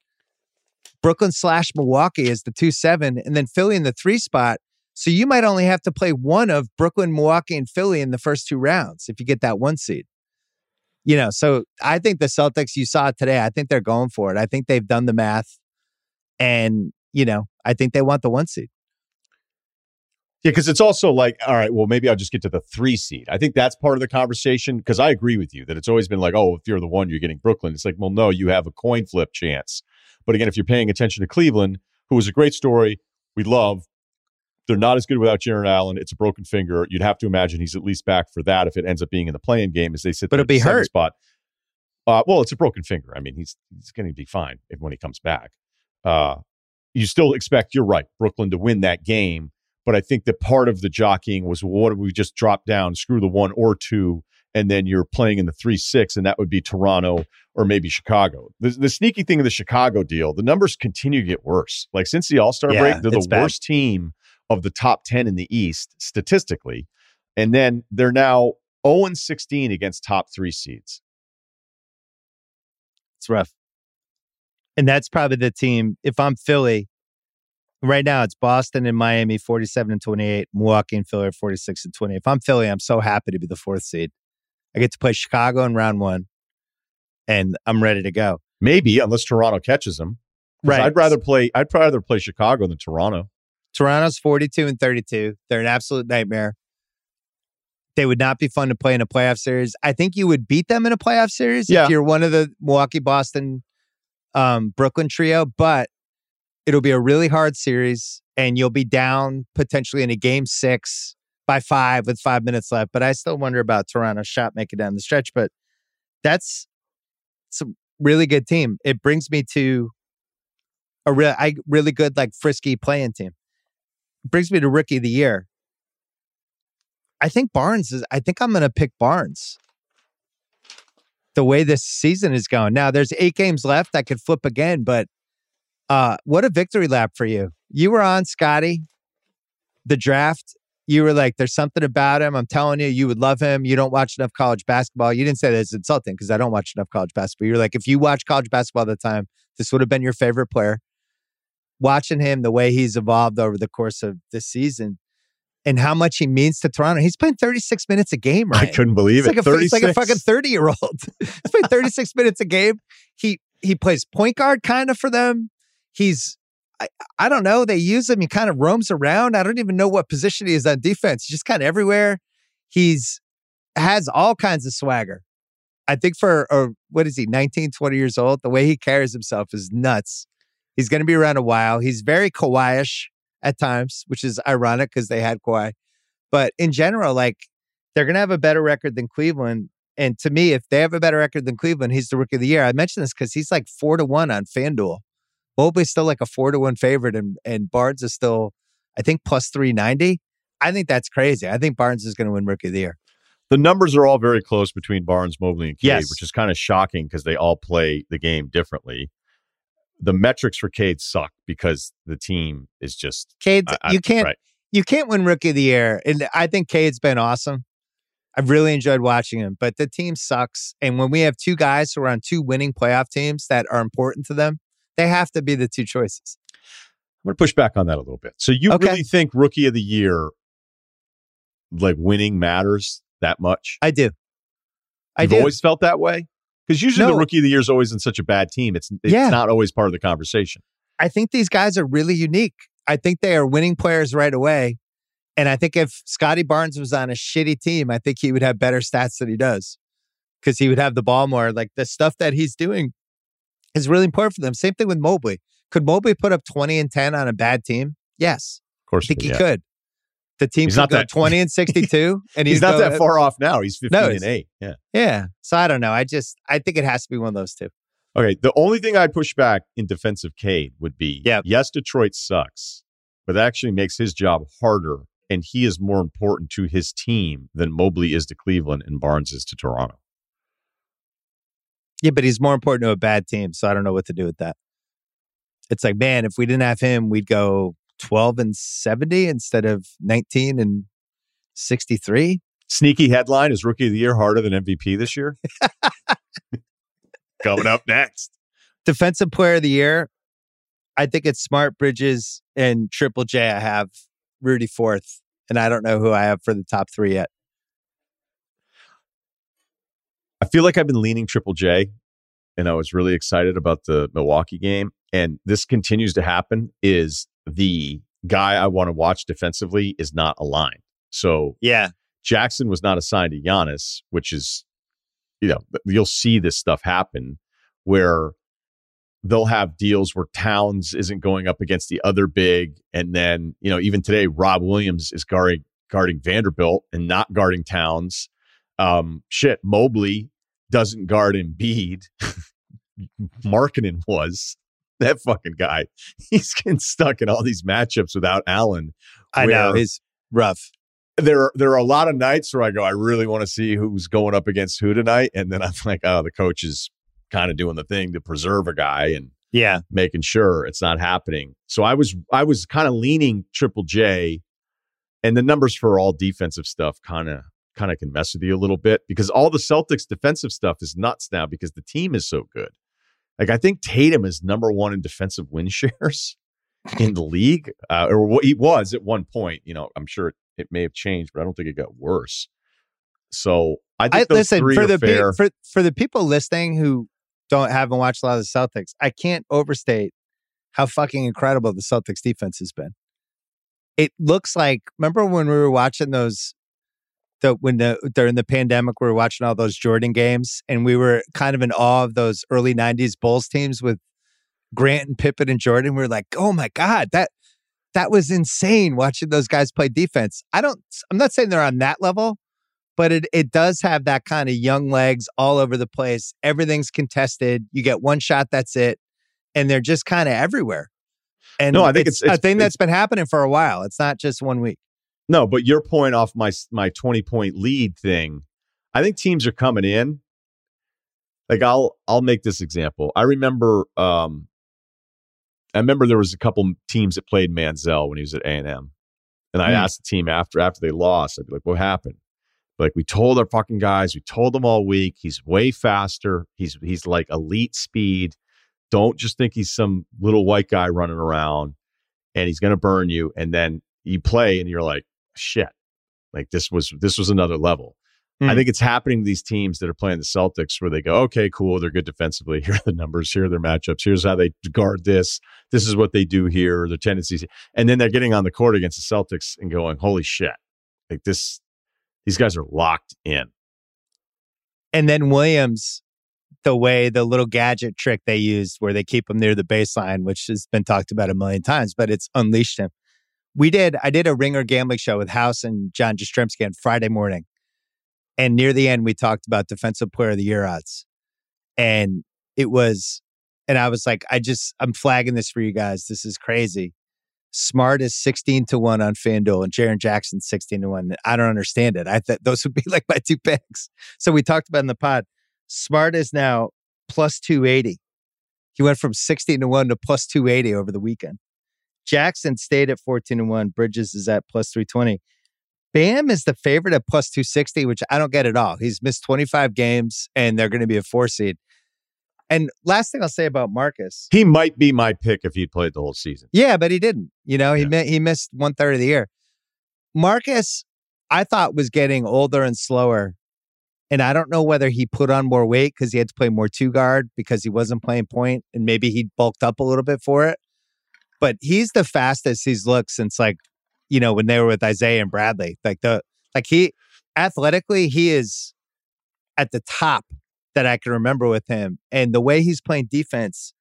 Brooklyn slash Milwaukee as the two seven, and then Philly in the three spot. So you might only have to play one of Brooklyn, Milwaukee, and Philly in the first two rounds if you get that one seed. You know, so I think the Celtics, you saw today. I think they're going for it. I think they've done the math. And, you know, I think they want the one seed. Yeah, because it's also like, all right, well, maybe I'll just get to the three seed. I think that's part of the conversation because I agree with you that it's always been like, oh, if you're the one, you're getting Brooklyn. It's like, well, no, you have a coin flip chance. But again, if you're paying attention to Cleveland, who was a great story, we love. They're not as good without Jarrett Allen. It's a broken finger. You'd have to imagine he's at least back for that if it ends up being in the play-in game as they sit. But it'll be hurt. Spot. Uh, well, it's a broken finger. I mean, he's he's going to be fine if, when he comes back. Uh, you still expect, you're right, Brooklyn to win that game. But I think that part of the jockeying was what if we just drop down, screw the one or two, and then you're playing in the three six, and that would be Toronto or maybe Chicago. The, the sneaky thing of the Chicago deal, the numbers continue to get worse. Like since the All Star Yeah, break, they're the bad. worst team of the top ten in the East statistically, and then they're now 0 and 16 against top three seeds. It's rough. And that's probably the team. If I'm Philly, right now it's Boston and Miami 47 and 28, Milwaukee and Philly are 46 and 20. If I'm Philly, I'm so happy to be the fourth seed. I get to play Chicago in round one, and I'm ready to go. Maybe unless Toronto catches them. Right. I'd rather play. I'd rather play Chicago than Toronto. Toronto's 42 and 32. They're an absolute nightmare. They would not be fun to play in a playoff series. I think you would beat them in a playoff series Yeah. if you're one of the Milwaukee, Boston, um, Brooklyn trio, but it'll be a really hard series and you'll be down potentially in a game six by five with five minutes left. But I still wonder about Toronto's shot making down the stretch. But that's it's a really good team. It brings me to a real, I, really good, like frisky playing team It brings me to rookie of the year. I think Barnes is. I think I'm going to pick Barnes. The way this season is going now, there's eight games left. I could flip again, but uh, what a victory lap for you! You were on Scotty, the draft. You were like, "There's something about him." I'm telling you, you would love him. You don't watch enough college basketball. You didn't say that it's insulting because I don't watch enough college basketball. You're like, if you watch college basketball at the time, this would have been your favorite player watching him the way he's evolved over the course of this season and how much he means to Toronto. He's playing 36 minutes a game, right? I couldn't believe It's it. like, a, it's like a fucking 30 year old. He's playing 36 minutes a game. He he plays point guard kind of for them. He's I, I don't know. They use him. He kind of roams around. I don't even know what position he is on defense. He's just kind of everywhere. He's has all kinds of swagger. I think for or what is he, 19, 20 years old? The way he carries himself is nuts. He's going to be around a while. He's very Kawhi-ish at times, which is ironic because they had Kawhi. But in general, like they're going to have a better record than Cleveland. And to me, if they have a better record than Cleveland, he's the rookie of the year. I mentioned this because he's like four to one on FanDuel. Mobley's still like a four to one favorite, and and Barnes is still, I think, plus three ninety. I think that's crazy. I think Barnes is going to win rookie of the year. The numbers are all very close between Barnes, Mobley, and Cade, Yes. which is kind of shocking because they all play the game differently. The metrics for Cade suck because the team is just Cade, I- I- you can't right. you can't win rookie of the year. And I think Cade's been awesome. I've really enjoyed watching him, but the team sucks. And when we have two guys who are on two winning playoff teams that are important to them, they have to be the two choices. I'm going to push back on that a little bit. So you Okay. really think rookie of the year, like winning matters that much? I do. I You've do. always felt that way because usually No. the rookie of the year is always in such a bad team. It's it's Yeah. not always part of the conversation. I think these guys are really unique. I think they are winning players right away. And I think if Scotty Barnes was on a shitty team, I think he would have better stats than he does because he would have the ball more. Like the stuff that he's doing is really important for them. Same thing with Mobley. Could Mobley put up 20 and 10 on a bad team? Yes. Of course, I think he yeah. could. The team He's not that- 20 and 62. And He's not go- that far off now. He's 15 No, and 8. Yeah. Yeah. So I don't know. I just, I think it has to be one of those two. Okay. The only thing I'd push back in defensive Cade would be Yep. yes, Detroit sucks, but that actually makes his job harder. And he is more important to his team than Mobley is to Cleveland and Barnes is to Toronto. Yeah, but he's more important to a bad team. So I don't know what to do with that. It's like, man, if we didn't have him, we'd go 12 and 70 instead of 19 and 63. Sneaky headline is Rookie of the Year harder than MVP this year? Coming up next. Defensive player of the year. I think it's Smart Bridges and Triple J. I have Rudy fourth, and I don't know who I have for the top three yet. I feel like I've been leaning Triple J, and I was really excited about the Milwaukee game. And this continues to happen. Is the guy I want to watch defensively is not aligned. So Yeah. Jackson was not assigned to Giannis, which is, you know, you'll see this stuff happen where they'll have deals where Towns isn't going up against the other big, and then you know even today Rob Williams is guarding guarding Vanderbilt and not guarding Towns. Um, shit, Mobley doesn't guard Embiid. Markkanen was that fucking guy. He's getting stuck in all these matchups without Allen. I know. He's rough. there there are a lot of nights where I go, I really want to see who's going up against who tonight, and then I'm like, oh, the coach is kind of doing the thing to preserve a guy and Yeah. making sure it's not happening. So I was I was kind of leaning Triple J, and the numbers for all defensive stuff kind of kind of can mess with you a little bit because all the Celtics defensive stuff is nuts now because the team is so good. Like I think Tatum is number one in defensive win shares in the league, uh, or what he was at one point. You know, I'm sure it, it may have changed, but I don't think it got worse. So I think I listen for the fair. for for the people listening who don't haven't watched a lot of the Celtics. I can't overstate how fucking incredible the Celtics defense has been. It looks like remember when we were watching those the when the during the pandemic we were watching all those Jordan games and we were kind of in awe of those early 90s Bulls teams with Grant and Pippen and Jordan. We were like, "Oh my god, that that was insane watching those guys play defense." I don't I'm not saying they're on that level, but it it does have that kind of young legs all over the place. Everything's contested. You get one shot, that's it, and they're just kind of everywhere. And No, I think it's- a it's- thing it's- that's been happening for a while. It's not just one week. No, but your point off my my 20 point lead thing, I think teams are coming in. Like I'll I'll make this example. I remember um I remember there was a couple teams that played Manziel when he was at A&M. And I Hmm. asked the team after after they lost, I'd be like, "What happened?" Like we told our fucking guys, we told them all week, he's way faster. He's he's like elite speed. Don't just think he's some little white guy running around and he's going to burn you and then you play and you're like, shit. Like this was this was another level. I Hmm. think it's happening to these teams that are playing the Celtics where they go, okay, cool, they're good defensively. Here are the numbers. Here are their matchups. Here's how they guard this. This is what they do here. Their tendencies, and then they're getting on the court against the Celtics and going, holy shit, like this. These guys are locked in. And then Williams, the way the little gadget trick they used where they keep him near the baseline, which has been talked about a million times, but it's unleashed him. We did, I did a ringer gambling show with House and John Jastremski on Friday morning. And near the end, we talked about defensive player of the year odds. And it was, and I was like, I just, I'm flagging this for you guys. This is crazy. Smart is 16 to 1 on FanDuel and Jaren Jackson 16 to 1. I don't understand it. I thought those would be like my two picks. So we talked about in the pod. Smart is now plus 280. He went from 16 to 1 to plus 280 over the weekend. Jackson stayed at 14 to 1. Bridges is at plus 320. Bam is the favorite at plus 260, which I don't get at all. He's missed 25 games and they're going to be a four seed. And last thing I'll say about Marcus. He might be my pick if he'd played the whole season. Yeah, but he didn't. You know, he Yeah. mi- he missed one third of the year. Marcus, I thought was getting older and slower, and I don't know whether he put on more weight because he had to play more two guard because he wasn't playing point, and maybe he bulked up a little bit for it. But he's the fastest he's looked since like, you know, when they were with Isaiah and Bradley. Like the like he athletically, he is at the top that I can remember with him. And the way he's playing defense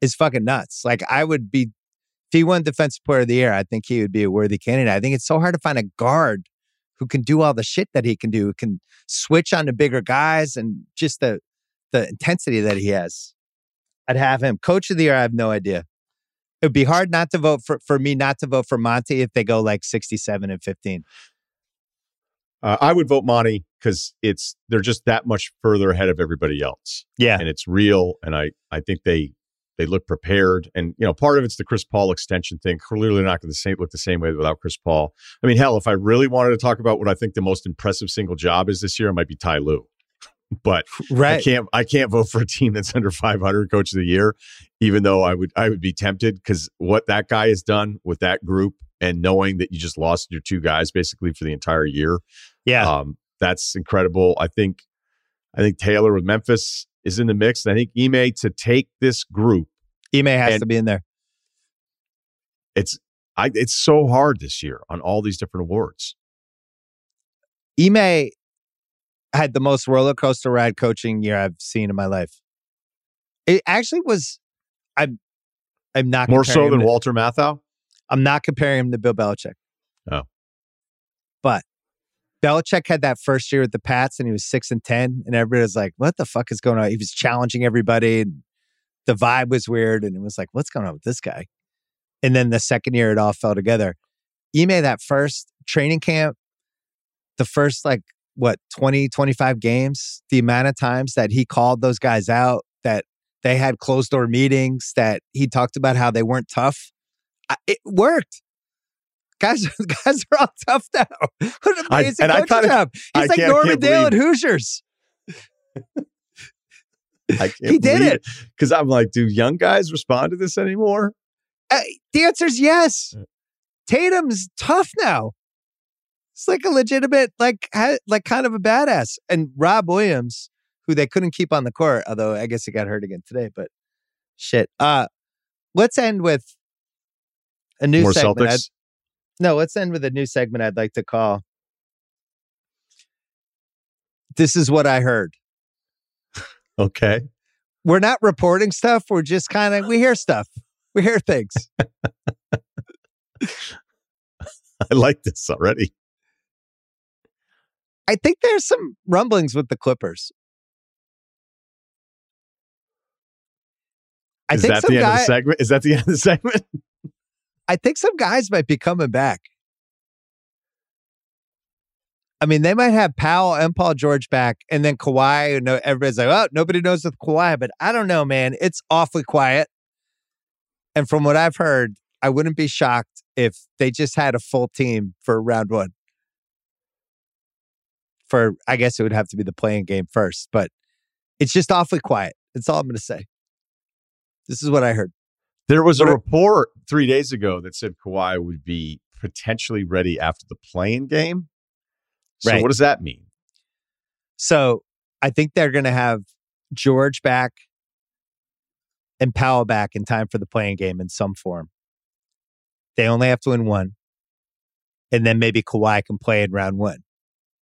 is fucking nuts. Like I would be if he won defensive player of the year, I think he would be a worthy candidate. I think it's so hard to find a guard who can do all the shit that he can do, can switch on the bigger guys and just the the intensity that he has. I'd have him. Coach of the year, I have no idea. It would be hard not to vote for for me not to vote for Monty if they go like 67 and 15. Uh, I would vote Monty because it's they're just that much further ahead of everybody else. Yeah. And it's real. And I I think they they look prepared. And you know, part of it's the Chris Paul extension thing. Clearly not going to look the same way without Chris Paul. I mean, hell, if I really wanted to talk about what I think the most impressive single job is this year, it might be Ty Lue. But right. I can't I can't vote for a team that's under 500 coach of the year, even though I would I would be tempted because what that guy has done with that group and knowing that you just lost your two guys basically for the entire year yeah. Um, that's incredible. I think I think Taylor with Memphis is in the mix. And I think Ime to take this group. Ime has to be in there. It's I it's so hard this year on all these different awards. Ime had the most roller coaster ride coaching year I've seen in my life. It actually was I'm I'm not more so than to, Walter Matthau. I'm not comparing him to Bill Belichick. Oh. But Belichick had that first year with the Pats and he was six and ten, and everybody was like, "What the fuck is going on?" He was challenging everybody, and the vibe was weird, and it was like, "What's going on with this guy?" And then the second year, it all fell together. Ime that first training camp, the first like what 20, 25 games, the amount of times that he called those guys out, that they had closed door meetings, that he talked about how they weren't tough. It worked guys, guys are all tough now. What an amazing I, coaching job. He's I like Norman Dale and Hoosiers. I can't he did it because I'm like, do young guys respond to this anymore? Uh, the answer is yes. Tatum's tough now. It's like a legitimate, like, ha- like kind of a badass. And Rob Williams, who they couldn't keep on the court, although I guess he got hurt again today. But shit. Uh, let's end with a new More segment. Celtics. No, let's end with a new segment I'd like to call. This is what I heard. Okay. We're not reporting stuff. We're just kind of, we hear stuff. We hear things. I like this already. I think there's some rumblings with the Clippers. I Is that the end guy, of the segment? Is that the end of the segment? I think some guys might be coming back. I mean, they might have Powell and Paul George back, and then Kawhi. And everybody's like, "Oh, nobody knows with Kawhi," but I don't know, man. It's awfully quiet. And from what I've heard, I wouldn't be shocked if they just had a full team for round one. For I guess it would have to be the play-in game first, but it's just awfully quiet. That's all I'm going to say. This is what I heard. There was a report three days ago that said Kawhi would be potentially ready after the play-in game. So right. what does that mean? So I think they're going to have George back and Powell back in time for the play-in game in some form. They only have to win one. And then maybe Kawhi can play in round one.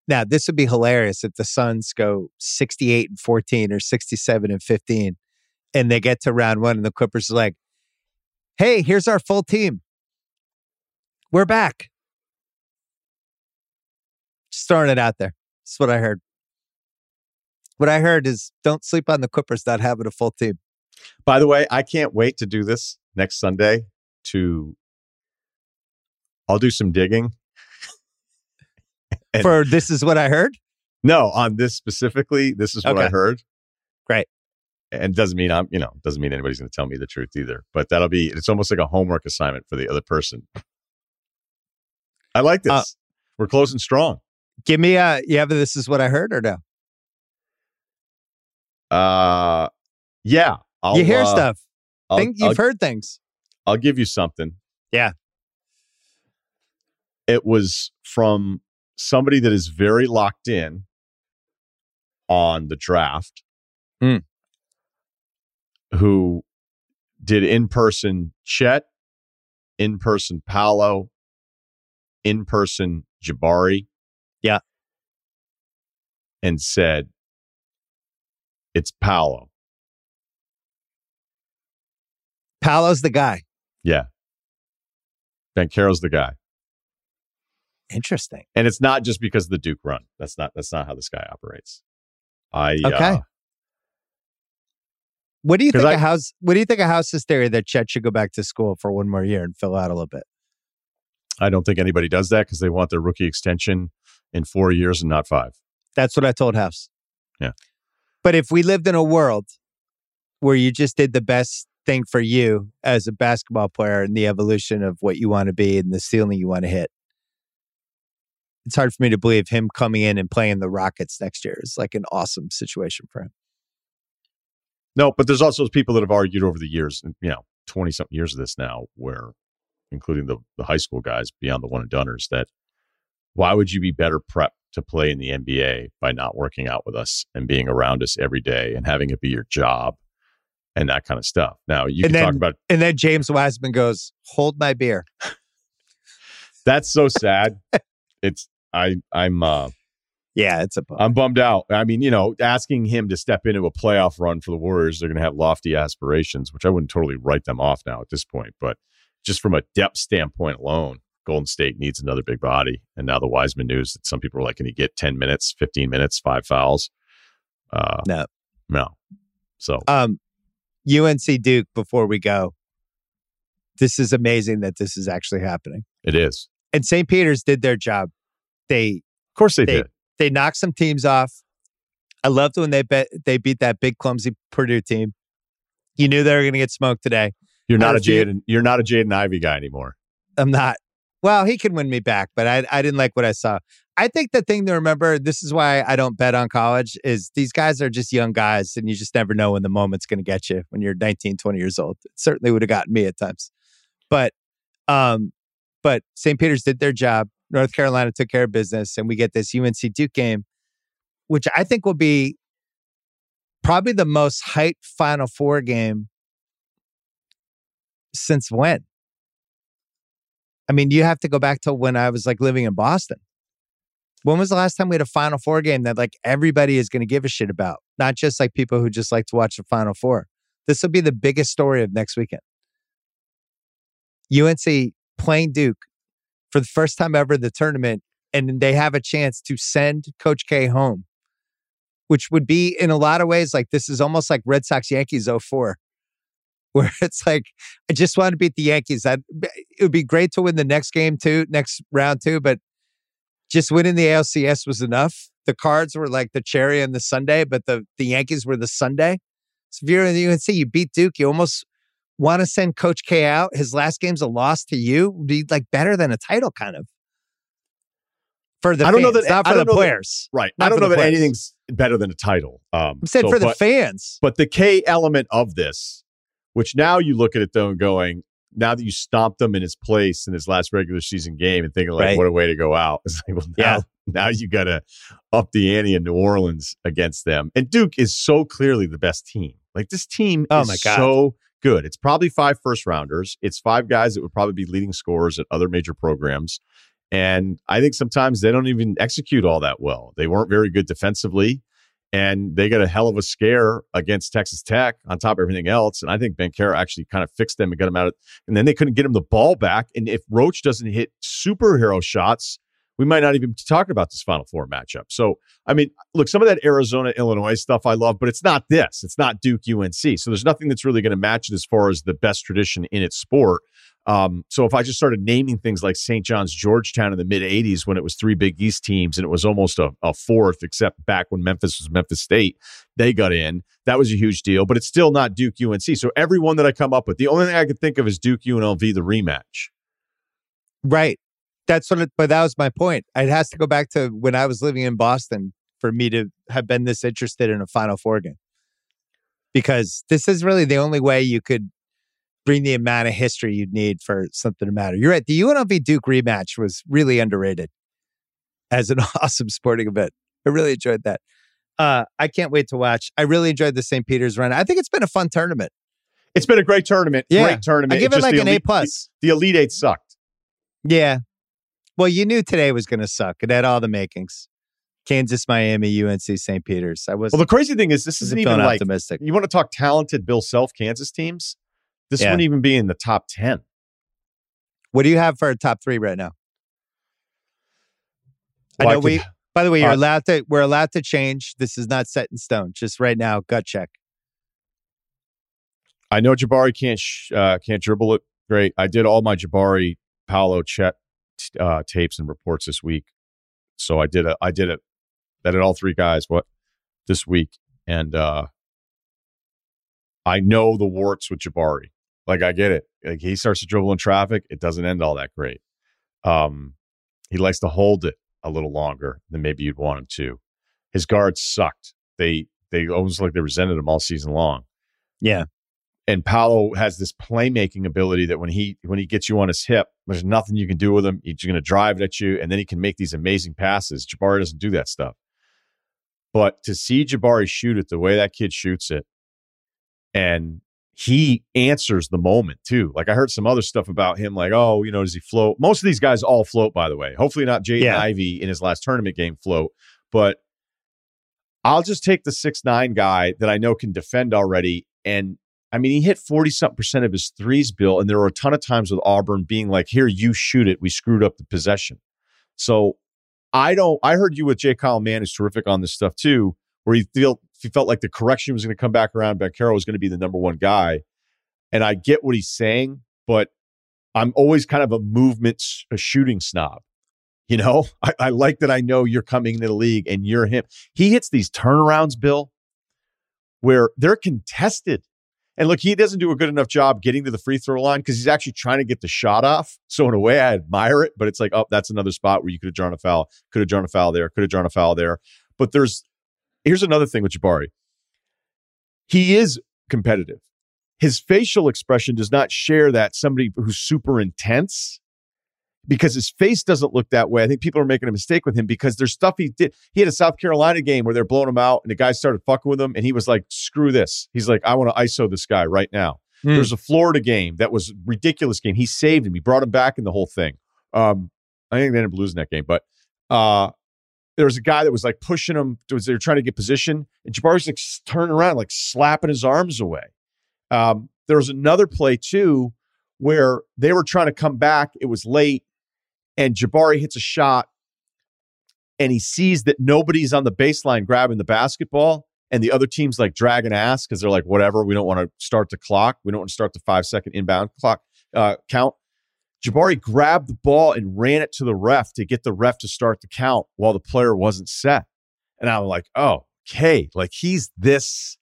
Now, this would be hilarious if the Suns go 68 and 14 or 67 and 15 and they get to round one and the Clippers are like, hey, here's our full team. We're back. Just throwing it out there. That's what I heard. What I heard is don't sleep on the Clippers not having a full team. By the way, I can't wait to do this next Sunday to I'll do some digging. For this is what I heard? No, on this specifically, this is what okay. I heard. Great and doesn't mean I'm, you know, doesn't mean anybody's going to tell me the truth either. But that'll be, it's almost like a homework assignment for the other person. I like uh, this. Uh, We're closing strong. Give me a, you have this is what I heard or no? Uh, yeah. I'll, you hear uh, stuff. Think you've I'll, heard things. I'll give you something. Yeah. It was from somebody that is very locked in on the draft. Mm who did in person Chet in person Paolo, in person Jabari. Yeah. And said, it's Paolo. Paolo's the guy. Yeah. Banchero's the guy. Interesting. And it's not just because of the Duke run. That's not that's not how this guy operates. I okay. Uh, what do you think I, of House? What do you think of House's theory that Chet should go back to school for one more year and fill out a little bit? I don't think anybody does that because they want their rookie extension in four years and not five. That's what I told House. Yeah. But if we lived in a world where you just did the best thing for you as a basketball player and the evolution of what you want to be and the ceiling you want to hit, it's hard for me to believe him coming in and playing the Rockets next year is like an awesome situation for him. No, but there's also people that have argued over the years, you know, 20 something years of this now, where including the, the high school guys beyond the one and donors, that why would you be better prepped to play in the NBA by not working out with us and being around us every day and having it be your job and that kind of stuff? Now, you and can then, talk about. And then James Wiseman goes, hold my beer. That's so sad. it's, I, I'm, uh, yeah, it's a bum. I'm bummed out. I mean, you know, asking him to step into a playoff run for the Warriors, they're going to have lofty aspirations, which I wouldn't totally write them off now at this point. But just from a depth standpoint alone, Golden State needs another big body. And now the Wiseman news that some people are like, can he get 10 minutes, 15 minutes, five fouls? Uh, no. No. So, um, UNC Duke, before we go, this is amazing that this is actually happening. It is. And St. Peter's did their job. They, of course, they, they did they knocked some teams off. I loved when they bet they beat that big clumsy Purdue team. You knew they were going to get smoked today. You're not a Jaden. You're not a Jaden Ivey guy anymore. I'm not. Well, he can win me back, but I I didn't like what I saw. I think the thing to remember, this is why I don't bet on college, is these guys are just young guys, and you just never know when the moment's going to get you when you're 19, 20 years old. It certainly would have gotten me at times, but um, but St. Peter's did their job. North Carolina took care of business, and we get this UNC Duke game, which I think will be probably the most hyped Final Four game since when? I mean, you have to go back to when I was like living in Boston. When was the last time we had a Final Four game that like everybody is going to give a shit about? Not just like people who just like to watch the Final Four. This will be the biggest story of next weekend. UNC playing Duke for the first time ever the tournament, and they have a chance to send Coach K home, which would be in a lot of ways like this is almost like Red Sox Yankees 04, where it's like, I just want to beat the Yankees. That it would be great to win the next game too, next round too, but just winning the ALCS was enough. The cards were like the cherry and the sundae, but the, the Yankees were the sundae. So if you're in the UNC, you beat Duke, you almost want to send Coach K out. His last game's a loss to you. Be like better than a title, kind of. For the I don't fans, know that not for the players, that, right? Not I don't know that players. anything's better than a title. Um, I'm saying so, for the but, fans. but the K element of this, which now you look at it though and going, now that you stomped him in his place in his last regular season game and thinking like, Right. what a way to go out. It's like, well, now, Yeah. now you got to up the ante in New Orleans against them. And Duke is so clearly the best team. Like this team Oh is my God. so good. It's probably five first rounders. It's five guys that would probably be leading scorers at other major programs. And I think sometimes they don't even execute all that well. They weren't very good defensively and they got a hell of a scare against Texas Tech on top of everything else. And I think Banchero actually kind of fixed them and got them out of, and then they couldn't get him the ball back. And if Roach doesn't hit superhero shots, we might not even be talking about this Final Four matchup. So, I mean, look, some of that Arizona, Illinois stuff I love, but it's not this. It's not Duke UNC. So there's nothing that's really going to match it as far as the best tradition in its sport. Um, so if I just started naming things like St. John's, Georgetown in the mid 80s when it was three Big East teams and it was almost a, a fourth, except back when Memphis was Memphis State, they got in. That was a huge deal, but it's still not Duke UNC. So everyone that I come up with, the only thing I could think of is Duke UNLV, the rematch. Right. That's what it, but that was my point. It has to go back to when I was living in Boston for me to have been this interested in a Final Four game. Because this is really the only way you could bring the amount of history you'd need for something to matter. You're right. The UNLV Duke rematch was really underrated as an awesome sporting event. I really enjoyed that. Uh, I can't wait to watch. I really enjoyed the St. Peter's run. I think it's been a fun tournament. It's been a great tournament. Yeah. Great tournament. I give It's it like an A elite- plus. The Elite Eight sucked. Yeah. Well, you knew today was going to suck. It had all the makings. Kansas, Miami, UNC, St. Peter's. I was, Well, the crazy thing is, this isn't even like optimistic. you want to talk talented Bill Self Kansas teams. This Yeah. wouldn't even be in the top ten. What do you have for a top three right now? I Well, know could- we. By the way, you're Uh, allowed to. We're allowed to change. This is not set in stone. Just right now, gut check. I know Jabari can't sh- uh, can't dribble it great. I did all my Jabari Paolo Uh, tapes and reports this week, so I did a I did it. That at all three guys what this week, and uh, I know the warts with Jabari. Like I get it. Like he starts to dribble in traffic, it doesn't end all that great. Um, he likes to hold it a little longer than maybe you'd want him to. His guards sucked. They they almost like they resented him all season long Yeah. And Paolo has this playmaking ability that when he when he gets you on his hip, there's nothing you can do with him. He's going to drive it at you, and then he can make these amazing passes. Jabari doesn't do that stuff. But to see Jabari shoot it the way that kid shoots it, and he answers the moment too. Like I heard some other stuff about him, like, oh, you know, does he float? Most of these guys all float, by the way. Hopefully not Jaden Yeah. Ivey in his last tournament game float, but I'll just take the six nine guy that I know can defend already. And I mean, he hit 40 something percent of his threes, Bill. And there were a ton of times with Auburn being like, here, you shoot it. We screwed up the possession. So I don't, I heard you with Jay Kyle Mann, who's terrific on this stuff too, where he feel he felt like the correction was going to come back around. Banchero was going to be the number one guy. And I get what he's saying, but I'm always kind of a movement, a shooting snob. You know, I, I like that I know you're coming into the league and you're him. He hits these turnarounds, Bill, where they're contested. And look, he doesn't do a good enough job getting to the free throw line because he's actually trying to get the shot off. So in a way, I admire it, but it's like, oh, that's another spot where you could have drawn a foul, could have drawn a foul there, could have drawn a foul there. But there's here's another thing with Jabari. He is competitive. His facial expression does not share that somebody who's super intense because his face doesn't look that way. I think people are making a mistake with him because there's stuff he did. He had a South Carolina game where they're blowing him out and the guy started fucking with him and he was like, screw this. He's like, I want to ISO this guy right now. Hmm. There's a Florida game that was a ridiculous game. He saved him. He brought him back in the whole thing. Um, I think they ended up losing that game, but uh, there was a guy that was like pushing him. Was they were trying to get position, and Jabari's like turning around, like slapping his arms away. Um, there was another play too where they were trying to come back. It was late, and Jabari hits a shot, and he sees that nobody's on the baseline grabbing the basketball, and the other team's like dragging ass because they're like, whatever, we don't want to start the clock, we don't want to start the five second inbound clock uh, count. Jabari grabbed the ball and ran it to the ref to get the ref to start the count while the player wasn't set. And I'm like, oh, okay. Like he's this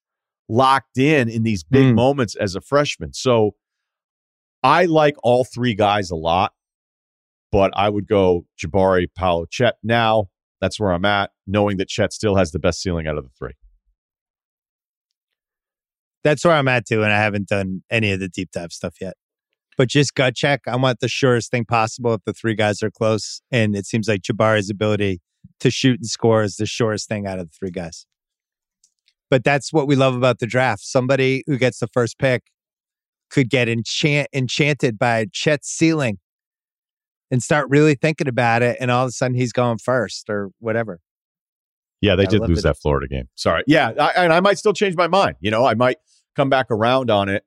locked in in these big Hmm. moments as a freshman. So I like all three guys a lot, but I would go Jabari, Paolo, Chet. Now that's where I'm at, knowing that Chet still has the best ceiling out of the three. That's where I'm at too, and I haven't done any of the deep dive stuff yet. But just gut check. I want the surest thing possible if the three guys are close, and it seems like Jabari's ability to shoot and score is the surest thing out of the three guys. But that's what we love about the draft. Somebody who gets the first pick could get enchant- enchanted by Chet's ceiling and start really thinking about it, and all of a sudden he's going first or whatever. Yeah, they did lose that Florida game. Sorry. Yeah, I, and I might still change my mind. You know, I might come back around on it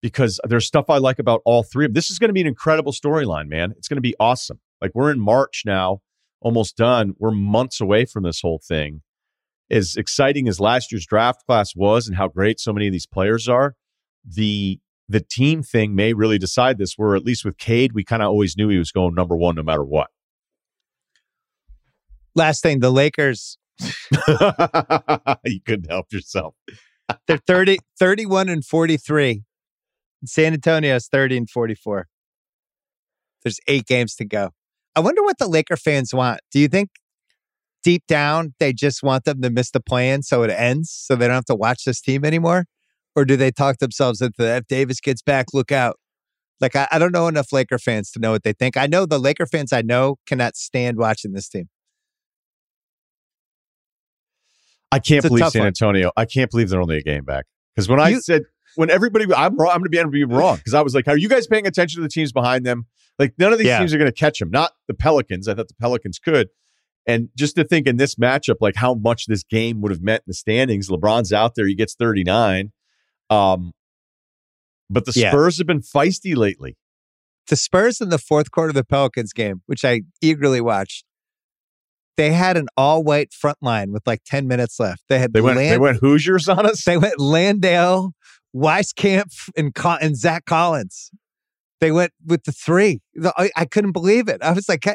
because there's stuff I like about all three of them. This is going to be an incredible storyline, man. It's going to be awesome. Like we're in March now, almost done. We're months away from this whole thing. As exciting as last year's draft class was, and how great so many of these players are, the the team thing may really decide this. Where at least with Cade, we kind of always knew he was going number one no matter what. Last thing, the Lakers you couldn't help yourself. They're 30, 31 and 43. San Antonio's 30 and 44. There's eight games to go. I wonder what the Laker fans want. Do you think deep down they just want them to miss the play-in so it ends so they don't have to watch this team anymore? Or do they talk themselves into that? If Davis gets back, look out. Like, I, I don't know enough Laker fans to know what they think. I know the Laker fans I know cannot stand watching this team. I can't It's believe San one. Antonio. I can't believe they're only a game back. Because when I said when everybody, I'm wrong. I'm going to be wrong because I was like, "Are you guys paying attention to the teams behind them? Like none of these yeah. teams are going to catch them. Not the Pelicans. I thought the Pelicans could." And just to think in this matchup, like how much this game would have meant in the standings. LeBron's out there; he gets 39. Um, but the Spurs have been feisty lately. The Spurs in the fourth quarter of the Pelicans game, which I eagerly watched, they had an all white front line with like 10 minutes left. They had they went Land- they went Hoosiers on us. They went Landale, Wieskamp, and, and Zach Collins. They went with the three. I, I couldn't believe it. I was like,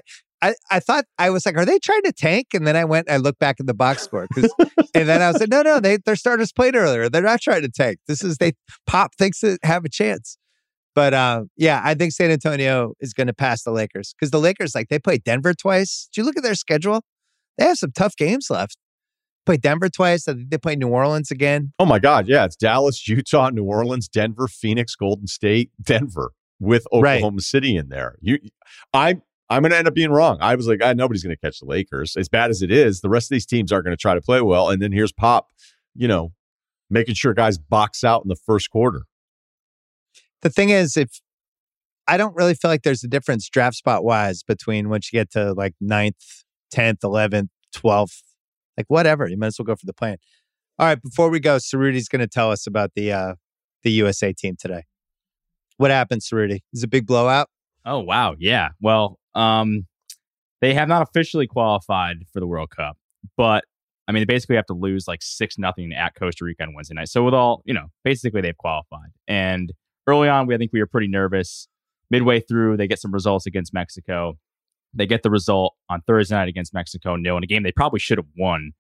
I, I thought I was like, are they trying to tank? And then I went, I looked back at the box score, and then I was like, no, no, they their starters played earlier. They're not trying to tank. This is they pop thinks they have a chance. But uh, yeah, I think San Antonio is going to pass the Lakers because the Lakers, like, they played Denver twice. Did you look at their schedule? They have some tough games left. Play Denver twice. I think they play New Orleans again. Oh my God, yeah, it's Dallas, Utah, New Orleans, Denver, Phoenix, Golden State, Denver with Oklahoma right. City in there. You, I, I'm going to end up being wrong. I was like, ah, nobody's going to catch the Lakers. As bad as it is, the rest of these teams aren't going to try to play well. And then here's Pop, you know, making sure guys box out in the first quarter the thing is, if I don't really feel like there's a difference draft spot wise between once you get to like ninth, 10th, 11th, 12th, like whatever, you might as well go for the play-in. All right, before we go, Ceruti's going to tell us about the uh, the USA team today. What happened, Cerruti? Is a big blowout? Oh wow, yeah. Well, um, they have not officially qualified for the World Cup, but I mean, they basically have to lose like six nothing at Costa Rica on Wednesday night. So with all, you know, basically they've qualified. And early on, we I think we were pretty nervous. Midway through, they get some results against Mexico. They get the result on Thursday night against Mexico, nil in a game they probably should have won.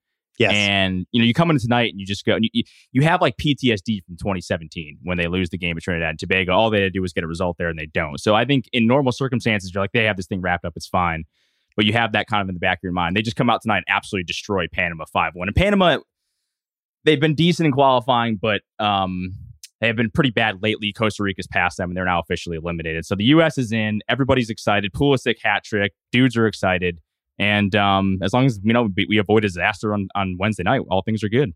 Yes. And you know, you come in tonight and you just go, you, you have like PTSD from 2017 when they lose the game at Trinidad and Tobago. All they had to do was get a result there, and they don't. So I think in normal circumstances, you're like, they have this thing wrapped up, it's fine. But you have that kind of in the back of your mind. They just come out tonight and absolutely destroy Panama 5 1. And Panama, they've been decent in qualifying, but um, they have been pretty bad lately. Costa Rica's passed them, and they're now officially eliminated. So the U.S. is in. Everybody's excited. Pulisic hat trick. Dudes are excited. And um, as long as you know we avoid disaster on, on Wednesday night, all things are good.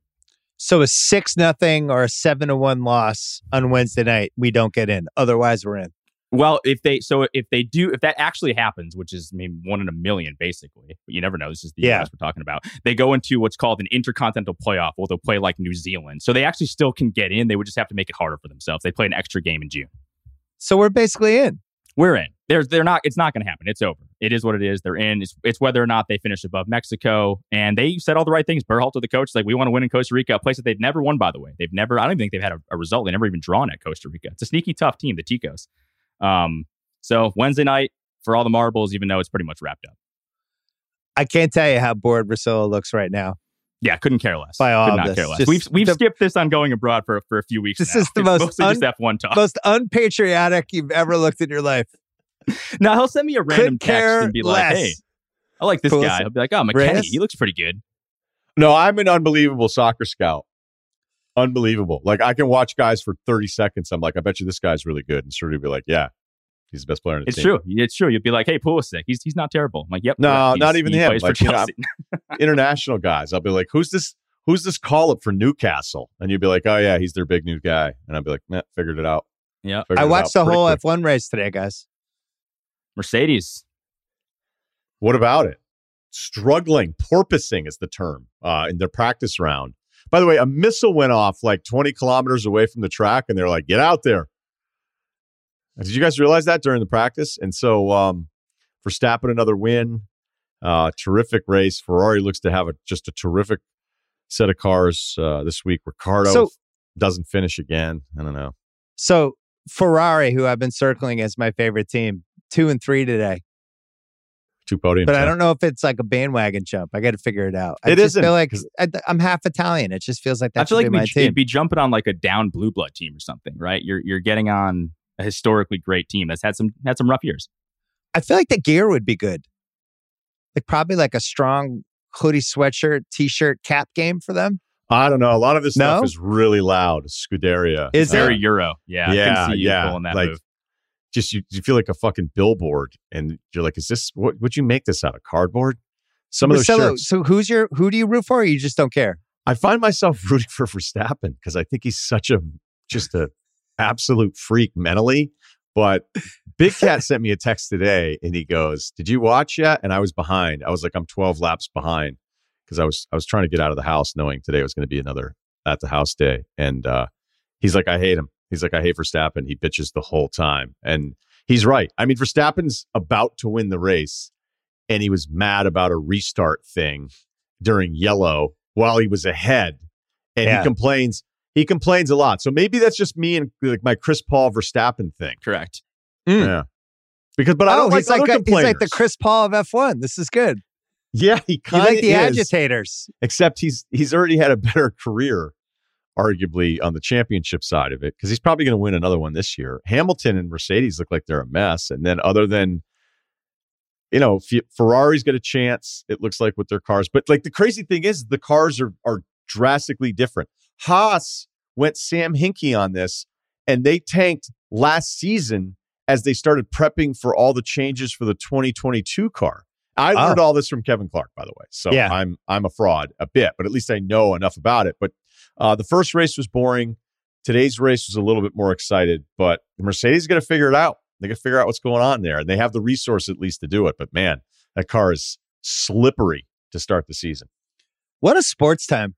So a six nothing or a seven to one loss on Wednesday night, we don't get in. Otherwise, we're in. Well, if they so if they do if that actually happens, which is maybe one in a million, basically, but you never know. This is the yeah. US we're talking about. They go into what's called an intercontinental playoff, where they'll play like New Zealand. So they actually still can get in. They would just have to make it harder for themselves. They play an extra game in June. So we're basically in. We're in. They're they're not. It's not going to happen. It's over. It is what it is. They're in. It's, it's whether or not they finish above Mexico. And they said all the right things. Berhalter, the coach, like we want to win in Costa Rica, a place that they've never won. By the way, they've never. I don't even think they've had a, a result. They never even drawn at Costa Rica. It's a sneaky tough team, the Ticos. Um, so Wednesday night for all the marbles, even though it's pretty much wrapped up. I can't tell you how bored Russillo looks right now. Yeah, couldn't care less. By all Could not this. care less. Just we've we've the, skipped this on going abroad for for a few weeks. This now. is the it's most un, just F1 talk. most unpatriotic you've ever looked in your life. now he'll send me a random text and be like, less. "Hey, I like this guy." I'll be like, "Oh, McKennie, he looks pretty good." No, I'm an unbelievable soccer scout. Unbelievable. Like I can watch guys for 30 seconds. I'm like, I bet you this guy's really good. And sort of be like, yeah, He's the best player in the it's team. It's true. It's true. You'd be like, hey, Pulisic, he's he's not terrible. I'm like, yep. No, not even him. Like, you know, international guys. I'll be like, who's this? Who's this call up for Newcastle? And you'd be like, oh yeah, he's their big new guy. And I'd be like, nah, figured it out. Yeah. I watched the whole quick. F1 race today, guys. Mercedes. What about it? Struggling, porpoising is the term uh, in their practice round. By the way, a missile went off like 20 kilometers away from the track, and they're like, get out there. Did you guys realize that during the practice? And so, um, Verstappen another win, uh, terrific race. Ferrari looks to have a, just a terrific set of cars uh, this week. Ricciardo so, doesn't finish again. I don't know. So Ferrari, who I've been circling as my favorite team, two and three today. Two podiums. But I don't know if it's like a bandwagon jump. I got to figure it out. I it just isn't. feel like I, am half Italian. It just feels like that I feel like be my team. be jumping on like a down blue blood team or something, right? You're you're getting on a historically great team that's had some had some rough years. I feel like the gear would be good. Like probably like a strong hoodie, sweatshirt, t-shirt, cap game for them. I don't know. A lot of this no? stuff is really loud. Scuderia is uh, very Euro. Yeah, yeah, yeah. like, move. Just you, you feel like a fucking billboard, and you're like, "Is this what? Would you make this out of cardboard?" Some of those shirts. So who's your who do you root for? you just don't care? I find myself rooting for Verstappen because I think he's such a just a absolute freak mentally. But Big Cat sent me a text today and he goes, Did you watch yet? And I was behind. I was like, I'm 12 laps behind because I was I was trying to get out of the house knowing today was going to be another at the house day. And uh, he's like, I hate him. He's like, I hate Verstappen. He bitches the whole time. And he's right. I mean, Verstappen's about to win the race and he was mad about a restart thing during yellow while he was ahead. And Yeah. he complains, he complains a lot. So maybe that's just me and like my Chris Paul Verstappen thing. Correct. Mm. Yeah. Because, but I oh, don't like he's like other a- he's like the. Chris Paul of F1. This is good. Yeah, he You kind like of the is, agitators. except he's he's already had a better career, arguably on the championship side of it, because he's probably going to win another one this year. Hamilton and Mercedes look like they're a mess, and then other than you know, F- Ferrari's got a chance. It looks like with their cars, but like the crazy thing is, the cars are are drastically different. Haas went Sam Hinkie on this, and they tanked last season as they started prepping for all the changes for the 2022 car. I Oh. learned all this from Kevin Clark, by the way. So Yeah. I'm I'm a fraud a bit, but at least I know enough about it. But uh, the first race was boring. Today's race was a little bit more excited, but Mercedes is going to figure it out. They got to figure out what's going on there, and they have the resource at least to do it. But man, that car is slippery to start the season. What a sports time.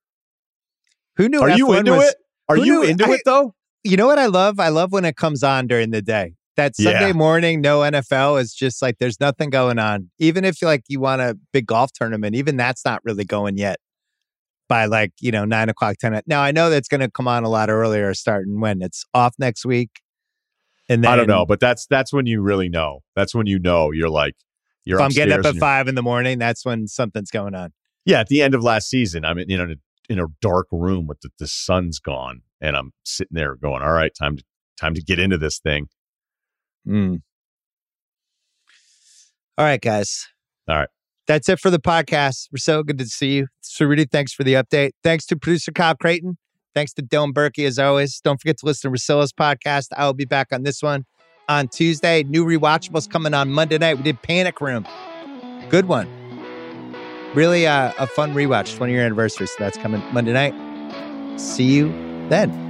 Who knew Are you F1 into was- it? Are you knew- into I- it though? You know what I love? I love when it comes on during the day. That Sunday Yeah. morning, no NFL is just like there's nothing going on. Even if like you want a big golf tournament, even that's not really going yet. By like you know nine o'clock, ten. o- Now I know that's going to come on a lot earlier, starting when it's off next week. And then I don't know, but that's that's when you really know. That's when you know you're like you're. if I'm getting up at five in the morning, that's when something's going on. Yeah, at the end of last season, I'm in, you know in a, in a dark room with the, the sun's gone, and I'm sitting there going, "All right, time to time to get into this thing." Mm. All right, guys. All right. That's it for the podcast. We're so good to see you. Ceruti, thanks for the update. Thanks to producer Kyle Crichton. Thanks to Dylan Berkey, as always. Don't forget to listen to Russillo's podcast. I will be back on this one on Tuesday. New rewatchables coming on Monday night. We did Panic Room. Good one. Really uh, a fun rewatch, 20 year anniversary. So that's coming Monday night. See you then.